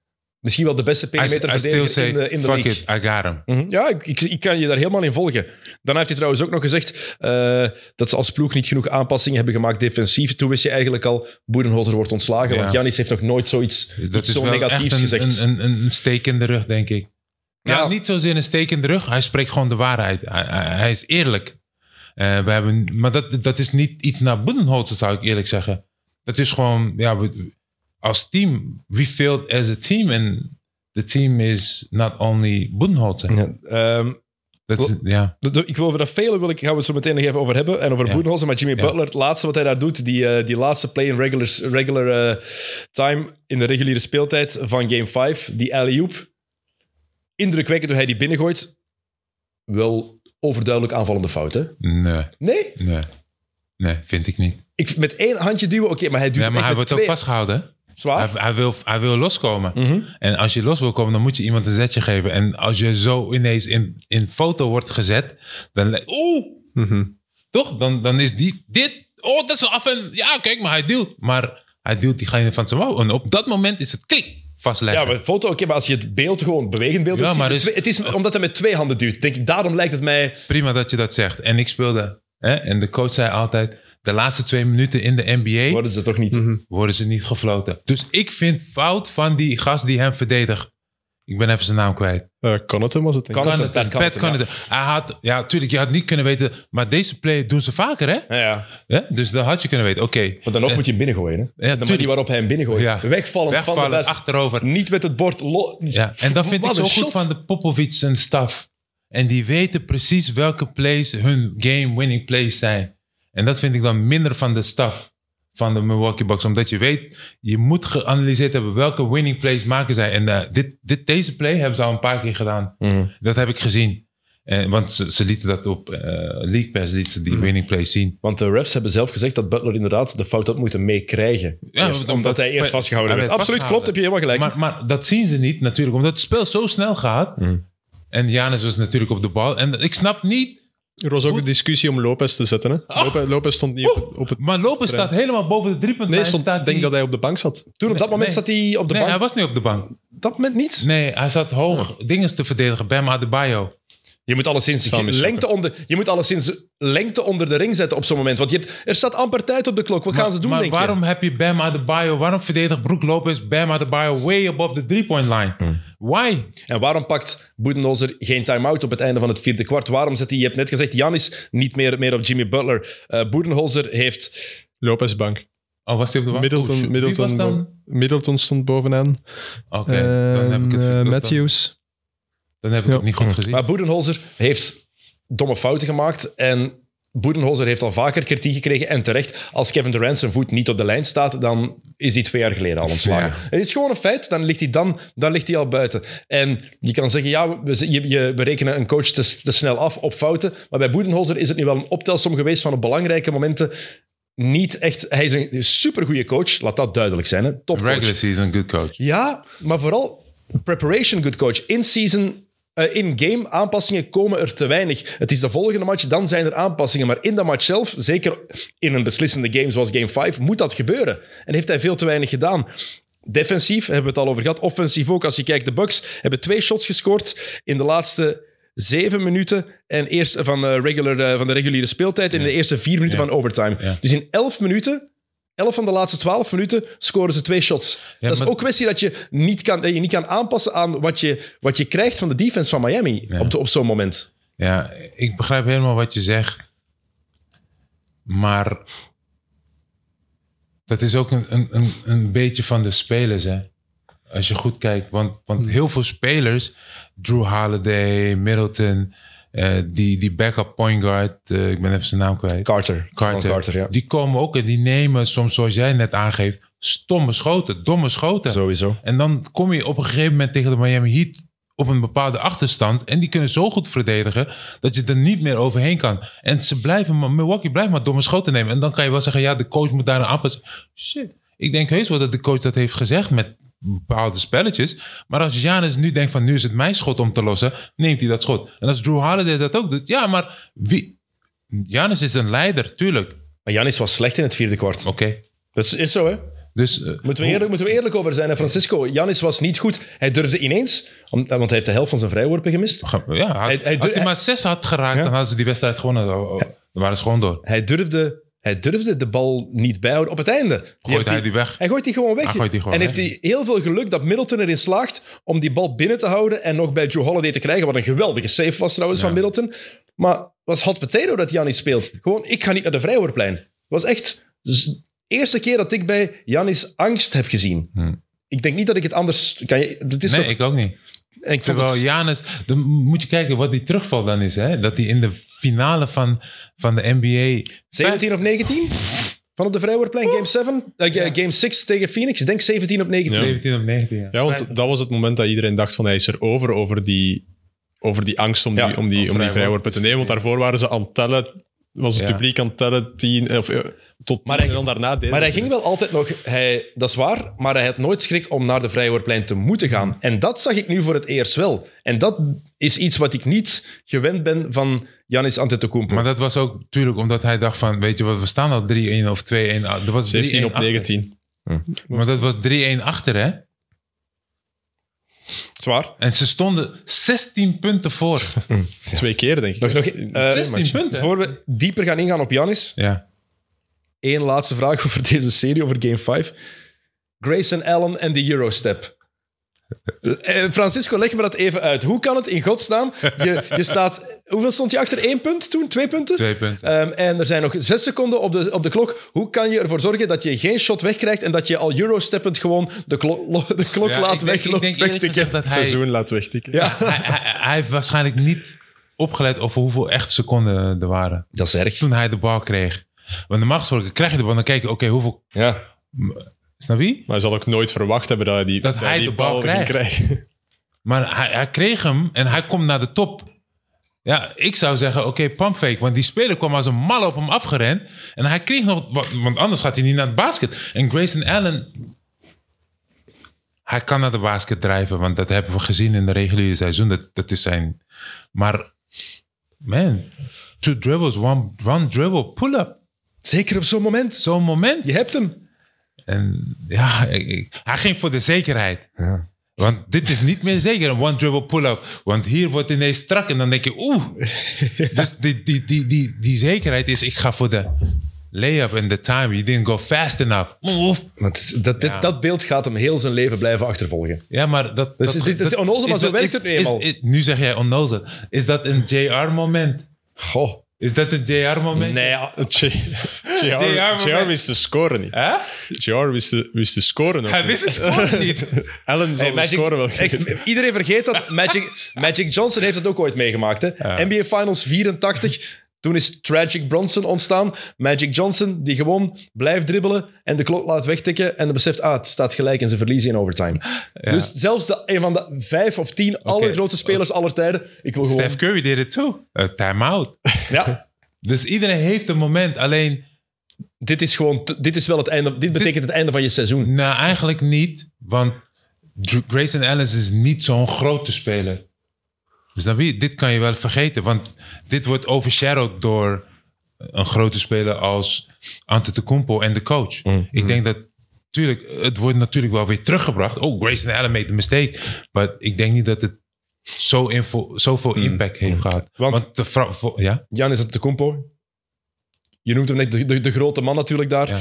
Misschien wel de beste perimeter I verdediger say, in de, in de fuck league. it, I got him. Mhm. Ja, ik, ik, ik kan je daar helemaal in volgen. Dan heeft hij trouwens ook nog gezegd eh, dat ze als ploeg niet genoeg aanpassingen hebben gemaakt defensief. Toen wist je eigenlijk al, Boedenholzer wordt ontslagen. Ja. Want Janis heeft nog nooit zoiets Dat zo negatiefs een, gezegd. Een, een, een steek in de rug, denk ik. Ja, Ja. niet zozeer een steek in de rug. Hij spreekt gewoon de waarheid. Hij, hij- hij is eerlijk. Eh, we hebben, maar dat, dat is niet iets naar Budenholzer, zou ik eerlijk zeggen. Dat is gewoon, ja, we, als team, we failed as a team. En the team is not only Budenholzer. Ja, ehm, Dat ja. ik wil over dat vele wil ik, gaan we het zo meteen nog even over hebben. En over Ja. Boedenholzer. Maar Jimmy Ja. Butler, het laatste wat hij daar doet, die, eh, die laatste play in regular, regular eh, time in de reguliere speeltijd van game 5, die alley-oop. Indrukwekkend hoe hij die binnengooit. Wel overduidelijk aanvallende fout, hè? Nee, Nee? nee. Nee, vind ik niet. Ik, met één handje duwen, oké, maar hij Ja, het maar hij wordt ook twee- vastgehouden. hè? Zwaar? Hij, hij, wil, hij wil loskomen. Mhm. En als je los wil komen, dan moet je iemand een zetje geven. En als je zo ineens in, in foto wordt gezet, dan... Oeh! Mhm. Toch? Dan, dan is die... Dit... Oh, dat is af en... Ja, kijk, maar hij duwt. Maar hij duwt diegene van zijn mouw. En op dat moment is het klik vastleggen. Ja, maar foto, oké, maar als je het beeld gewoon, bewegend beeld Ja, maar twee- het is omdat hij met twee handen duwt. Denk ik, daarom lijkt het mij... Prima dat je dat zegt. En ik speelde... Hè? En de coach zei altijd... De laatste twee minuten in de NBA Worden ze toch niet... worden ze niet gefloten. Dus ik vind fout van die gast die hem verdedigt. Ik ben even zijn naam kwijt. Eh, Connaughton was het. Connaughton. Connaughton, Pat Connaughton. Hij had, ja, tuurlijk, je had niet kunnen weten, maar deze play doen ze vaker, hè? Ja, ja. Ja, Dus dat had je kunnen weten. Oké, Maar dan nog moet je hem binnengooien, hè? de manier waarop hij hem binnengooit. Ja. Wegvallend, van de wegvallen, best. achterover. Niet met het bord. Ja, en dat vind ik zo goed van de Popovic en staf. En die weten precies welke plays hun game-winning plays zijn. En dat vind ik dan minder van de staf van de Milwaukee Bucks. Omdat je weet, je moet geanalyseerd hebben welke winning plays maken zij. En eh, dit, dit, deze play hebben ze al een paar keer gedaan. Mhm. Dat heb ik gezien. En, want ze, ze lieten dat op eh League Pass, lieten ze die winning plays zien. Want de refs hebben zelf gezegd dat Butler inderdaad de fout had moeten meekrijgen. Ja, Eerst, omdat- omdat hij eerst vastgehouden werd. Absoluut, klopt. Heb je helemaal gelijk. Maar, maar dat zien ze niet natuurlijk, omdat het spel zo snel gaat. Mhm. En Janis was natuurlijk op de bal. En ik snap niet Er was ook de discussie om Lopez te zetten. Hè? Oh. Lopez, Lopez stond niet op, op het... Maar Lopez staat helemaal boven de driepuntlijn. Nee, stond, ik denk die- dat hij op de bank zat. Toen op dat moment nee. zat hij op de Nee, bank. hij was niet op de bank. dat moment niet. Nee, hij zat hoog dingen te verdedigen. Bam Adebayo. Je moet alleszins, lengte onder, je moet alleszins lengte onder de ring zetten op zo'n moment. Want je hebt, er staat amper tijd op de klok. Wat gaan ze doen, maar denk waarom je? heb je Bam Adebayo? Waarom verdedigt Brook Lopez Bam Adebayo way above the three-point line? Hmm. Why? En waarom pakt Budenholzer geen time-out op het einde van het vierde kwart? Waarom zet hij, je hebt net gezegd, Janis niet meer, meer op Jimmy Butler. Eh Budenholzer heeft... Lopez bank. Oh, was hij op de bank? Middleton, Oh, Middleton, stond bovenaan. Oké, dan heb ik het dan- Matthews. Dan heb ik Ja. het niet goed gezien. Maar Budenholzer heeft domme fouten gemaakt en Budenholzer heeft al vaker kritiek gekregen en terecht. Als Kevin Durant zijn voet niet op de lijn staat, dan is hij twee jaar geleden al ontslagen. Ja. Het is gewoon een feit, dan ligt hij, dan, dan ligt hij al buiten. En je kan zeggen, ja, we, je, je, we rekenen een coach te, te snel af op fouten, maar bij Budenholzer is het nu wel een optelsom geweest van op belangrijke momenten niet echt... Hij is een supergoeie coach, laat dat duidelijk zijn. Hè? Topcoach. Regular season, good coach. Ja, maar vooral preparation good coach. In-season, eh, in-game aanpassingen komen er te weinig. Het is de volgende match, dan zijn er aanpassingen. Maar in dat match zelf, zeker in een beslissende game zoals game 5, moet dat gebeuren. En heeft hij veel te weinig gedaan. Defensief hebben we het al over gehad. Offensief ook. Als je kijkt, de Bucks hebben twee shots gescoord in de laatste zeven minuten en eerst van, de regular, eh, van de reguliere speeltijd en in de eerste vier minuten Ja. van overtime. Ja. Dus in elf minuten, elf van de laatste twaalf minuten, scoren ze twee shots. dat is maar- ook kwestie dat je niet kan, dat je niet kan aanpassen aan wat je, wat je krijgt van de defense van Miami Ja. op, op zo'n moment. Ja, ik begrijp helemaal wat je zegt. Maar dat is ook een, een, een, een beetje van de spelers, hè. Als je goed kijkt. Want, want heel veel spelers, Drew Holiday, Middleton, eh, die, die backup point guard, eh, ik ben even zijn naam kwijt. Carter. Carter, ja. die komen ook en die nemen soms, zoals jij net aangeeft, stomme schoten, domme schoten. Sowieso. En dan kom je op een gegeven moment tegen de Miami Heat op een bepaalde achterstand. En die kunnen zo goed verdedigen dat je er niet meer overheen kan. En ze blijven, maar Milwaukee blijft maar domme schoten nemen. En dan kan je wel zeggen, ja, de coach moet daar een aanpassen. Shit. Ik denk heus wel dat de coach dat heeft gezegd met bepaalde spelletjes. Maar als Janis nu denkt van nu is het mijn schot om te lossen, neemt hij dat schot. En als Drew Holiday dat ook doet, ja, maar wie... Janis is een leider, tuurlijk. Maar Janis was slecht in het vierde kwart. Oké. Dat is, zo, hè? Dus eh, Moeten we, eerlijk, moeten we eerlijk over zijn, hè, Francisco? Janis was niet goed. Hij durfde ineens, om- want hij heeft de helft van zijn vrijworpen gemist. Ja, hij- Hij- als hij hij- maar zes had geraakt, dan hadden ze die wedstrijd gewonnen. Oh, oh, Dan waren ze gewoon door. Hij durfde, hij durfde de bal niet bijhouden op het einde. Gooit hij die weg? Hij gooit die gewoon weg. Hij gooit die gewoon en weg. heeft hij heel veel geluk dat Middleton erin slaagt om die bal binnen te houden en nog bij Joe Holiday te krijgen. Wat een geweldige save was trouwens van Middleton. Maar was hot potato dat Janis speelt. Gewoon, ik ga niet naar de vrijwoordplein. Het was echt de eerste keer dat ik bij Janis angst heb gezien. Ik denk niet dat ik het anders... Kan je, is Nee, ik ook niet. Ik vond Terwijl het- Janis, dan moet je kijken wat die terugval dan is. Hè? Dat hij in de finale van, van de NBA... 17 op 19? Van op de vrijwoordplein, game 7? Eh, ga- game 6 tegen Phoenix? Ik denk 17 op 19. 17 op 19. Ja. Ja, want dat was het moment dat iedereen dacht van hij is er over, over die, over die angst om die, Ja, om die, om die vrijworp. vrijworpen te nemen. Want daarvoor waren ze aan het tellen, was het Ja. publiek aan het tellen, tien, eh, of, eh, tot tien, Maar hij- en dan daarna deze. Maar hij ging wel altijd nog, hij, dat is waar, maar hij had nooit schrik om naar de vrijwoordplein te moeten gaan. En dat zag ik nu voor het eerst wel. En dat is iets wat ik niet gewend ben van Janis Antetokounmpo. Maar dat was ook natuurlijk omdat hij dacht van... Weet je wat, we staan al 3-1 of 2-1. ah, Er was 17 op 3-1 achter. 19. Maar dat was 3-1 achter, hè? Zwaar. En ze stonden 16 punten voor. Twee keer, denk ik. Nog, nog, eh, 16 punten. voor we dieper gaan ingaan op Janis, Ja. één laatste vraag over deze serie, over Game 5. Grayson Allen en de Eurostep. Eh, Francisco, leg me dat even uit. Hoe kan het in godsnaam? Je, je staat... Hoeveel stond je achter? Eén punt toen? Twee punten? Twee punten. Ehm, en er zijn nog zes seconden op de, op de klok. Hoe kan je ervoor zorgen dat je geen shot wegkrijgt en dat je al Eurosteppend gewoon de, klo- lo- de klok Ja, laat ik denk, ik denk dat Het hij, seizoen laat wegtikken. Ja, hij, hij, hij heeft waarschijnlijk niet opgelet over hoeveel echt seconden er waren. dat is erg. Toen hij de bal kreeg. Want normaal gesproken krijg je de bal dan kijk je, oké, hoeveel... Ja. Snap je? Maar hij zal ook nooit verwacht hebben dat hij die, Dat dat hij die de bal ging krijgt. krijgen. Maar hij, hij kreeg hem en hij komt naar de top. Ja, ik zou zeggen, oké, pumpfake. Want die speler kwam als een mal op hem afgerend. En hij kreeg nog... wa- Want anders gaat hij niet naar het basket. En Grayson Allen... Hij kan naar de basket drijven. Want dat hebben we gezien in de reguliere seizoen. Dat, dat is zijn... Maar... Man, two dribbles, one, one dribble, pull-up. Zeker op zo'n moment. Zo'n moment. Je hebt hem. En ja, ik- ik- hij ging voor de zekerheid. Want dit is niet meer zeker een one dribble pull-up. Want hier wordt ineens strak en dan denk je, oeh. dus die, die, die, die, die zekerheid is, ik ga voor de layup en de time. You didn't go fast enough. Oeh. Want dat, dit, Ja. dat beeld gaat hem heel zijn leven blijven achtervolgen. Ja, maar dat... Dat is- dit is onnozel, maar zo werkt het nu eenmaal. is- nu zeg jij onnozel. Is dat een JR-moment? Goh. Is dat een JR-moment? Nee, ja, JR, JR JR wist te scoren niet. Hè? JR wist te, wist te scoren ook Hij niet. wist het gewoon niet. Allen zal Hey, de Magic- scoren wel weten. iedereen vergeet dat. Magic, Magic Johnson heeft het ook ooit meegemaakt. Hè? NBA Finals 84. Toen is Tragic Bronson ontstaan. Magic Johnson, die gewoon blijft dribbelen en de klok laat wegtikken. En dan beseft, ah, het staat gelijk en ze verliezen in overtime. Dus zelfs de, een van de vijf of tien allergrootste spelers aller tijden. Ik wil gewoon... Steph Curry deed het too. A time-out. Ja, Dus iedereen heeft een moment. Alleen... dit is gewoon... Dit is wel het einde... Dit betekent het einde van je seizoen. Nou, eigenlijk niet. Want Grayson Ellis is niet zo'n grote speler. Dus wie, dit kan je wel vergeten. Want dit wordt overshadowed door een grote speler als Antetokounmpo en de coach. Ik denk dat... Tuurlijk, het wordt natuurlijk wel weer teruggebracht. Oh, Grayson Allen made a mistake. Maar ik denk niet dat het zo info, zoveel impact heeft gehad. Want- Want, de vrouw... vo- Ja? Giannis Antetokounmpo. Je noemt hem net de, de, de grote man natuurlijk daar. Ja.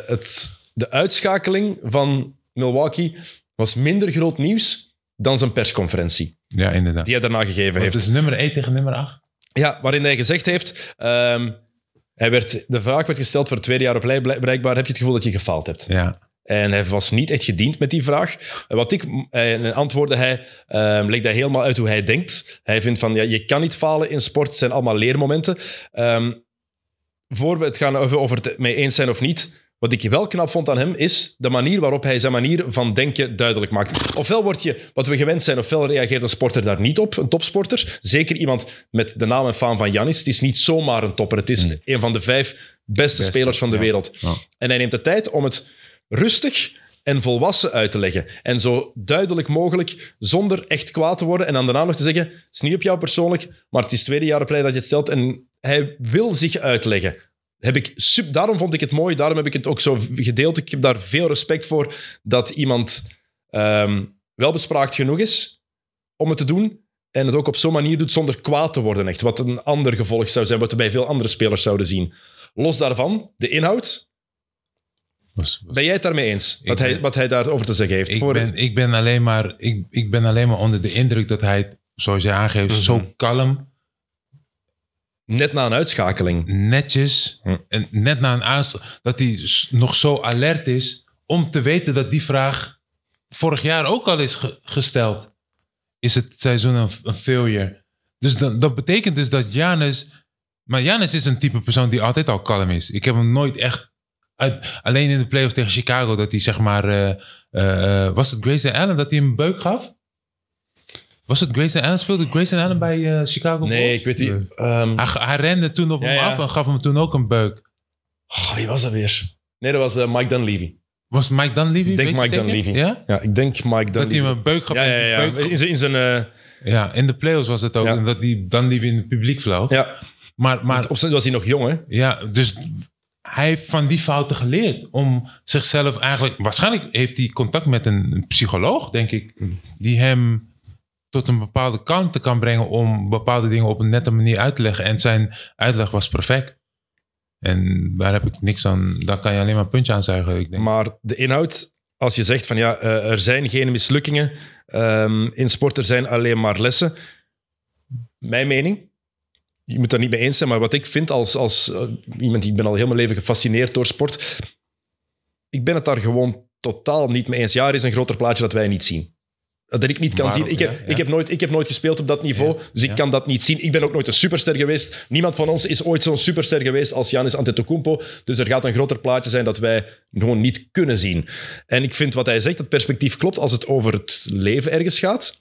Eh, het, de uitschakeling van Milwaukee was minder groot nieuws dan zijn persconferentie Ja, inderdaad. die hij daarna gegeven heeft. Het is nummer 1 tegen nummer 8. Ja, waarin hij gezegd heeft... ehm, hij werd, de vraag werd gesteld voor het tweede jaar op rij, blijk- blijkbaar heb je het gevoel dat je gefaald hebt. Ja. En hij was niet echt gediend met die vraag. En Wat ik, eh, en antwoordde hij, ehm legde hij helemaal uit hoe hij denkt. Hij vindt van, ja, je kan niet falen in sport, het zijn allemaal leermomenten. Ehm, voor we het gaan over, over het mee eens zijn of niet, wat ik wel knap vond aan hem, is de manier waarop hij zijn manier van denken duidelijk maakt. Ofwel word je, wat we gewend zijn, ofwel reageert een sporter daar niet op, een topsporter. Zeker iemand met de naam en faam van Janis. Het is niet zomaar een topper, het is een van de vijf beste, spelers van de ja. wereld. Ja. En hij neemt de tijd om het rustig en volwassen uit te leggen. En zo duidelijk mogelijk, zonder echt kwaad te worden. En dan daarna nog te zeggen, het is niet op jou persoonlijk, maar het is het tweede jaar op rij dat je het stelt. En hij wil zich uitleggen. Heb ik sub, daarom vond ik het mooi, daarom heb ik het ook zo gedeeld. Ik heb daar veel respect voor dat iemand ehm, wel bespraakt genoeg is om het te doen. En het ook op zo'n manier doet zonder kwaad te worden, echt. Wat een ander gevolg zou zijn, wat we bij veel andere spelers zouden zien. Los daarvan, de inhoud. Was- was- Ben jij het daarmee eens? Wat, hij, wat hij daarover te zeggen heeft? ik, Voor- ben, ik, ben alleen maar, ik, ik ben alleen maar onder de indruk dat hij, zoals je aangeeft, Mhm. zo kalm, Net na een uitschakeling. netjes, Hm. en net na een aanstel, dat hij nog zo alert is om te weten dat die vraag vorig jaar ook al is ge- gesteld. Is het seizoen een, een failure? Dus dat, dat betekent dus dat Janis... Maar Janis is een type persoon die altijd al kalm is. Ik heb hem nooit echt... Uit, alleen in de playoffs tegen Chicago dat hij zeg maar... eh, was het Grayson Allen dat hij hem een beuk gaf? Was het Grayson Allen? Speelde Grayson Allen bij eh, Chicago Nee, Bulls? ik weet niet. Ehm, Hij, hij rende toen op Ja, hem af en gaf hem toen ook een beuk. oh, wie was dat weer? Nee, dat was eh, Mike Dunleavy. Was Mike Dunleavy? Ik denk Mike? Dunleavy. Ja? Ja, ik denk Mike Dat hij Dunleavy. hem een beuk gaf. Ja, ja, ja. In zijn... In zijn eh, ja, in de playoffs was het ook. En dat die Dunleavy in het publiek vloog. ja, Maar, maar op zijn was hij nog jong, hè? ja, dus hij heeft van die fouten geleerd. Om zichzelf eigenlijk... Waarschijnlijk heeft hij contact met een, een psycholoog, denk ik. Die hem tot een bepaalde kant kan brengen om bepaalde dingen op een nette manier uit te leggen. En zijn uitleg was perfect. En daar heb ik niks aan. Daar kan je alleen maar een puntje aan zuigen. Ik denk. Maar de inhoud, als je zegt van ja, eh, er zijn geen mislukkingen ehm, in sport, er zijn alleen maar lessen. Mijn mening, je moet daar niet mee eens zijn, maar wat ik vind als, als eh, iemand die ik ben al heel mijn leven gefascineerd door sport, ik ben het daar gewoon totaal niet mee eens. Ja, er is een groter plaatje dat wij niet zien. Dat ik niet kan Waarom? zien. Ik heb, Ja, ja. Ik, heb nooit, ik heb nooit gespeeld op dat niveau, Ja, dus ik kan dat niet zien. Ik ben ook nooit een superster geweest. Niemand van ons is ooit zo'n superster geweest als Giannis Antetokounmpo. Dus er gaat een groter plaatje zijn dat wij gewoon niet kunnen zien. En ik vind wat hij zegt, het perspectief klopt als het over het leven ergens gaat.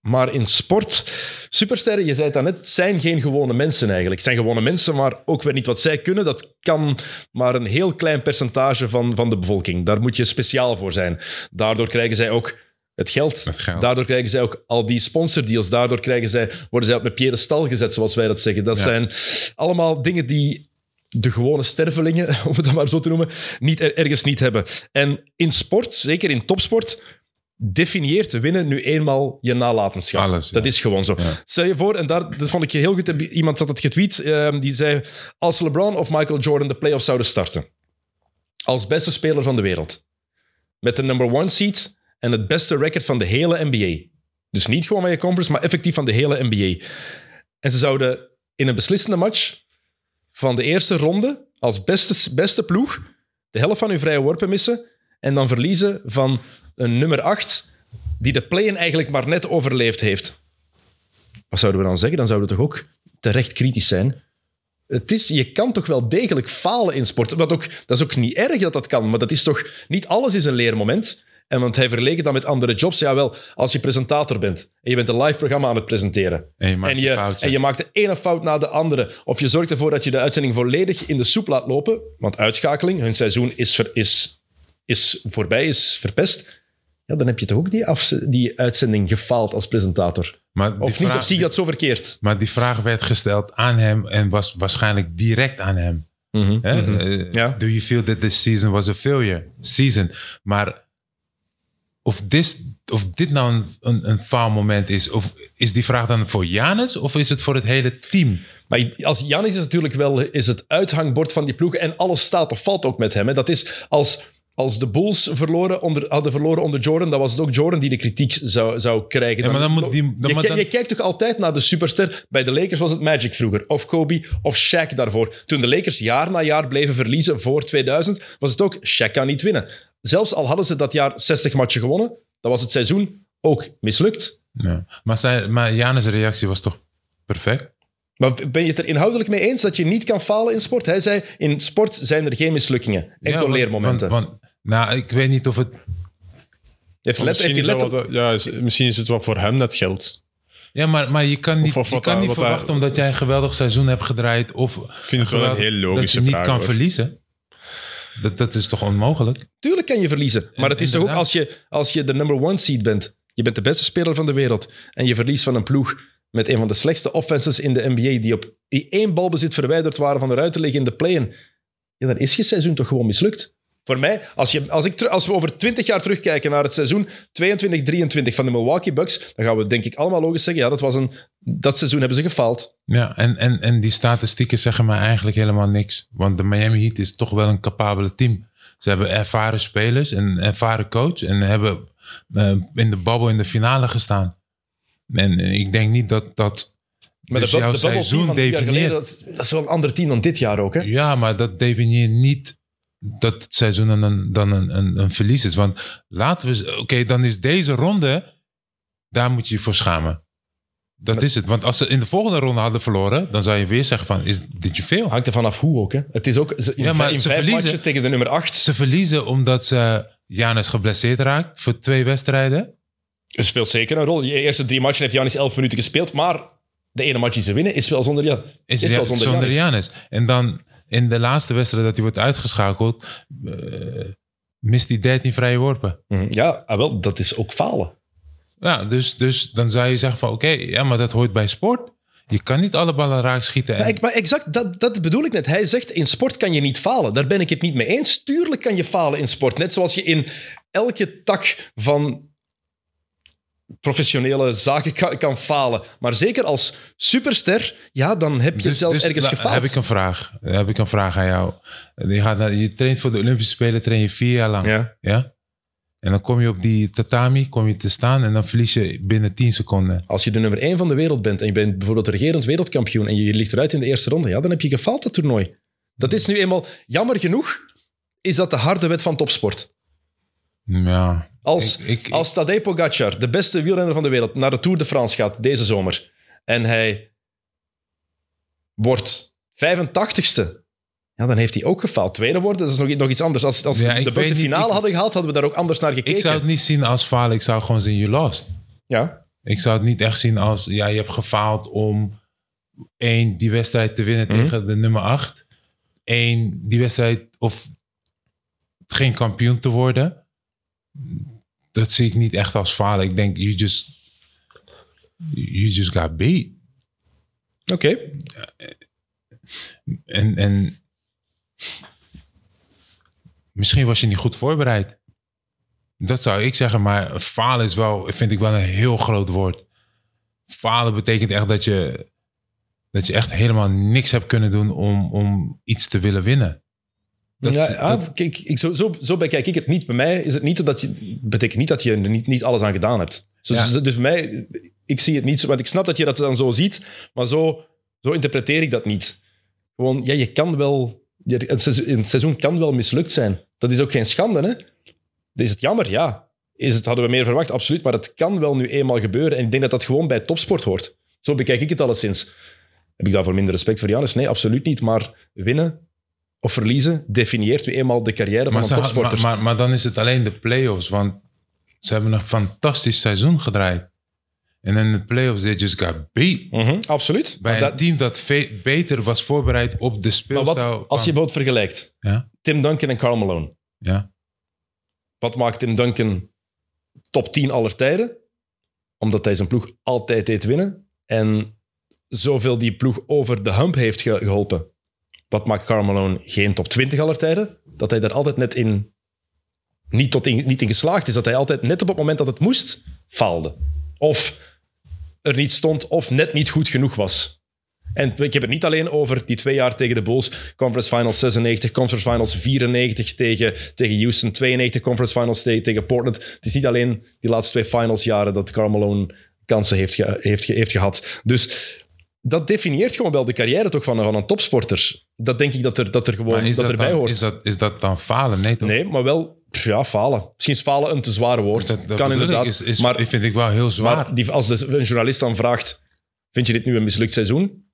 Maar in sport, supersterren, je zei het daarnet, zijn geen gewone mensen eigenlijk. Het zijn gewone mensen, maar ook weer niet wat zij kunnen. Dat kan maar een heel klein percentage van, van de bevolking. Daar moet je speciaal voor zijn. Daardoor krijgen zij ook het geld. Het geld. Daardoor krijgen zij ook al die sponsordeals. Daardoor krijgen zij, worden zij op een piedestal gezet, zoals wij dat zeggen. Dat Ja. zijn allemaal dingen die de gewone stervelingen, om het dan maar zo te noemen, niet, er- ergens niet hebben. En in sport, zeker in topsport, definieert winnen nu eenmaal je nalatenschap. Alles, ja. Dat is gewoon zo. Ja. Stel je voor, en daar, dat vond ik heel goed, iemand had het getweet, ehm, die zei, als LeBron of Michael Jordan de playoffs zouden starten, als beste speler van de wereld, met de number one seed en het beste record van de hele NBA. Dus niet gewoon van je conference, maar effectief van de hele NBA. En ze zouden in een beslissende match van de eerste ronde als beste, beste ploeg de helft van hun vrije worpen missen en dan verliezen van een nummer 8 die de play-in eigenlijk maar net overleefd heeft. Wat zouden we dan zeggen? Dan zouden we toch ook terecht kritisch zijn. Het is, je kan toch wel degelijk falen in sport. Wat ook, dat is ook niet erg dat dat kan, maar dat is toch... Niet alles is een leermoment. En want hij verleek het dan met andere jobs. Ja, wel, als je presentator bent en je bent een live programma aan het presenteren En je maakt en je, foutje. en je maakt de ene fout na de andere. Of je zorgt ervoor dat je de uitzending volledig in de soep laat lopen. Want uitschakeling, hun seizoen is, ver- is, is voorbij, is verpest. Ja, dan heb je toch ook die, afze- die uitzending gefaald als presentator. Maar Of niet, vraag- of zie je dat zo verkeerd? Maar die vraag werd gesteld aan hem en was waarschijnlijk direct aan hem. Hè? Eh, Ja. Do you feel that this season was a failure? Season. Maar of, this, of dit nou een, een, een faalmoment is, of is die vraag dan voor Janus of is het voor het hele team? Maar als Janis is natuurlijk wel is het uithangbord van die ploeg en alles staat of valt ook met hem. Dat is als, als de Bulls verloren onder, hadden verloren onder Jordan, dan was het ook Jordan die de kritiek zou, zou krijgen. Ja, maar dan moet die- dan- je, dan- je kijkt toch altijd naar de superster. Bij de Lakers was het Magic vroeger, of Kobe, of Shaq daarvoor. Toen de Lakers jaar na jaar bleven verliezen voor 2000, was het ook Shaq kan niet winnen. Zelfs al hadden ze dat jaar 60 matchen gewonnen, dan was het seizoen ook mislukt. Ja. Maar, zijn, maar Janus' reactie was toch perfect? Maar ben je het er inhoudelijk mee eens dat je niet kan falen in sport? Hij zei, in sport zijn er geen mislukkingen, enkel Ja, leermomenten. Want, want, nou, ik weet niet of het... heeft let, Misschien, heeft is dat wat, ja, is- misschien is het wat voor hem net geld. Ja, maar, maar je kan niet, Of- of je wat kan hij- niet wat verwachten omdat jij een geweldig seizoen hebt gedraaid. Of Ik vind het wel een heel dat logische je niet vraag. kan hoor. verliezen. Dat, dat is toch onmogelijk? Tuurlijk kan je verliezen. Maar het is toch ook als je, als je de number one seed bent. Je bent de beste speler van de wereld. En je verliest van een ploeg met een van de slechtste offenses in de NBA, die op die één balbezit verwijderd waren van eruit te liggen in de play-in, ja, dan is je seizoen toch gewoon mislukt. Voor mij, als, je, als, ik, als we over 20 jaar terugkijken naar het seizoen 22-23 van de Milwaukee Bucks, dan gaan we denk ik allemaal logisch zeggen, ja, dat, was een, dat seizoen hebben ze gefaald. Ja, en, en, en die statistieken zeggen me eigenlijk helemaal niks. Want de Miami Heat is toch wel een capabele team. Ze hebben ervaren spelers en een ervaren coach. En hebben eh, in de babbel in de finale gestaan. En eh, ik denk niet dat dat Maar dus de, jouw de seizoen definieert. dat, dat is wel een ander team dan dit jaar ook. Hè? Ja, maar dat definieert niet dat het seizoen dan een, dan een, een, een verlies is. Want laten we... Oké, dan is deze ronde... Daar moet je je voor schamen. Dat is het. Want als ze in de volgende ronde hadden verloren... dan zou je weer zeggen van... Is dit je veel? Hangt er vanaf hoe ook. Hè? Het is ook in, Ja, maar in ze vijf verliezen- tegen de nummer 8. Ze verliezen omdat ze Janis geblesseerd raakt... voor twee wedstrijden. Het speelt zeker een rol. De eerste drie matchen heeft Janis 11 minuten gespeeld, maar de ene match die ze winnen is wel zonder, ja, Is, is wel zonder, zonder Giannis. Janis. En dan in de laatste wedstrijd dat hij wordt uitgeschakeld... eh, mist hij 13 vrije worpen. Mhm. Ja, ah, wel, dat is ook falen. Ja, dus, dus dan zou je zeggen van... oké, ja, maar dat hoort bij sport. Je kan niet alle ballen raak schieten. En, Maar, ik- maar exact, dat, dat bedoel ik net. Hij zegt, in sport kan je niet falen. Daar ben ik het niet mee eens. Tuurlijk kan je falen in sport. Net zoals je in elke tak van professionele zaken kan, kan falen. Maar zeker als superster, ja, dan heb je Dus- zelf dus ergens la- gefaald. Heb ik een vraag. Heb ik een vraag aan jou. Je, gaat naar, je traint voor de Olympische Spelen, train je vier jaar lang. Ja. ja? En dan kom je op die tatami, kom je te staan en dan verlies je binnen 10 seconden. Als je de nummer 1 van de wereld bent en je bent bijvoorbeeld regerend wereldkampioen en je ligt eruit in de eerste ronde, ja, dan heb je gefaald dat toernooi. Dat is nu eenmaal, jammer genoeg, is dat de harde wet van topsport. Ja. Als, Ik- ik- als Tadej Pogacar, de beste wielrenner van de wereld, naar de Tour de France gaat deze zomer en hij wordt 85ste, ja, dan heeft hij ook gefaald. Tweede worden, dat is nog, nog iets anders. Als, als Ja, de niet, finale ik- hadden gehaald, hadden we daar ook anders naar gekeken. Ik zou het niet zien als falen, ik zou gewoon zien je lost. Ja, Ik zou het niet echt zien als, ja, je hebt gefaald om één, die wedstrijd te winnen Mhm. tegen de nummer acht. Eén, die wedstrijd of geen kampioen te worden. Dat zie ik niet echt als falen. Ik denk, you just, you just got beat. oké. En, en misschien was je niet goed voorbereid. Dat zou ik zeggen, maar falen is wel, vind ik wel een heel groot woord. Falen betekent echt dat je, dat je echt helemaal niks hebt kunnen doen om, om iets te willen winnen. Dat, ja, dat- kijk, ik, zo, zo, zo bekijk ik het niet. Bij mij is het niet dat je, betekent niet dat je er niet, niet alles aan gedaan hebt. Zo, Ja. zo- dus bij mij, ik zie het niet zo, want ik snap dat je dat dan zo ziet, maar zo, zo interpreteer ik dat niet. Gewoon, ja, je kan wel, het seizoen, het seizoen kan wel mislukt zijn. Dat is ook geen schande, hè? Is het jammer? Ja. Is het, hadden we meer verwacht? Absoluut. Maar het kan wel nu eenmaal gebeuren. En ik denk dat dat gewoon bij topsport hoort. Zo bekijk ik het alleszins. Heb ik daarvoor minder respect voor Janus? Nee, absoluut niet. Maar winnen of verliezen definieert nu eenmaal de carrière van maar, een topsporter. maar, maar, maar dan is het alleen de play-offs, want ze hebben een fantastisch seizoen gedraaid. En in de play-offs, they just got beat. Mhm, absoluut. Bij Maar een dat- team dat beter was voorbereid op de maar speelstijl. wat, als je bijvoorbeeld vergelijkt, Ja, Tim Duncan en Carl Malone. ja. Wat maakt Tim Duncan top 10 aller tijden? Omdat hij zijn ploeg altijd deed winnen. En zoveel die ploeg over de hump heeft ge- geholpen. Wat maakt Karl Malone geen top 20 aller tijden? Dat hij daar altijd net in niet, tot in... niet in geslaagd is. Dat hij altijd net op het moment dat het moest, faalde. Of er niet stond, of net niet goed genoeg was. En ik heb het niet alleen over die twee jaar tegen de Bulls. Conference Finals 96, Conference Finals 94 tegen, tegen Houston, 92 Conference Finals tegen, tegen Portland. Het is niet alleen die laatste twee finals jaren dat Karl Malone kansen heeft, heeft, heeft gehad. Dus dat definieert gewoon wel de carrière toch van, van een topsporter. Dat denk ik dat er, dat er gewoon dat dat, erbij dan, hoort. is, dat, is dat dan falen? Nee, toch? Nee, maar wel, pff, ja, falen. Misschien is falen een te zware woord. Dat, dat kan inderdaad. Is, is, maar vind ik wel heel zwaar. maar die, als de, een journalist dan vraagt: Vind je dit nu een mislukt seizoen?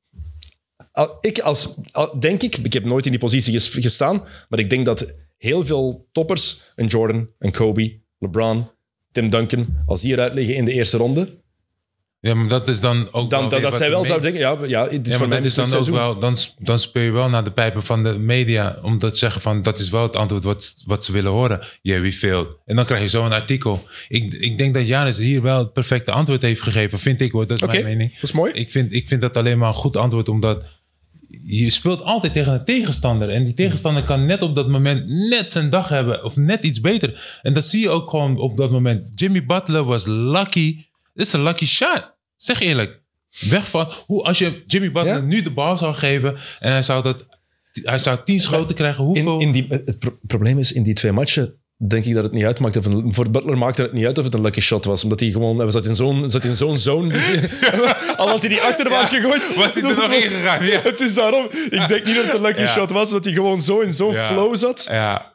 Al- Ik als, al- denk ik, ik heb nooit in die positie ges- gestaan, maar ik denk dat heel veel toppers, een Jordan, een Kobe, LeBron, Tim Duncan, als die eruit liggen in de eerste ronde, Ja, maar dat is dan ook Dan, wel dat, zij wel zou denken, ja, ja, is Ja, maar dat is dan ook seizoen. wel, dan, dan speel je wel naar de pijpen van de media. Omdat ze zeggen van, dat is wel het antwoord wat, wat ze willen horen. Yeah, we failed. En dan krijg je zo'n artikel. Ik, ik denk dat Janis hier wel het perfecte antwoord heeft gegeven, vind ik hoor. Dat is mijn mening. dat is mooi. Ik vind, ik vind dat alleen maar een goed antwoord, omdat je speelt altijd tegen een tegenstander. En die tegenstander kan net op dat moment net zijn dag hebben. Of net iets beter. En dat zie je ook gewoon op dat moment. Jimmy Butler was lucky. Dit is een lucky shot. Zeg eerlijk. Weg van... Hoe, als je Jimmy Butler Ja. nu de bal zou geven... En hij zou, dat, hij zou tien schoten krijgen. Hoeveel... In, in die, het pro- probleem is, in die twee matchen denk ik dat het niet uitmaakt. Of een, voor Butler maakte het niet uit of het een lucky shot was. Omdat hij gewoon... Hij zat in zo'n zat in zo'n zone. Al had hij die achter was gegooid. was hij er nog ingegaan? Ja. Het is daarom. Ik denk niet dat het een lucky Ja. shot was. Dat hij gewoon zo in zo'n Ja. flow zat. Ja.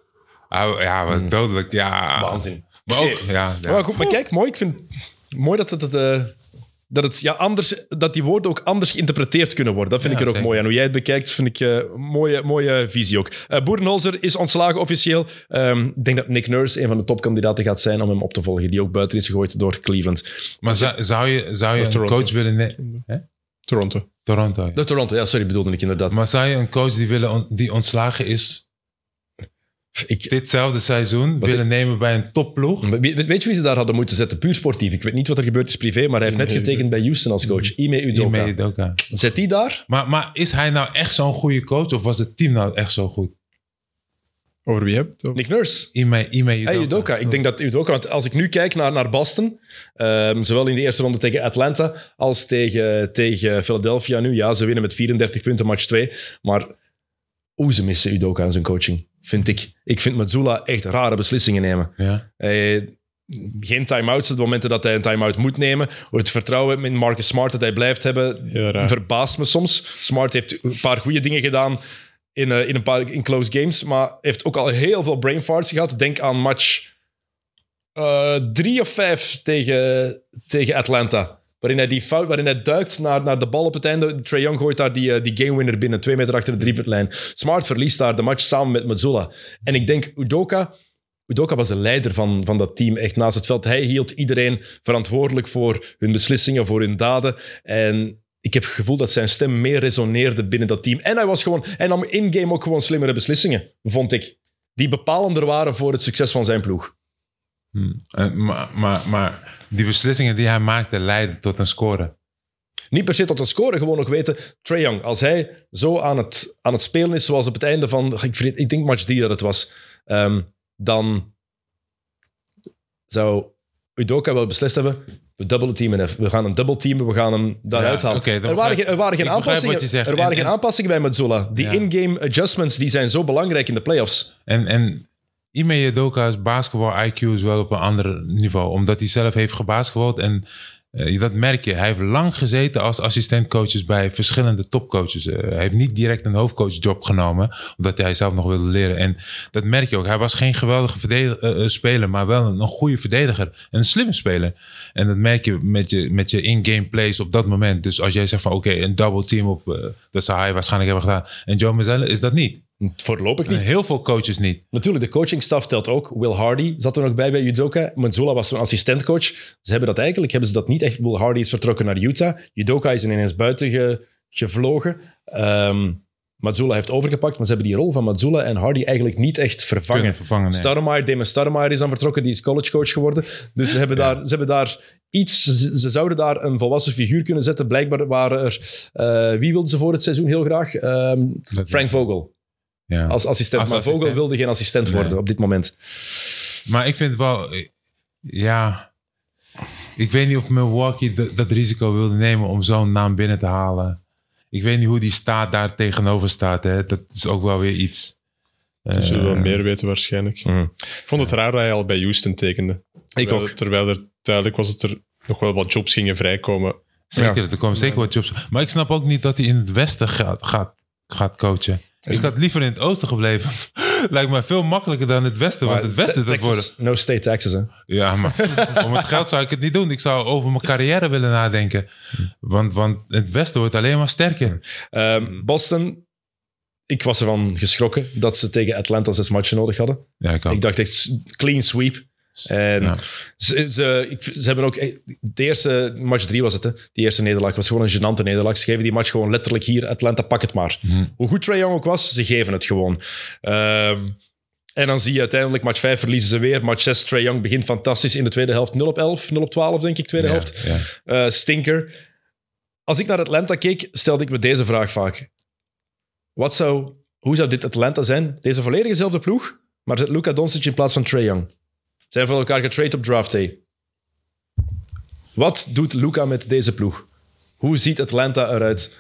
Ja, was dodelijk. Ja. Waanzin. Maar ook... Ja, ja. Maar, goed, maar kijk, mooi. Ik vind mooi dat het... eh, dat, het ja, anders, dat die woorden ook anders geïnterpreteerd kunnen worden. Dat vind Ja, ik er ook zeker. mooi aan. Hoe jij het bekijkt, vind ik eh mooie, mooie visie ook. Eh Boerenholzer is ontslagen officieel. Ehm, ik denk dat Nick Nurse een van de topkandidaten gaat zijn om hem op te volgen. Die ook buiten is gegooid door Cleveland. Maar zou, zou je, zou je een coach willen nemen? Toronto. Toronto. ja. De Toronto, ja, sorry, bedoelde ik inderdaad. Maar zou je een coach die, willen on- die ontslagen is Ik, ditzelfde seizoen willen nemen bij een topploeg? weet, weet je wie ze daar hadden moeten zetten? Puur sportief. Ik weet niet wat er gebeurd is privé, maar hij heeft net getekend bij Houston als coach. Ime Udoka. Ime Udoka. Zet die daar? Maar, maar is hij nou echt zo'n goede coach of was het team nou echt zo goed? Over wie heb je Nick Nurse. Ime, Ime Udoka. Hey, Udoka. Ik denk dat Udoka, want als ik nu kijk naar, naar Boston, ehm, zowel in de eerste ronde tegen Atlanta als tegen, tegen Philadelphia nu, ja, ze winnen met 34 punten match 2, maar hoe ze missen Udoka in zijn coaching, vind ik. Ik vind Mazzula echt rare beslissingen nemen. Ja. Hij, geen time-outs op de momenten dat hij een time-out moet nemen. Het vertrouwen in Marcus Smart dat hij blijft hebben, verbaast me soms. Smart heeft een paar goede dingen gedaan in, eh, in een paar in close games, maar heeft ook al heel veel brain farts gehad. Denk aan match eh, drie of vijf tegen, tegen Atlanta. Waarin hij, die fout, waarin hij duikt naar, naar de bal op het einde. Trae Young gooit daar die, eh, die game winner binnen, twee meter achter de driepuntlijn. Smart verliest daar de match samen met Mazzula. En ik denk, Udoka, Udoka was de leider van, van dat team echt naast het veld. Hij hield iedereen verantwoordelijk voor hun beslissingen, voor hun daden. En ik heb het gevoel dat zijn stem meer resoneerde binnen dat team. En hij was gewoon, hij nam in-game ook gewoon slimmere beslissingen, vond ik. Die bepalender waren voor het succes van zijn ploeg. Hm. Eh, maar, maar, maar die beslissingen die hij maakte leidden tot een score. Niet per se tot een score, gewoon nog weten. Trae Young, als hij zo aan het, aan het spelen is, zoals op het einde van, ik, vergeet- ik denk match 3 dat het was, ehm, dan zou Udoka wel beslist hebben, we dubbele teamen. We gaan hem double teamen, we gaan hem daaruit Ja, halen. er, waren, er waren geen aanpassingen, zegt. er waren En- geen en- aanpassingen bij Mazzola. Die Ja. in-game adjustments die zijn zo belangrijk in de playoffs. En, en Ime Udoka's basketbal-IQ is wel op een ander niveau. Omdat hij zelf heeft gebasketbald. En eh, dat merk je. Hij heeft lang gezeten als assistentcoaches bij verschillende topcoaches. Eh, hij heeft niet direct een hoofdcoachjob genomen. Omdat hij zelf nog wilde leren. En dat merk je ook. Hij was geen geweldige eh, speler. Maar wel een, een goede verdediger. En een slimme speler. En dat merk je met je, met je in-game plays op dat moment. Dus als jij zegt van oké, een double team op... dat zou hij waarschijnlijk hebben gedaan. En Joe Mazzello is dat niet. Voorlopig niet. Heel veel coaches niet. Natuurlijk, de coachingstaf telt ook. Will Hardy zat er nog bij bij Udoka. Manzola was zo'n assistentcoach. Ze hebben dat eigenlijk hebben ze dat niet echt. Will Hardy is vertrokken naar Utah. Udoka is ineens buiten ge- gevlogen. Mazzula heeft overgepakt, maar ze hebben die rol van Mazzula en Hardy eigenlijk niet echt vervangen. Vervangen, nee. Damon is dan vertrokken, die is collegecoach geworden. Dus ze hebben, daar, ze hebben daar iets... Ze, ze zouden daar een volwassen figuur kunnen zetten. Blijkbaar waren er... eh, wie wilden ze voor het seizoen heel graag? Ehm, Frank Vogel Ja. als assistent. Als maar Vogel wilde geen assistent Nee. worden op dit moment. Maar ik vind wel, ja, ik weet niet of Milwaukee dat, dat risico wilde nemen om zo'n naam binnen te halen. Ik weet niet hoe die staat daar tegenover staat. Hè. Dat is ook wel weer iets. We zullen Eh, wel meer weten waarschijnlijk. Mhm. Ik vond het raar dat hij al bij Houston tekende. Terwijl, ook. Terwijl er duidelijk was dat er nog wel wat jobs gingen vrijkomen. Zeker, er komen zeker wat jobs. Maar ik snap ook niet dat hij in het westen gaat, gaat, gaat coachen. Ik had liever in het oosten gebleven. Lijkt me veel makkelijker dan het westen. Want het westen, worden... No state taxes, hè. Ja, maar om het geld zou ik het niet doen. Ik zou over mijn carrière willen nadenken. Want, want het westen wordt alleen maar sterker. Ehm, Boston, ik was ervan geschrokken dat ze tegen Atlanta zes matchen nodig hadden. Ja, ik. Ik dacht echt clean sweep. En Ja. ze, ze, ik, ze hebben ook... eh, De eerste, match 3 was het, hè. Die eerste nederlaag was gewoon een gênante nederlaag. Ze geven die match gewoon letterlijk hier. Atlanta, pak het maar. Mhm. Hoe goed Trae Young ook was, ze geven het gewoon. Ehm, en dan zie je uiteindelijk, match 5 verliezen ze weer. Match 6, Trae Young begint fantastisch in de tweede helft. 0 op 11, 0 op 12 denk ik, tweede Ja, helft. ja. Eh, stinker. Als ik naar Atlanta keek, stelde ik me deze vraag vaak. Wat zou, hoe zou dit Atlanta zijn? Deze volledig dezelfde ploeg, maar zet Luka Doncic in plaats van Trae Young. Zijn voor elkaar getrade op draft day. Wat doet Luka met deze ploeg? Hoe ziet Atlanta eruit?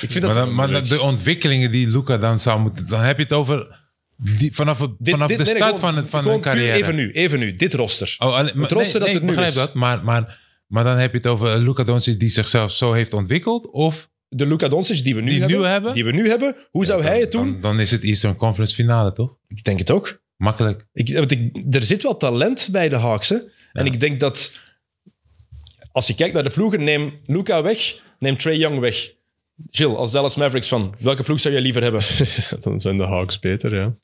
Ik vind Maar, dat... dan, maar dan de ontwikkelingen die Luca dan zou moeten... Dan heb je het over die, vanaf, het, Dit- vanaf dit- de nee, nee, start gewoon- van, het, van hun carrière. Even nu, even nu. Dit roster. Oh, alleen, maar, roster dat nee, er nu ik begrijp is. dat. Maar, maar, maar dan heb je het over Luca Doncic die zichzelf zo heeft ontwikkeld. Of De Luka Doncic die we nu, Die hebben, nu hebben? Die we nu hebben. Hoe zou hij het doen? Dan, dan is het Eastern Conference finale, toch? Ik denk het ook. Makkelijk. Ik, want ik, er zit wel talent bij de Hawks. Hè? En ik denk dat als je kijkt naar de ploegen, neem Luca weg, neem Trey Young weg. Jill, als Dallas Mavericks van, welke ploeg zou je liever hebben? Dan zijn de Hawks beter, ja.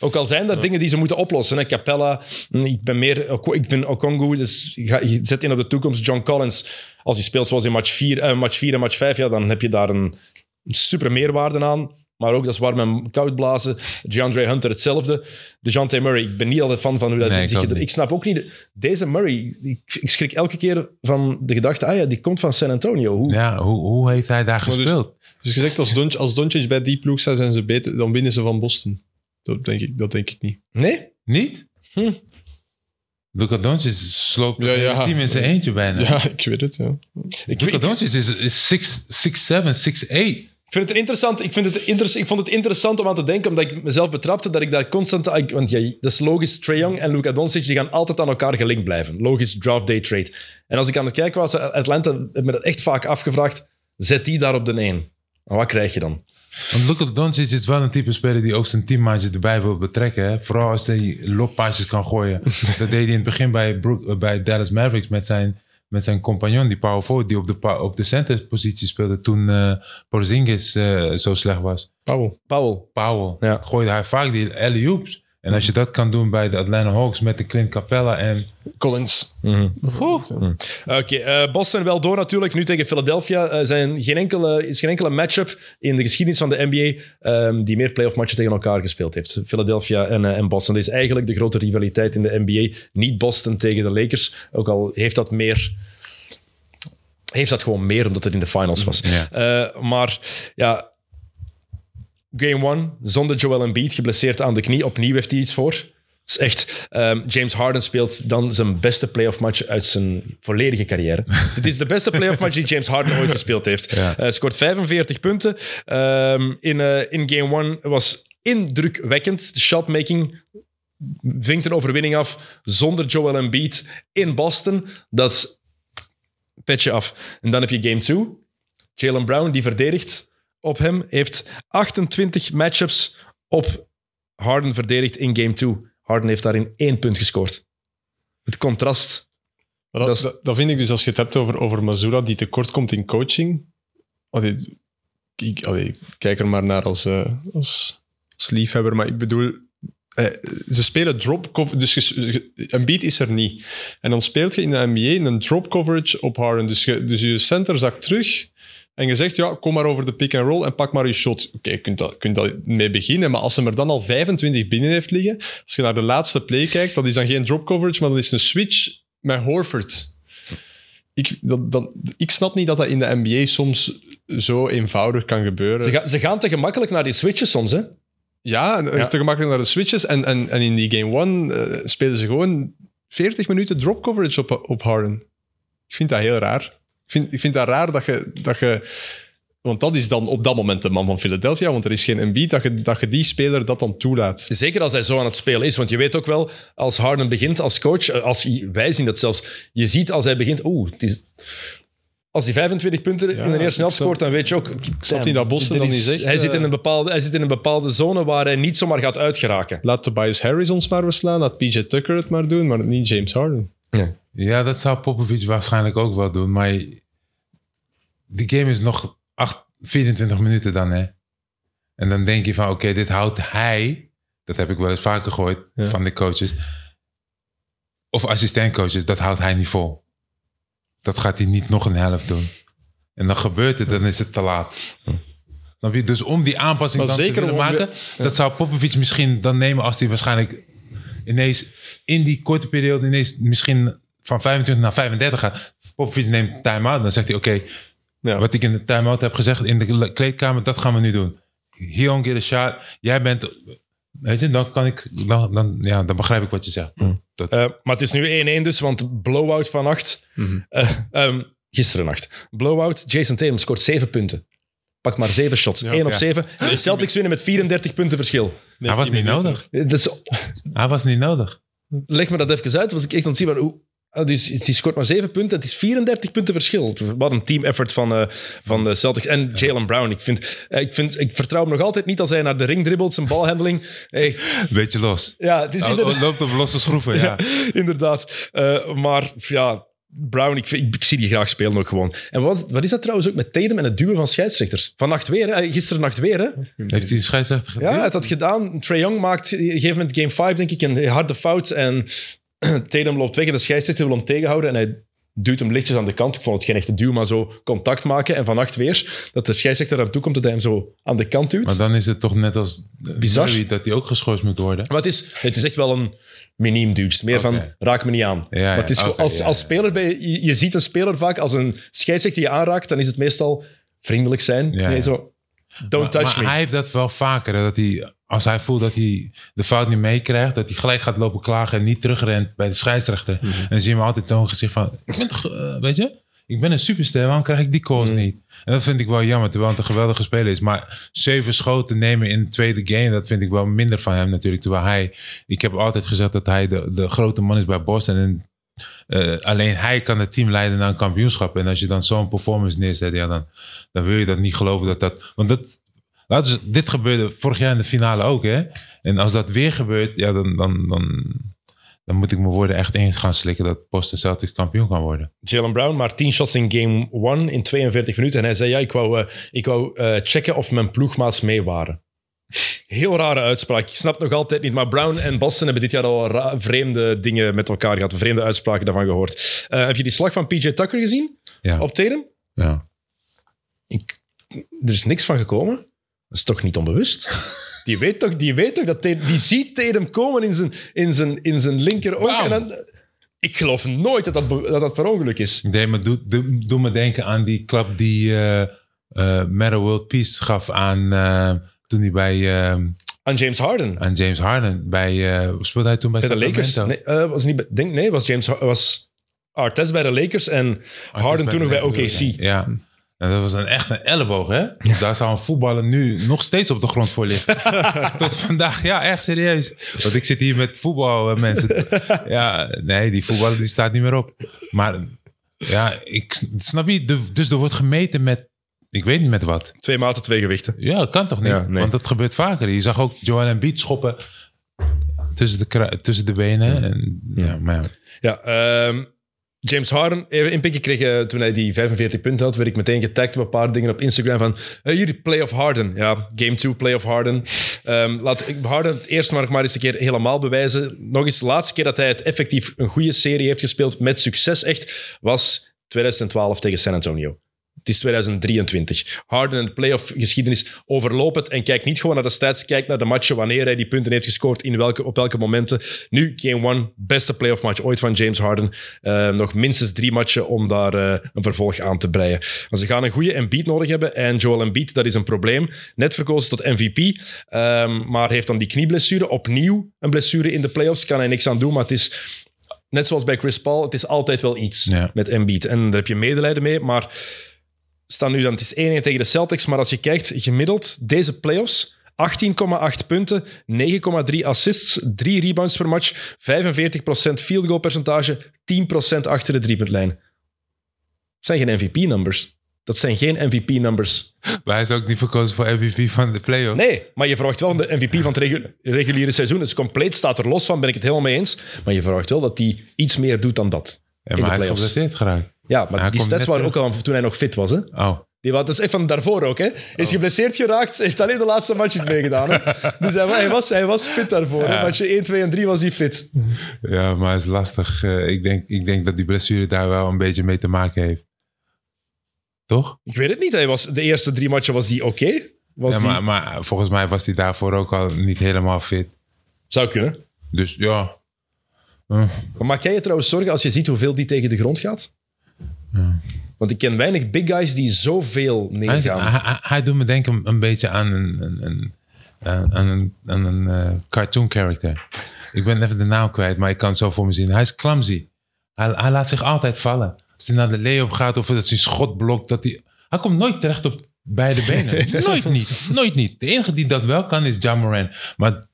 Ook al zijn er dingen die ze moeten oplossen. Hè? Capella, mm, ik ben meer, ik vind Okongu, dus je zet in op de toekomst. John Collins, als hij speelt zoals in match 4, eh, match 4 en match 5, ja, dan heb je daar een super meerwaarde aan. Maar ook, dat is warm en koud blazen. DeAndre Hunter hetzelfde. DeJounte Murray, ik ben niet altijd fan van hoe dat Nee, ik zich ik, ik snap ook niet... Deze Murray, ik, ik schrik elke keer van de gedachte, ah ja, die komt van San Antonio. Hoe, Ja, hoe, hoe heeft hij daar Maar dus- gespeeld? Dus gezegd, als, Don, als Doncic bij die ploeg zou zijn ze beter, dan winnen ze van Boston. Dat denk ik, dat denk ik niet. Nee? Niet? Hm. Luca Doncic sloopt Ja, het ja. team in zijn eentje bijna. Ja, ik weet het, ja. Ik, ik, Doncic is 6'7, 6'8. Ik vind het interessant. Ik, vind het ik vond het interessant om aan te denken, omdat ik mezelf betrapte dat ik daar constant... Want ja, dat is logisch, Trae Young en Luka Doncic die gaan altijd aan elkaar gelinkt blijven. Logisch draft day trade. En als ik aan het kijken was, Atlanta heb me dat echt vaak afgevraagd, zet die daar op de 1. En wat krijg je dan? Want Luca Doncic is wel een type speler die ook zijn teammaatjes erbij wil betrekken. Hè? Vooral als hij loppaasjes kan gooien. dat deed hij in het begin bij, Brook- bij Dallas Mavericks met zijn, met zijn compagnon, die power forward, die op de, op de centerpositie speelde toen eh Porzingis eh, zo slecht was. Powell. Powell. Powell. Ja. Gooide hij vaak die alley-oops. En als je dat kan doen bij de Atlanta Hawks met de Clint Capella en... Collins. Oké, eh, Boston wel door natuurlijk. Nu tegen Philadelphia eh, zijn geen enkele, is geen enkele matchup in de geschiedenis van de NBA ehm, die meer playoff matchen tegen elkaar gespeeld heeft. Philadelphia en, eh, en Boston. Dat is eigenlijk de grote rivaliteit in de NBA. Niet Boston tegen de Lakers. Ook al heeft dat meer... Heeft dat gewoon meer omdat het in de finals was. Ja. Eh, maar ja, Game one, zonder Joel Embiid, geblesseerd aan de knie. Opnieuw heeft hij iets voor. Het is echt... ehm, James Harden speelt dan zijn beste playoff match uit zijn volledige carrière. Het is de beste playoff match die James Harden ooit gespeeld heeft. Ja. Hij scoort 45 punten. Ehm, in, eh, in game one was indrukwekkend. De shotmaking vinkt een overwinning af zonder Joel Embiid in Boston. Dat is petje af. En dan heb je game 2. Jalen Brown, die verdedigt op hem, heeft 28 matchups op Harden verdedigd in game 2. Harden heeft daarin één punt gescoord. Het contrast. Maar dat, Dat vind ik dus als je het hebt over, over Mazzulla, die tekort komt in coaching. Allee, ik, allee, ik kijk er maar naar als, eh, als, als liefhebber, maar ik bedoel, eh, ze spelen drop cover, dus een beat is er niet. En dan speelt je in de NBA een drop coverage op Harden. Dus je, dus je center zakt terug en je zegt, ja, kom maar over de pick and roll en pak maar je shot. Oké, je kunt dat, kunt dat mee beginnen, maar als ze er dan al 25 binnen heeft liggen, als je naar de laatste play kijkt, dat is dan geen drop coverage, maar dat is een switch met Horford. Ik, dat, dat, ik snap niet dat dat in de NBA soms zo eenvoudig kan gebeuren. Ze, gaan ze gaan te gemakkelijk naar die switches soms, hè? Ja. te gemakkelijk naar de switches. En, en, en in die game one eh, spelen ze gewoon 40 minuten drop coverage op, op Harden. Ik vind dat heel raar. Ik vind, ik vind dat raar dat je, dat je... Want dat is dan op dat moment de man van Philadelphia, want er is geen Embiid dat je, dat je die speler dat dan toelaat. Zeker als hij zo aan het spelen is. Want je weet ook wel, als Harden begint als coach, eh, als hij, wij zien dat zelfs, je ziet als hij begint, oeh, het is- als hij 25 punten in de eerste helft snap- scoort, dan weet je ook... Ik snap niet dat Boston dan niet zegt, Hij, zit in een bepaalde, hij zit in een bepaalde zone waar hij niet zomaar gaat uitgeraken. Laat Tobias Harris ons maar verslaan, laat PJ Tucker het maar doen, maar niet James Harden. Ja, dat zou Popovic waarschijnlijk ook wel doen. Maar die game is nog acht- 24 minuten dan, hè. En dan denk je van, oké, dit houdt hij... Dat heb ik wel eens vaker gehoord Ja. van de coaches. of assistentcoaches, dat houdt hij niet vol. Dat gaat hij niet nog een helft doen. En dan gebeurt het, dan is het te laat. Dus om die aanpassing Maar dan zeker te maken, dat zou Popovic misschien dan nemen als hij waarschijnlijk ineens in die korte periode ineens misschien van 25 naar 35 gaat. Popovic neemt time-out, dan zegt hij oké, Ja. wat ik in de time-out heb gezegd in de kleedkamer, dat gaan we nu doen. He don't get a shot. Jij bent, weet je, dan kan ik, dan, dan, ja, dan begrijp ik wat je zegt. Dat, Eh, maar het is nu 1-1 dus, want blowout van nacht. Eh, ehm, gisteren nacht. Blowout, Jason Tatum scoort 7 punten. Pak maar 7 shots. 1 op ja. 7. De Celtics winnen met 34 punten verschil. hij was niet nodig. Dus, Hij was niet nodig. leg me dat even uit. Was ik echt aan het zien van hoe... ah, Dus die scoort maar 7 punten. Het is 34 punten verschil. Wat een team effort van, eh, van de Celtics. En Jalen Brown. Ik, vind, eh, ik, vind, ik vertrouw hem nog altijd niet als hij naar de ring dribbelt. Zijn balhandeling. Echt. Beetje los. Ja, het is inderdaad... loopt op losse schroeven, ja. inderdaad. Eh, maar ja, Brown, ik, vind- ik, ik zie die graag spelen ook gewoon. En wat, wat is dat trouwens ook met Tatum en het duwen van scheidsrechters? Vannacht weer, hè? Eh, gisteren nacht weer. Hè? Heeft hij een scheidsrechter gedaan? Ja, hij had dat gedaan. Trae Young maakt op een gegeven moment game 5, denk ik, een harde fout. En Tatum loopt weg en de scheidsrechter wil hem tegenhouden. En hij duwt hem lichtjes aan de kant. Ik vond het geen echte duw, maar zo contact maken. En vannacht weer, dat de scheidsrechter hem toe komt, dat hij hem zo aan de kant duwt. Maar dan is het toch net als Bizar. Dat hij ook geschorst moet worden. Maar het is, het is echt wel een miniem duwt. Meer van, raak me niet aan. Ja, ja, maar het is als, ja, als speler, ben je, ziet een speler vaak als een scheidsrechter je aanraakt, dan is het meestal vriendelijk zijn. Nee, zo, don't Maar, touch maar me. hij heeft dat wel vaker. hè, Dat hij, als hij voelt dat hij de fout niet meekrijgt, dat hij gelijk gaat lopen klagen en niet terugrent bij de scheidsrechter. Mhm. En dan zie je hem altijd zo'n gezicht van, ik ben toch, eh, weet je, ik ben een superster, waarom krijg ik die calls Mhm. niet? En dat vind ik wel jammer, terwijl het een geweldige speler is. Maar zeven schoten nemen in de tweede game, dat vind ik wel minder van hem natuurlijk. Terwijl hij, ik heb altijd gezegd dat hij de, de grote man is bij Boston. En eh, alleen hij kan het team leiden naar een kampioenschap. En als je dan zo'n performance neerzet, ja, dan, dan wil je dat niet geloven dat dat. Want dat, laten we, dit gebeurde vorig jaar in de finale ook, hè? En als dat weer gebeurt, ja, dan, dan, dan, dan moet ik mijn woorden echt eens gaan slikken dat Boston Celtics kampioen kan worden. Jalen Brown, maar 10 shots in game 1 in 42 minuten. En hij zei, ja, ik wou, eh, ik wou eh, checken of mijn ploegmaats mee waren. Heel rare uitspraak. Ik snap nog altijd niet. Maar Brown en Boston hebben dit jaar al ra- vreemde dingen met elkaar gehad. Vreemde uitspraken daarvan gehoord. Eh, heb je die slag van PJ Tucker gezien? Ja, Op Tatum? ja. Ik, er is niks van gekomen. Dat is toch niet onbewust? Die weet toch, die weet toch dat Tatum, die ziet Tatum komen in zijn, in zijn, in zijn linker oog. En dan, ik geloof nooit dat dat, dat dat per ongeluk is. Deed me, doe, doe, doe me denken aan die klap die eh eh, Meta World Peace gaf aan toen hij bij eh, Aan James Harden. aan James Harden bij eh, speelde hij toen bij, Bij de Lakers. Nee, eh, was niet bij, denk, nee, was James was Artest bij de Lakers en Harden toen nog bij OKC. Ja. En dat was een echt een elleboog, hè? Daar zou een voetballer nu nog steeds op de grond voor liggen. Tot vandaag, ja, echt serieus. Want ik zit hier met voetbalmensen. Ja, nee, die voetballer die staat niet meer op. Maar ja, ik snap je, dus er wordt gemeten met, ik weet niet met wat. Twee maten, twee gewichten. Ja, dat kan toch niet? Ja, nee. Want dat gebeurt vaker. Je zag ook Joel Embiid schoppen tussen de, tussen de benen. En, ja, maar ja. Ja, ehm, James Harden, even inpikken kreeg eh, toen hij die 45 punten had, werd ik meteen getagd op een paar dingen op Instagram van eh, hier, play of Harden. Ja, game 2, play of Harden. Ehm, laat ik Harden het eerst maar, maar eens een keer helemaal bewijzen. Nog eens, de laatste keer dat hij het effectief een goede serie heeft gespeeld, met succes echt, was 2012 tegen San Antonio. Het is 2023. Harden in de playoff geschiedenis overloop het en kijk niet gewoon naar de stats, kijk naar de matchen, wanneer hij die punten heeft gescoord, in welke, op welke momenten. Nu, game 1, beste playoff match ooit van James Harden. Eh, nog minstens drie matchen om daar eh, een vervolg aan te breien. Want ze gaan een goede Embiid nodig hebben en Joel Embiid, dat is een probleem. Net verkozen tot MVP, ehm, maar heeft dan die knieblessure. Opnieuw een blessure in de playoffs, kan hij niks aan doen, maar het is... Net zoals bij Chris Paul, het is altijd wel iets Ja. met Embiid. En daar heb je medelijden mee, maar staan nu dan, het is 1-1 tegen de Celtics, maar als je kijkt, gemiddeld deze playoffs, 18,8 punten, 9,3 assists, 3 rebounds per match, 45% field goal percentage, 10% achter de driepuntlijn. Dat zijn geen MVP-numbers. Dat zijn geen MVP-numbers. Maar hij is ook niet verkozen voor MVP van de playoffs. Nee, maar je verwacht wel de MVP van het regu- reguliere seizoen. Dus compleet staat er los van, ben ik het helemaal mee eens. Maar je verwacht wel dat hij iets meer doet dan dat. Ja, in maar de hij is geblesseerd geraakt. Ja, maar Hij die stats waren ook al toen hij nog fit was. Hè? Oh, Die, dat is echt van daarvoor ook, hè. Is geblesseerd geraakt, heeft alleen de laatste match niet meegedaan. Hè. Dus hij, wa- hij, was, hij was fit daarvoor. Ja. Match 1, 2 en 3 was hij fit. Ja, maar het is lastig. Eh, ik, denk, ik denk dat die blessure daar wel een beetje mee te maken heeft. Toch? Ik weet het niet. Hij was, de eerste drie matchen was hij oké. Ja, die- maar, maar volgens mij was hij daarvoor ook al niet helemaal fit. Zou kunnen. Dus ja. Maar maak jij je trouwens zorgen als je ziet hoeveel die tegen de grond gaat? Want ik ken weinig big guys die zoveel neergaan. hij, hij- hij doet me denken een, beetje aan een, een, een, aan aan een, aan een eh, cartoon character. Ik ben even de naam kwijt, maar ik kan het zo voor me zien. Hij is clumsy. Hij, hij laat zich altijd vallen. Als hij naar de lay-up gaat of dat hij schot blokt, dat hij... Hij komt nooit terecht op beide benen. nooit niet. Nooit niet. De enige die dat wel kan is Jamoran. Maar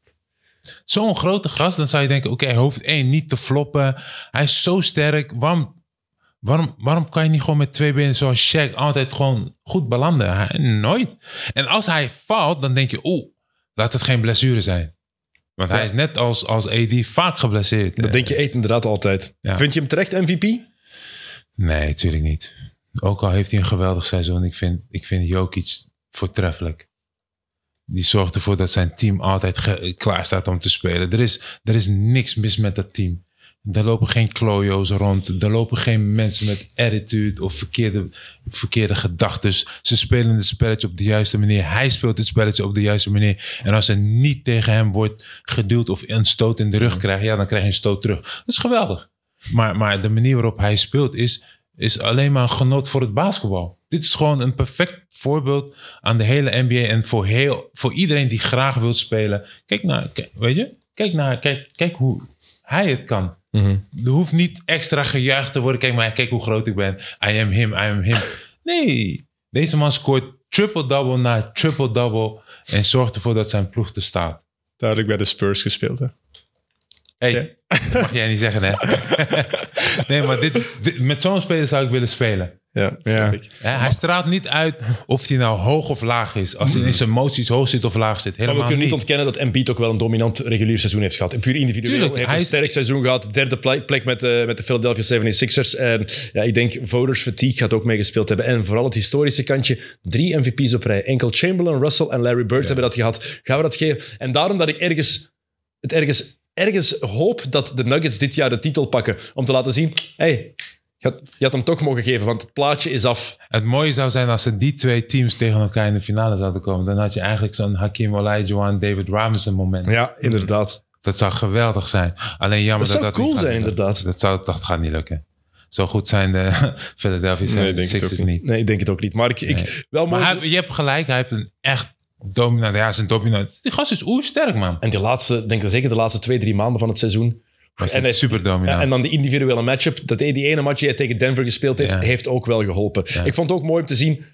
zo'n grote gast, dan zou je denken... Oké, hoofd 1 niet te floppen. Hij is zo sterk. Waarom, waarom, waarom kan je niet gewoon met twee benen zoals Shaq... altijd gewoon goed belanden? Hij- nooit. En als hij valt, dan denk je... Oeh, laat het geen blessure zijn. Want hij is net als, als AD vaak geblesseerd. Dat denk je echt inderdaad altijd. Ja. Vind je hem terecht MVP? Nee, natuurlijk niet. Ook al heeft hij een geweldig seizoen. Ik vind, ik vind Jokic voortreffelijk. Die zorgt ervoor dat zijn team altijd klaar staat om te spelen. Er is, er is niks mis met dat team. Er lopen geen klojo's rond. Er lopen geen mensen met attitude of verkeerde, verkeerde gedachten. Ze spelen het spelletje op de juiste manier. Hij speelt het spelletje op de juiste manier. En als er niet tegen hem wordt geduwd of een stoot in de rug krijgt, ja, dan krijg je een stoot terug. Dat is geweldig. Maar, maar de manier waarop hij speelt is, is alleen maar een genot voor het basketbal. Dit is gewoon een perfect voorbeeld aan de hele NBA en voor, heel, voor iedereen die graag wil spelen. Kijk naar, weet je, kijk naar, kijk, kijk hoe hij het kan. Er hoeft niet extra gejuicht te worden. Kijk maar, kijk hoe groot ik ben. I am him, I am him. Nee, deze man scoort triple-double na triple-double en zorgt ervoor dat zijn ploeg er staat. Duidelijk bij de Spurs gespeeld. Hè. Hey, dat mag jij niet zeggen, hè? nee, maar dit is, dit- met zo'n speler zou ik willen spelen. Ja, ja. hij straalt niet uit of hij nou hoog of laag is. Als hij in zijn emoties hoog zit of laag zit. Maar we Helemaal kunnen niet ontkennen dat Embiid ook wel een dominant regulier seizoen heeft gehad. En puur individueel Tuurlijk, heeft hij een is- sterk seizoen gehad. Derde ple- plek met de, met de Philadelphia 76ers. En ja, ik denk voters fatigue gaat ook meegespeeld hebben. En vooral het historische kantje. Drie MVP's op rij. Enkel Chamberlain, Russell en Larry Bird hebben dat gehad. Gaan we dat geven? En daarom dat ik ergens, het ergens, ergens hoop dat de Nuggets dit jaar de titel pakken. Om te laten zien, hey, had, je had hem toch mogen geven, want het plaatje is af. Het mooie zou zijn als er die twee teams tegen elkaar in de finale zouden komen. Dan had je eigenlijk zo'n Hakim Olajuwon, David Robinson moment. Ja, inderdaad. Dat zou geweldig zijn. Alleen jammer Dat dat zou dat, cool niet zijn, lukken. inderdaad. Dat, zou, dat gaat niet lukken. Zo goed zijn de Philadelphia Nee, ik denk het 76ers ook niet. Nee, ik denk het ook niet. Maar ik, ik wel mooi. Maar hij, je hebt gelijk, hij heeft een echt dominant... Ja, zijn dominant. Die gast is oersterk, man. En die laatste, denk ik zeker de laatste twee, drie maanden van het seizoen. Was En super dominant. En dan die individuele matchup. Dat die ene match die hij tegen Denver gespeeld heeft, Ja. heeft ook wel geholpen. Ik vond het ook mooi om te zien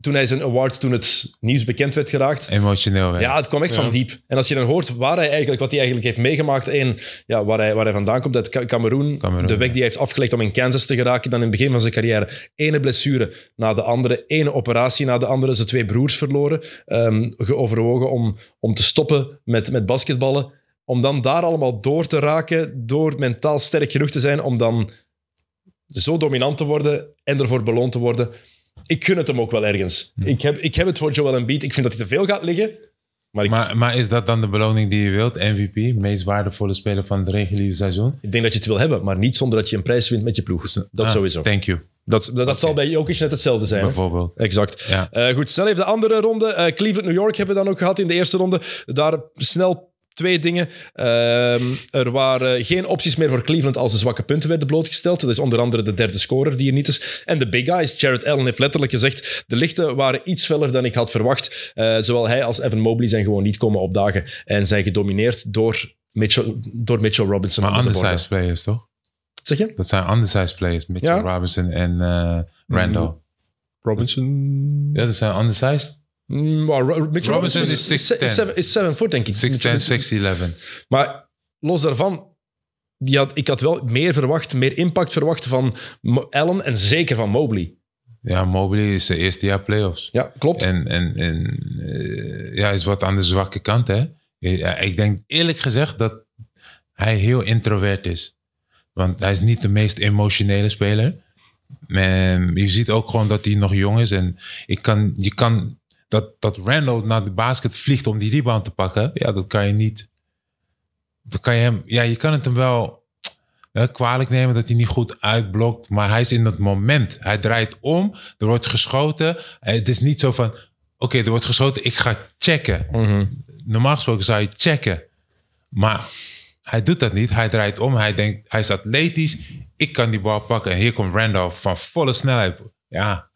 toen hij zijn award, toen het nieuws bekend werd geraakt. Emotioneel wel. Ja, het kwam echt van diep. En als je dan hoort waar hij eigenlijk, wat hij eigenlijk heeft meegemaakt en ja, waar, hij, waar hij vandaan komt, uit Cameroen, Cameroen, de weg ja. die hij heeft afgelegd om in Kansas te geraken, dan in het begin van zijn carrière. Ene blessure na de andere, ene operatie na de andere, zijn twee broers verloren, ehm geoverwogen om, om te stoppen met, met basketballen. Om dan daar allemaal door te raken, door mentaal sterk genoeg te zijn, om dan zo dominant te worden en ervoor beloond te worden. Ik gun het hem ook wel ergens. Ik, heb, ik heb het voor Joel Embiid. Ik vind dat hij te veel gaat liggen. Maar ik, Maar, maar is dat dan de beloning die je wilt? MVP, meest waardevolle speler van het reguliere seizoen? ik denk dat je het wil hebben, maar niet zonder dat je een prijs wint met je ploeg. Dat Ah, sowieso. Thank you, Dat, dat, zal bij Jokic net hetzelfde zijn. hè? bijvoorbeeld. Exact. Ja. Eh, goed, snel even de andere ronde. Eh, Cleveland-New York hebben we dan ook gehad in de eerste ronde. Daar snel twee dingen. Ehm, er waren geen opties meer voor Cleveland als de zwakke punten werden blootgesteld. Dat is onder andere de derde scorer die er niet is. En de big guys. Jared Allen heeft letterlijk gezegd, de lichten waren iets feller dan ik had verwacht. Eh, zowel hij als Evan Mobley zijn gewoon niet komen opdagen en zijn gedomineerd door Mitchell, door Mitchell Robinson. Maar undersized players, toch? Zeg je? Dat zijn undersized players. Mitchell Ja. Robinson en eh, Randall. Robinson. Ja, dat zijn undersized. Mm, maar Mitchell Robinson is is 6'10. 7 is seven foot, denk ik. 6'10, 6'11. Maar los daarvan, die had, ik had wel meer verwacht, meer impact verwacht van Mo- Allen en zeker van Mobley. Ja, Mobley is zijn eerste jaar playoffs. Ja, klopt. En, en, en eh, ja, is wat aan de zwakke kant, hè? Ja, ik denk eerlijk gezegd dat hij heel introvert is. Want hij is niet de meest emotionele speler. En je ziet ook gewoon dat hij nog jong is. En ik kan, je kan dat, dat Randall naar de basket vliegt om die rebound te pakken. Ja, dat kan je niet. Dat kan je hem. Ja, je kan het hem wel hè, kwalijk nemen dat hij niet goed uitblokt. Maar hij is in dat moment. Hij draait om. Er wordt geschoten. En Het is niet zo van. Oké, er wordt geschoten. Ik ga checken. Normaal gesproken zou je checken. Maar hij doet dat niet. Hij draait om. Hij denkt, hij is atletisch. Ik kan die bal pakken. En hier komt Randolph van volle snelheid. Ja.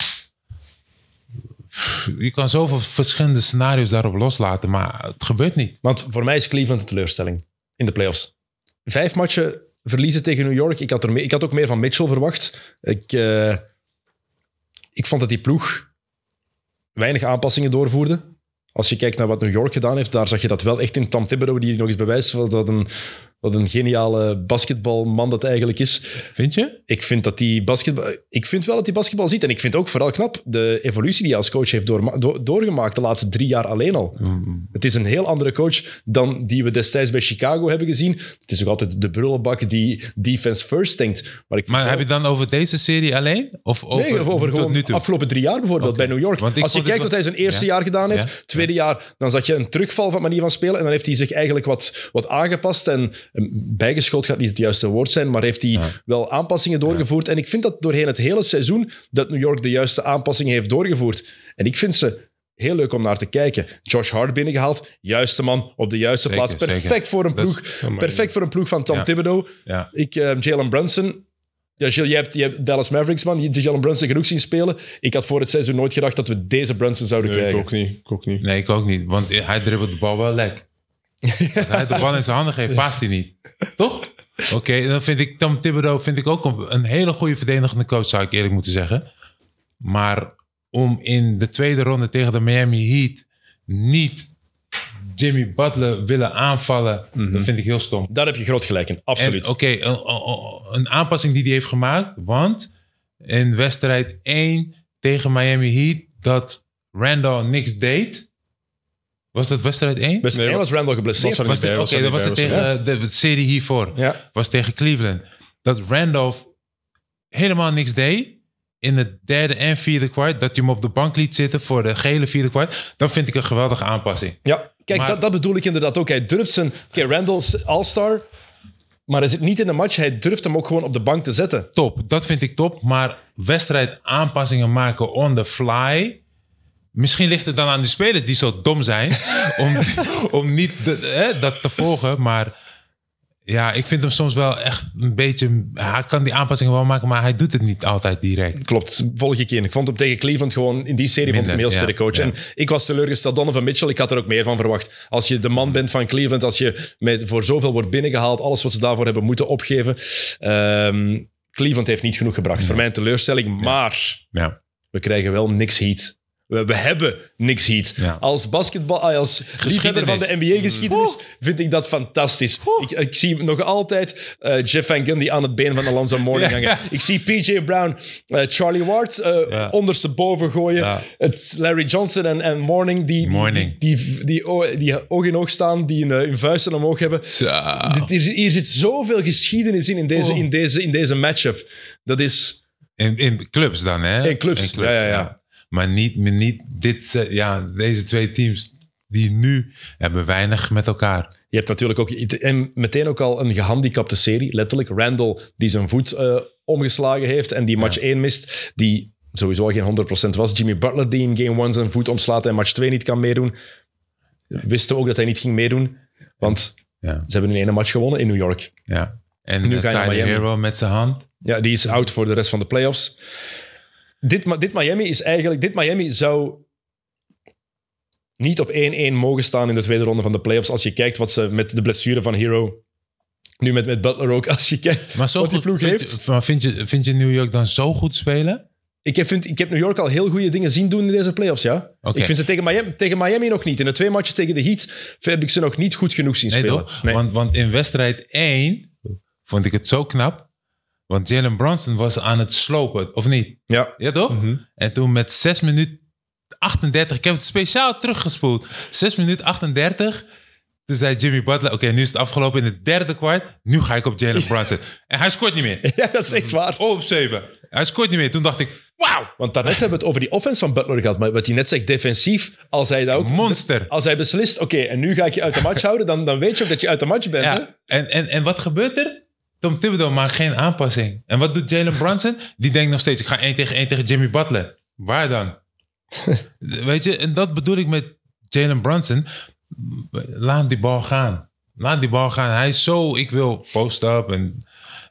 Je kan zoveel verschillende scenario's daarop loslaten. Maar het gebeurt niet. Want voor mij is Cleveland een teleurstelling in de playoffs. Vijf matchen verliezen tegen New York. Ik had, er mee- ik had ook meer van Mitchell verwacht. Ik, eh, ik vond dat die ploeg weinig aanpassingen doorvoerde. Als je kijkt naar wat New York gedaan heeft, daar zag je dat wel echt in Tom Thibodeau, die nog eens bewijst dat een, wat een geniale basketbalman dat eigenlijk is. Vind je? Ik vind, dat die basketbal, ik vind wel dat die basketbal ziet. En ik vind ook vooral knap de evolutie die hij als coach heeft doorma- do- doorgemaakt de laatste drie jaar alleen al. Het is een heel andere coach dan die we destijds bij Chicago hebben gezien. Het is ook altijd de brullenbak die defense first denkt. Maar, ik Maar wel- heb je dan over deze serie alleen? Of over, Nee, of over gewoon toe? afgelopen drie jaar bijvoorbeeld bij New York. Als je kijkt wat hij zijn eerste ja. jaar gedaan heeft, Ja. tweede jaar, dan zag je een terugval van manier van spelen. En dan heeft hij zich eigenlijk wat, wat aangepast. En bijgeschoten gaat niet het juiste woord zijn, maar heeft hij wel aanpassingen doorgevoerd. En ik vind dat doorheen het hele seizoen dat New York de juiste aanpassingen heeft doorgevoerd. En ik vind ze heel leuk om naar te kijken. Josh Hart binnengehaald, juiste man op de juiste Zeker, plaats. Perfect zeker. voor een ploeg. Perfect voor een ploeg van Tom Ja. Thibodeau. Ja. Ik, eh, Jalen Brunson. Ja, Gilles, jij hebt, hebt Dallas Mavericks, man. Je hebt Jalen Brunson genoeg zien spelen. Ik had voor het seizoen nooit gedacht dat we deze Brunson zouden Nee, ik krijgen. ook niet. Ik ook niet. Nee, ik ook niet. Want hij dribbelt de bal wel lek. Als hij de bal in zijn handen geeft, past hij niet. Toch? Oké, dan vind ik Tom Thibodeau vind ik ook een, een hele goede verdedigende coach, zou ik eerlijk moeten zeggen. Maar om in de tweede ronde tegen de Miami Heat niet Jimmy Butler willen aanvallen, dat vind ik heel stom. Daar heb je groot gelijk in, absoluut. Oké, een, een- een aanpassing die hij heeft gemaakt. Want in wedstrijd 1 tegen Miami Heat dat Randall niks deed. Was dat wedstrijd 1? Best Nee, één was Randall geblesseerd. er Was Oké, was er dat was het was tegen de, de serie hiervoor. Ja. Was tegen Cleveland. Dat Randolph helemaal niks deed. In het derde en vierde kwart. Dat je hem op de bank liet zitten voor de gele vierde kwart. Dat vind ik een geweldige aanpassing. ja, kijk, Maar- dat, dat bedoel ik inderdaad ook. Hij durft zijn... Oké, Randall's all-star, maar hij zit niet in de match. Hij durft hem ook gewoon op de bank te zetten. top. Dat vind ik top. Maar wedstrijd aanpassingen maken on the fly. Misschien ligt het dan aan de spelers die zo dom zijn. om, om niet de- hè, dat te volgen. Maar ja, ik vind hem soms wel echt een beetje. Hij kan die aanpassingen wel maken, maar hij doet het niet altijd direct. Klopt, volg ik in. Ik vond hem tegen Cleveland gewoon in die serie vond ik sterk ja, coach. ja. En ik was teleurgesteld. Donovan Mitchell, ik had er ook meer van verwacht. Als je de man bent van Cleveland, als je met, voor zoveel wordt binnengehaald, alles wat ze daarvoor hebben moeten opgeven. Ehm, Cleveland heeft niet genoeg gebracht. Voor mij een teleurstelling, maar Ja. we krijgen wel niks heat. We, we hebben niks heat. Ja. Als basketbal, als liefhebber van de NBA-geschiedenis vind ik dat fantastisch. Ik, ik zie nog altijd eh, Jeff Van Gundy aan het been van Alonzo Mourning hangen. Ik zie PJ Brown, eh, Charlie Ward eh, Ja. ondersteboven gooien. Ja. Het Larry Johnson en, en Mourning die, die, die, die, die, o- die oog in oog staan, die hun, hun vuisten omhoog hebben. Hier, hier zit zoveel geschiedenis in, in deze, Oh. in deze, in deze matchup. Dat is... In, in clubs dan, hè? In clubs, ja, ja, ja. Maar niet, niet dit, ja, deze twee teams die nu hebben weinig met elkaar. Je hebt natuurlijk ook en meteen ook al een gehandicapte serie, letterlijk. Randall, die zijn voet eh, omgeslagen heeft en die match 1 mist, die sowieso geen 100% was. Jimmy Butler, die in game 1 zijn voet omslaat en match 2 niet kan meedoen. Wisten ook dat hij niet ging meedoen, want Ja, ze hebben in één match gewonnen in New York. ja. En Nu ga je naar Tyler Miami. Hero met zijn hand. Ja, die is out voor de rest van de playoffs. Dit, dit Miami is eigenlijk... Dit Miami zou niet op 1-1 mogen staan in de tweede ronde van de playoffs. Als je kijkt wat ze met de blessure van Hero... Nu met, met Butler ook. Als je kijkt Maar zo wat die ploeg vind heeft. Je, maar vind, je, vind je New York dan zo goed spelen? Ik heb, vind, ik heb New York al heel goede dingen zien doen in deze playoffs, ja. Ik vind ze tegen Miami, tegen Miami nog niet. In de twee matches tegen de Heat heb ik ze nog niet goed genoeg zien Nee, spelen. toch? Nee. Want, want in wedstrijd 1 vond ik het zo knap. Want Jalen Brunson was aan het slopen, of niet? ja. Ja, toch? Mhm. En toen met 6 minuten 38, ik heb het speciaal teruggespoeld. 6 minuten 38. Toen zei Jimmy Butler, oké, nu is het afgelopen in het derde kwart. Nu ga ik op Jalen Brunson. en hij scoort niet meer. ja, dat is echt waar. Oh, op 7. Hij scoort niet meer. Toen dacht ik, wauw, Want daarnet hebben we het over die offense van Butler gehad. Maar wat hij net zegt, defensief, als hij dat ook... monster. Als hij beslist, oké, en nu ga ik je uit de match houden, dan, dan weet je ook dat je uit de match bent. hè? Ja. En, en, en wat gebeurt er? Tom Thibodeau maakt geen aanpassing. En wat doet Jalen Brunson? Die denkt nog steeds, ik ga één tegen één tegen Jimmy Butler. Waar dan? Weet je, en dat bedoel ik met Jalen Brunson. Laat die bal gaan. Laat die bal gaan. Hij is zo, ik wil post-up. En,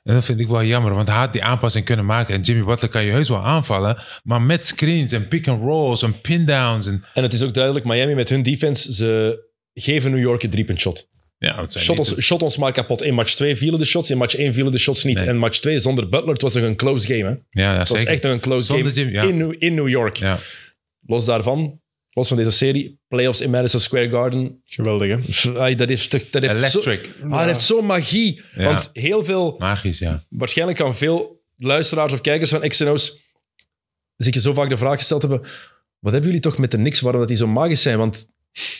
en dat vind ik wel jammer, want hij had die aanpassing kunnen maken. En Jimmy Butler kan je heus wel aanvallen. Maar met screens en pick-and-rolls en pin-downs. En, En het is ook duidelijk, Miami met hun defense, ze geven New York een driepunt shot. Ja, het Shot ons, shot ons maar kapot. In match 2 vielen de shots, in match 1 vielen de shots niet. Nee. En match 2 zonder Butler, het was nog een close game. Hè? Het ja, ja, was zeker. echt nog een close Zonder game ja. in, New, in New York. Ja. Los daarvan, los van deze serie, playoffs in Madison Square Garden. Geweldig, hè? Ai, dat, is, dat heeft Electric. Zo, ah, dat heeft zo'n magie. Ja. Want heel veel, Magisch, ja. waarschijnlijk kan veel luisteraars of kijkers van XNO's zich zo vaak de vraag gesteld hebben: wat hebben jullie toch met de Knicks waarom dat die zo magisch zijn? Want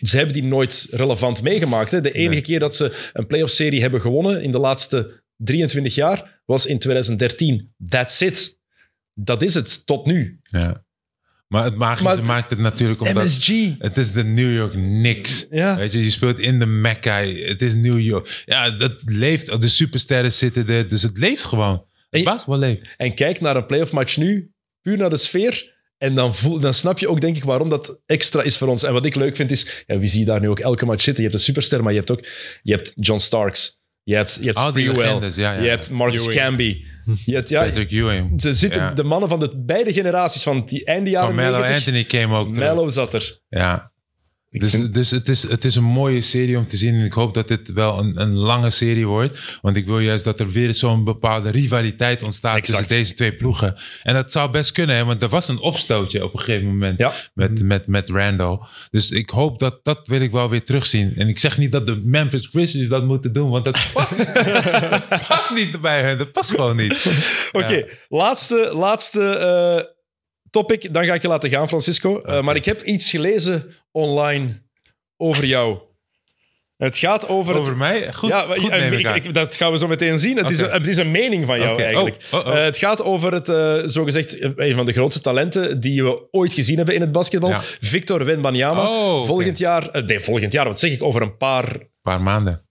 ze hebben die nooit relevant meegemaakt. Hè? De enige Nee. keer dat ze een playoff-serie hebben gewonnen in de laatste 23 jaar was in 2013. That's it. Dat is het, tot nu. Ja. Maar het magische Maar- maakt het natuurlijk omdat... MSG. Het is de New York Knicks. Ja. Weet je, je speelt in de Mecca. Het is New York. Ja, dat leeft. De supersterren zitten er. Dus het leeft gewoon. Het basketbal leeft. En kijk naar een playoff match nu, puur naar de sfeer. En dan, voel, dan snap je ook, denk ik, waarom dat extra is voor ons. En wat ik leuk vind is, ja, wie zie je daar nu ook elke match zitten? Je hebt een superster, maar je hebt ook je hebt John Starks. Je hebt, je hebt legendes, ja, ja. Je hebt Marcus Ewing. Camby. Je hebt, ja, Patrick Ewing. ze zitten Ja. de mannen van de beide generaties, van die einde jaren Carmelo 90. Anthony came ook. Mello zat er. Ja. Ik Dus, vind- dus het, is, het is een mooie serie om te zien. En ik hoop dat dit wel een, een lange serie wordt. Want ik wil juist dat er weer zo'n bepaalde rivaliteit ontstaat Exact. tussen deze twee ploegen. En dat zou best kunnen, hè, want er was een opstootje op een gegeven moment Ja. met, met, met Randall. Dus ik hoop dat dat wil ik wel weer terugzien. En ik zeg niet dat de Memphis Grizzlies dat moeten doen, want dat past, past niet bij hen. Dat past gewoon niet. Oké, laatste, laatste eh, topic. Dan ga ik je laten gaan, Francisco. Eh, Maar ik heb iets gelezen online over jou. Het gaat over, Over het... mij? Goed, ja, goed eh, neem ik ik- aan. ik- dat gaan we zo meteen zien. Het, is, een, het is een mening van jou Oké. eigenlijk. Oh, oh, oh. Eh, het gaat over het, eh, zogezegd, een van de grootste talenten die we ooit gezien hebben in het basketbal. Ja. Victor Wembanyama. Oh, oké. Volgend jaar, nee, volgend jaar, wat zeg ik, over een paar, paar maanden.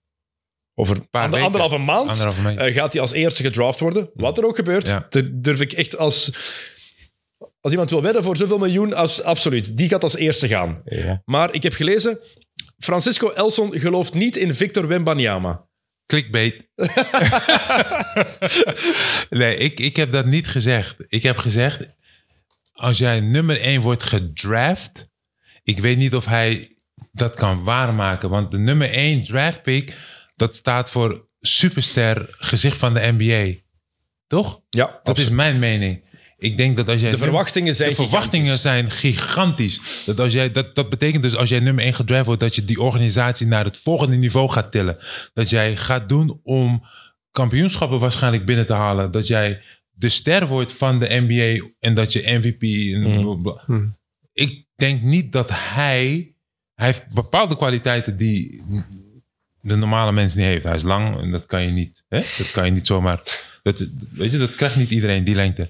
over een Paar weken. anderhalve maand Anderhalve maand. gaat hij als eerste gedraft worden. Wat er ook gebeurt, Ja. durf ik echt als... Als iemand wil wedden voor zoveel miljoen, als, absoluut. Die gaat als eerste gaan. Ja. Maar ik heb gelezen, Francisco Elson gelooft niet in Victor Wembanyama. Clickbait. nee, ik, ik heb dat niet gezegd. Ik heb gezegd, als jij nummer 1 wordt gedraft, ik weet niet of hij dat kan waarmaken. Want de nummer 1 draft pick, dat staat voor superster gezicht van de NBA. Toch? Ja, Dat is mijn mening. Ik denk dat als jij De verwachtingen zijn de verwachtingen gigantisch. zijn gigantisch. Dat, als jij, dat, dat betekent dus als jij nummer 1 gedraft wordt, dat je die organisatie naar het volgende niveau gaat tillen. Dat jij gaat doen om kampioenschappen waarschijnlijk binnen te halen. Dat jij de ster wordt van de NBA en dat je MVP. En Mhm. blablabla. Ik denk niet dat hij. Hij heeft bepaalde kwaliteiten die de normale mens niet heeft. Hij is lang en dat kan je niet. Hè? Dat kan je niet zomaar. Dat, weet je, dat krijgt niet iedereen, die lengte.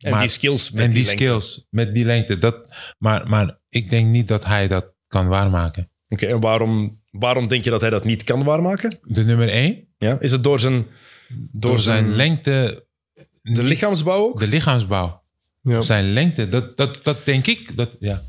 En Maar- die skills met en die, lengte. skills met die lengte. Dat, maar, maar ik denk niet dat hij dat kan waarmaken. Oké, en waarom, waarom denk je dat hij dat niet kan waarmaken? De nummer één, Ja? Is het door zijn, door door zijn zijn lengte, de lichaamsbouw ook? de lichaamsbouw. Ja. Zijn lengte, dat, dat, dat denk ik. Dat, ja.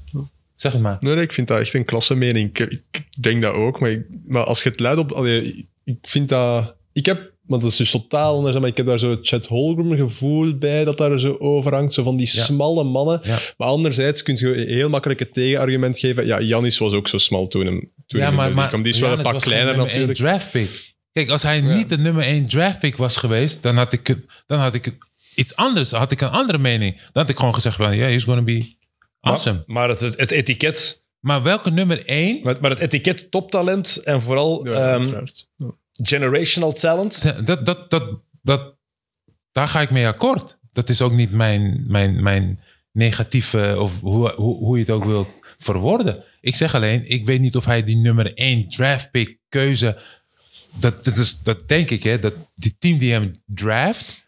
Zeg het maar. Nee, nee, ik vind dat echt een klasse mening. Ik, ik denk dat ook. Maar, ik- maar als je het luidt op... allee, ik vind dat... Ik heb... Want dat is dus totaal anders. Maar ik heb daar zo het Chet Holmgren gevoel bij dat daar zo overhangt. Zo van die Ja. smalle mannen. Ja. Maar anderzijds kun je heel makkelijk het tegenargument geven. Ja, Janis was ook zo smal toen hem, toen ja, maar, kwam. Die is wel een pak was kleiner geen nummer één natuurlijk. draft pick. Kijk, als hij niet de nummer 1 draft pick was geweest, dan had ik, dan had ik iets anders. Dan had ik een andere mening. Dan had ik gewoon gezegd van, ja, he's gonna be awesome. Maar, maar het, het, het etiket, Maar welke nummer 1? maar, maar het etiket toptalent en vooral Ja, ehm. Generational talent. Dat, dat, dat, dat, daar ga ik mee akkoord. Dat is ook niet mijn, mijn, mijn negatieve, of hoe, hoe, hoe je het ook wil verwoorden. Ik zeg alleen, ik weet niet of hij die nummer 1 draft pick keuze. Dat, dat, is, dat denk ik, hè. Dat die team die hem draft.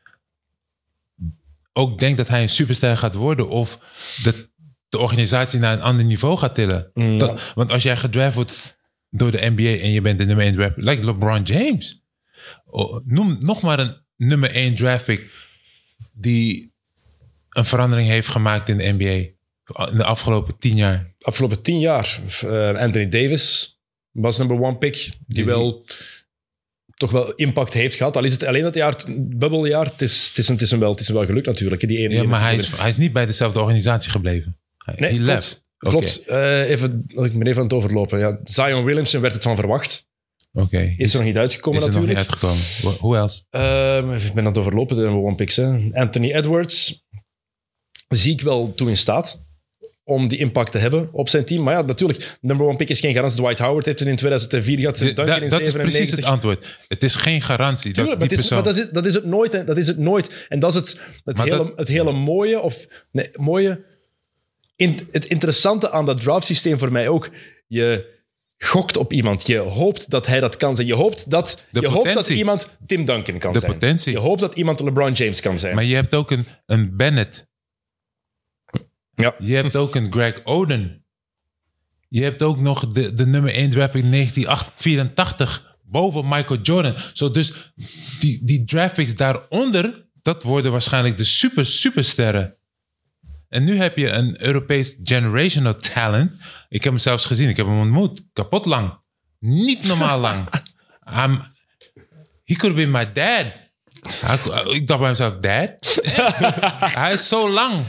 ook denkt dat hij een superster gaat worden of de, de organisatie naar een ander niveau gaat tillen. Mm, Dat- want als jij gedraft wordt door de NBA en je bent de nummer 1 draft, like LeBron James. Oh, noem nog maar een nummer 1 draft pick die een verandering heeft gemaakt in de NBA in de afgelopen 10 jaar. afgelopen tien jaar. eh, Anthony Davis was number one pick, die Die- wel toch wel impact heeft gehad. Al is het alleen dat jaar, het bubbeljaar, het is, het is, een- het is hem wel, het is hem wel gelukt natuurlijk. Die ene, Ja, maar hij is, hij is niet bij dezelfde organisatie gebleven. Hij Nee, he klopt. Eh, even, ik ben even aan het overlopen. Ja, Zion Williamson werd het van verwacht. Oké. Is er nog niet uitgekomen is er nog niet natuurlijk. uitgekomen. Who else? Ehm, ik ben aan het overlopen, de number one picks. Hè. Anthony Edwards zie ik wel toe in staat om die impact te hebben op zijn team. Maar ja, natuurlijk, number one pick is geen garantie. Dwight Howard heeft het in 2004 gehad. Da- Duncan in dat is 97. precies het antwoord. Het is geen garantie. Tuurlijk, dat maar, die het is, persoon... dat, is, dat is het nooit. Dat is het nooit. En dat is het, het, Maar hele, dat- het hele mooie, of nee, mooie, in, het interessante aan dat draftsysteem voor mij ook. Je gokt op iemand. Je hoopt dat hij dat kan zijn. Je hoopt dat, De je hoopt dat iemand Tim Duncan kan De zijn. potentie. Je hoopt dat iemand LeBron James kan zijn. Maar je hebt ook een, een Bennett. Ja. Je hebt ook een Greg Oden. Je hebt ook nog de, de nummer 1 draft in 1984 boven Michael Jordan. Zo, dus die, die draft picks daaronder, dat worden waarschijnlijk de super, supersterren. En nu heb je een Europees generational talent. Ik heb hem zelfs gezien. Ik heb hem ontmoet. Kapot lang. Niet normaal lang. I'm, he could be my dad. Hij- Ik dacht bij mezelf, dad? Hij is zo lang.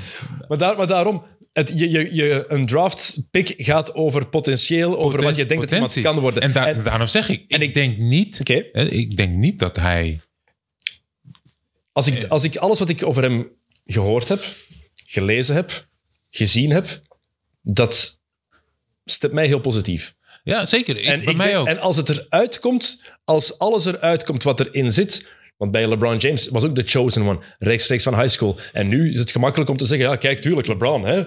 Maar, daar, maar daarom, het, je, je, je, een draft pick gaat over potentieel, over wat je denkt dat iemand kan worden. En, daar- En- daarom zeg ik, en ik, ik- denk niet, hè, ik denk niet dat hij... Als ik, als ik alles wat ik over hem gehoord heb, gelezen heb, gezien heb, dat stemt mij heel positief. Ja, zeker. Ik, en, bij mij denk- ook. en als het eruit komt, als alles eruit komt wat erin zit. Want bij LeBron James was ook de chosen one, rechtstreeks van high school. En nu is het gemakkelijk om te zeggen: ja, kijk, tuurlijk, LeBron. Hè?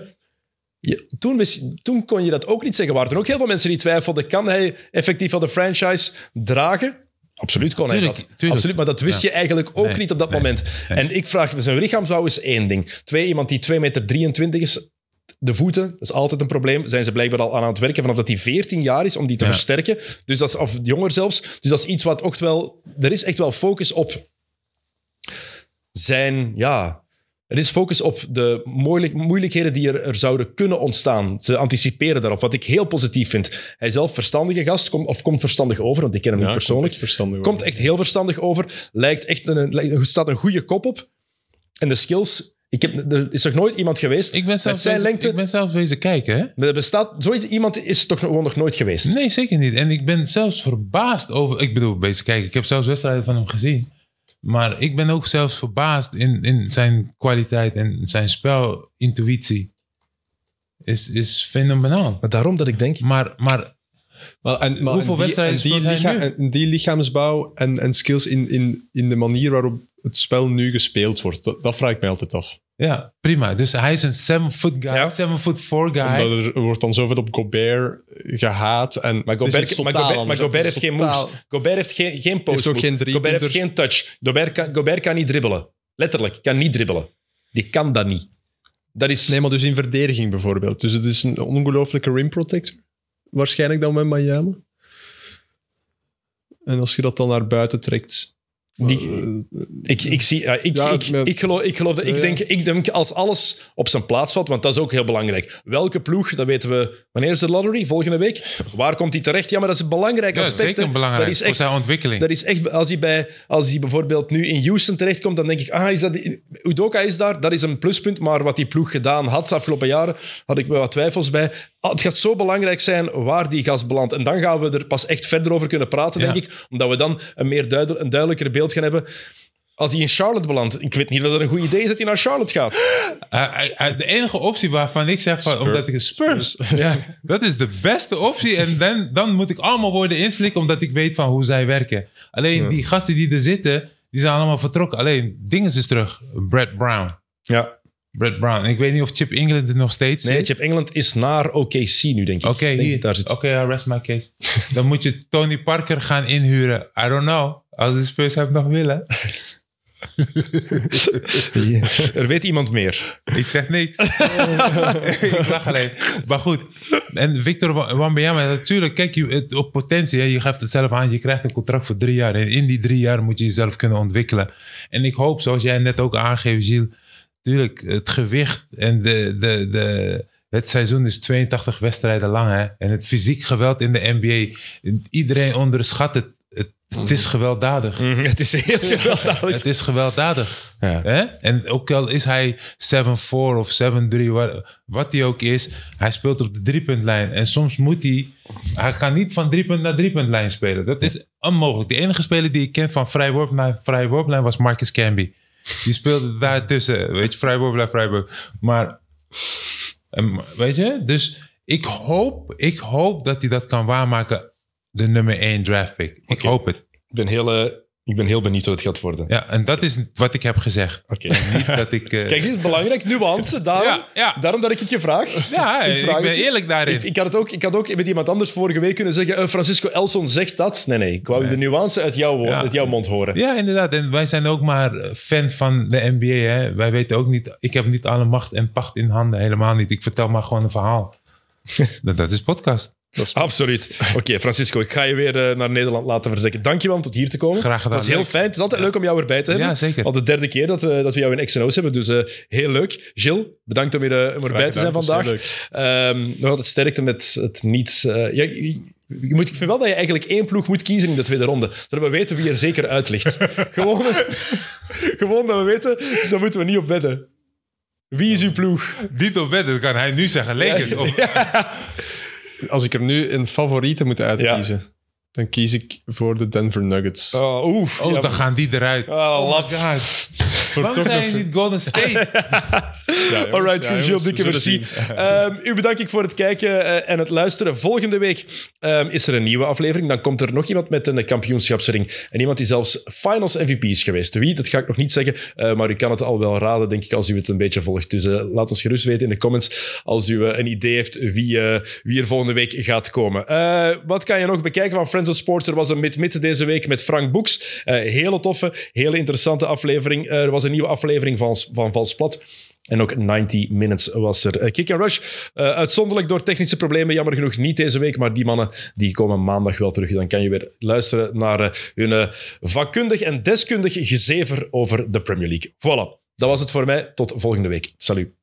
Je- toen, toen kon je dat ook niet zeggen. Er waren ook heel veel mensen die twijfelden: kan hij effectief wel de franchise dragen? Absoluut kon hij dat. tuurlijk. Absoluut, maar dat wist Ja. je eigenlijk ook Nee, niet op dat nee, moment. nee. En ik vraag, zijn lichaamsbouw is één ding. Twee, iemand die 2,23 meter 23 is, de voeten, dat is altijd een probleem. Zijn ze blijkbaar al aan aan het werken vanaf dat hij 14 jaar is om die te Ja. versterken. Dus dat is, of jonger zelfs. Dus dat is iets wat ook wel... Er is echt wel focus op zijn... Ja, er is focus op de moeilijk, moeilijkheden die er, er zouden kunnen ontstaan. Ze anticiperen daarop, wat ik heel positief vind. Hij is zelf verstandige gast, komt, of komt verstandig over, want ik ken hem niet persoonlijk. Komt echt Komt echt heel verstandig over. Lijkt echt een, lijkt- staat een goede kop op. En de skills... Ik heb, er is nog nooit iemand geweest Ik ben met zelf, zijn bezig, lengte... ik ben zelf wezen kijken, hè? Er bestaat, zoiets, iemand is toch gewoon nog nooit geweest. Nee, zeker niet. En ik ben zelfs verbaasd over... Ik bedoel, bezig kijken. Ik heb zelfs wedstrijden van hem gezien. Maar ik ben ook zelfs verbaasd in, in zijn kwaliteit en zijn spelintuïtie. Is, is fenomenaal. Maar daarom dat ik denk... Maar, maar Maar, en, maar Hoeveel en die, wedstrijden en die, licha- en die lichaamsbouw en, en skills in, in, in de manier waarop het spel nu gespeeld wordt, dat, dat vraag ik mij altijd af. Ja, prima. Dus hij is een seven foot guy, Ja. seven foot four guy. Omdat er, wordt dan zoveel op Gobert gehaat. En Maar Gobert, maar totaal Gobert, maar heeft is geen totaal- moves. Gobert heeft geen, geen post Heeft ook geen. Gobert heeft geen touch. Gobert kan, Gobert kan niet dribbelen. Letterlijk, kan niet dribbelen. Die kan dat niet. Dat is... Nee, maar dus in verdediging bijvoorbeeld. Dus het is een ongelooflijke rim protector. Waarschijnlijk dan met Miami. En als je dat dan naar buiten trekt... Die- eh, Ik, ik, zie, ik, Ja, ik, met- ik, geloof, ik, geloof dat, ik, Ja, denk, ik denk als alles op zijn plaats valt, want dat is ook heel belangrijk. Welke ploeg, dat weten we. Wanneer is de lottery? Volgende week? Waar komt hij terecht? Ja, maar dat is een belangrijk ja, aspect. zeker hè. belangrijk Dat is voor echt, zijn ontwikkeling. dat is echt als, hij bij, als hij bijvoorbeeld nu in Houston terechtkomt, dan denk ik, ah, is dat, Udoka is daar, dat is een pluspunt, maar wat die ploeg gedaan had de afgelopen jaren, had ik wel wat twijfels bij. Ah, het gaat zo belangrijk zijn waar die gast belandt. En dan gaan we er pas echt verder over kunnen praten, Ja. denk ik, omdat we dan een, meer duidel, een duidelijker beeld gaan hebben. Als hij in Charlotte belandt, ik weet niet of dat een goed idee is dat hij naar Charlotte gaat. Eh, eh, de enige optie waarvan ik zeg, van, Spurs. omdat ik een Spurs, Ja. dat is de beste optie. En dan, dan moet ik allemaal worden inslikken, omdat ik weet van hoe zij werken. Alleen die gasten die er zitten, die zijn allemaal vertrokken. Alleen, Dinges is terug. Brett Brown. ja. Brett Brown. Ik weet niet of Chip England er nog steeds Nee, zit. Chip England is naar OKC nu, denk ik. Oké, daar zit. Oké, I rest my case. Dan moet je Tony Parker gaan inhuren. I don't know. Als de Spurs hem nog willen. Er weet iemand meer. Ik zeg niks. ik lach alleen. Maar goed. En Victor Wambanyama, natuurlijk, kijk, je, het- op potentie, hè, je geeft het zelf aan, je krijgt een contract voor drie jaar. En in die drie jaar moet je jezelf kunnen ontwikkelen. En ik hoop, zoals jij net ook aangeeft, Gilles, natuurlijk, het gewicht en de, de, de, het seizoen is 82 wedstrijden lang. Hè? En het fysiek geweld in de NBA, iedereen onderschat het. Het, het is gewelddadig. Mhm, Het is heel gewelddadig. Het is gewelddadig. Ja. Hè? En ook al is hij 7-4 of 7-3, wat, wat hij ook is, hij speelt op de driepuntlijn. En soms moet hij, hij kan niet van driepunt naar driepuntlijn spelen. Dat is onmogelijk. De enige speler die ik ken van vrijworp naar vrijworplijn was Marcus Camby. Die speelde daartussen, weet je, vrijworplijn, vrijworp. Maar, en, weet je, dus ik hoop, ik hoop dat hij dat kan waarmaken, de nummer 1 draft pick. Ik hoop het. Ik ben heel, eh, ik ben heel benieuwd wat het gaat worden. Ja, en dat is wat ik heb gezegd. Oké. Niet dat ik... eh, Kijk, dit is belangrijk. Nuance. Daarom, Ja, ja. daarom dat ik het je vraag. Ja, Ik ik, ben eerlijk daarin. Ik, ik, had het ook, ik had ook met iemand anders vorige week kunnen zeggen: eh, Francisco Elson zegt dat. Nee, nee. Ik wou Nee. de nuance uit jouw, woord, Ja. uit jouw mond horen. ja, inderdaad. En wij zijn ook maar eh, fan van de NBA. Hè? Wij weten ook niet... Ik heb niet alle macht en pacht in handen. Helemaal niet. Ik vertel maar gewoon een verhaal. dat, dat is podcast. Absoluut. Oké, Francisco, ik ga je weer eh, naar Nederland laten vertrekken. Dankjewel om tot hier te komen. Graag gedaan. Dat is heel Leuk. fijn. Het is altijd leuk om jou erbij te hebben. Ja, zeker. Al de derde keer dat we, dat we jou in XNO's hebben. Dus eh, heel leuk. Gilles, bedankt om, weer, eh, om erbij te zijn vandaag. heel Ehm, nog altijd sterkte met het niet... ja, je, je moet, ik vind wel dat je eigenlijk één ploeg moet kiezen in de tweede ronde. Zodat we weten wie er zeker uit ligt. gewoon, gewoon dat we weten, daar moeten we niet op wedden. Wie is uw ploeg? Niet op wedden, dat kan hij nu zeggen. Lakers. Of, Als ik er nu een favoriete moet uitkiezen, dan kies ik voor de Denver Nuggets. Oh, oef. oh, Ja, dan gaan die eruit. Oh, oh my god. Waarom toch zijn nog- je niet Golden State? Ja, jongens, Alright, ja, Gilles, dikke merci. Ehm, u bedank ik voor het kijken eh, en het luisteren. Volgende week ehm, is er een nieuwe aflevering. Dan komt er nog iemand met een kampioenschapsring. En iemand die zelfs finals MVP is geweest. Wie, dat ga ik nog niet zeggen. eh, maar u kan het al wel raden, denk ik, als u het een beetje volgt. Dus eh, laat ons gerust weten in de comments als u een idee heeft wie, eh, wie er volgende week gaat komen. Eh, wat kan je nog bekijken van Friends Sports? Er was een mid-mid deze week met Frank Boeks. Eh, hele toffe, hele interessante aflevering. Eh, er was een nieuwe aflevering van, van Valsplat. En ook 90 Minutes was er. Eh, Kick and Rush, uitzonderlijk door technische problemen, jammer genoeg niet deze week, maar die mannen die komen maandag wel terug. Dan kan je weer luisteren naar hun vakkundig en deskundig gezever over de Premier League. Voilà, dat was het voor mij. Tot volgende week. Salut.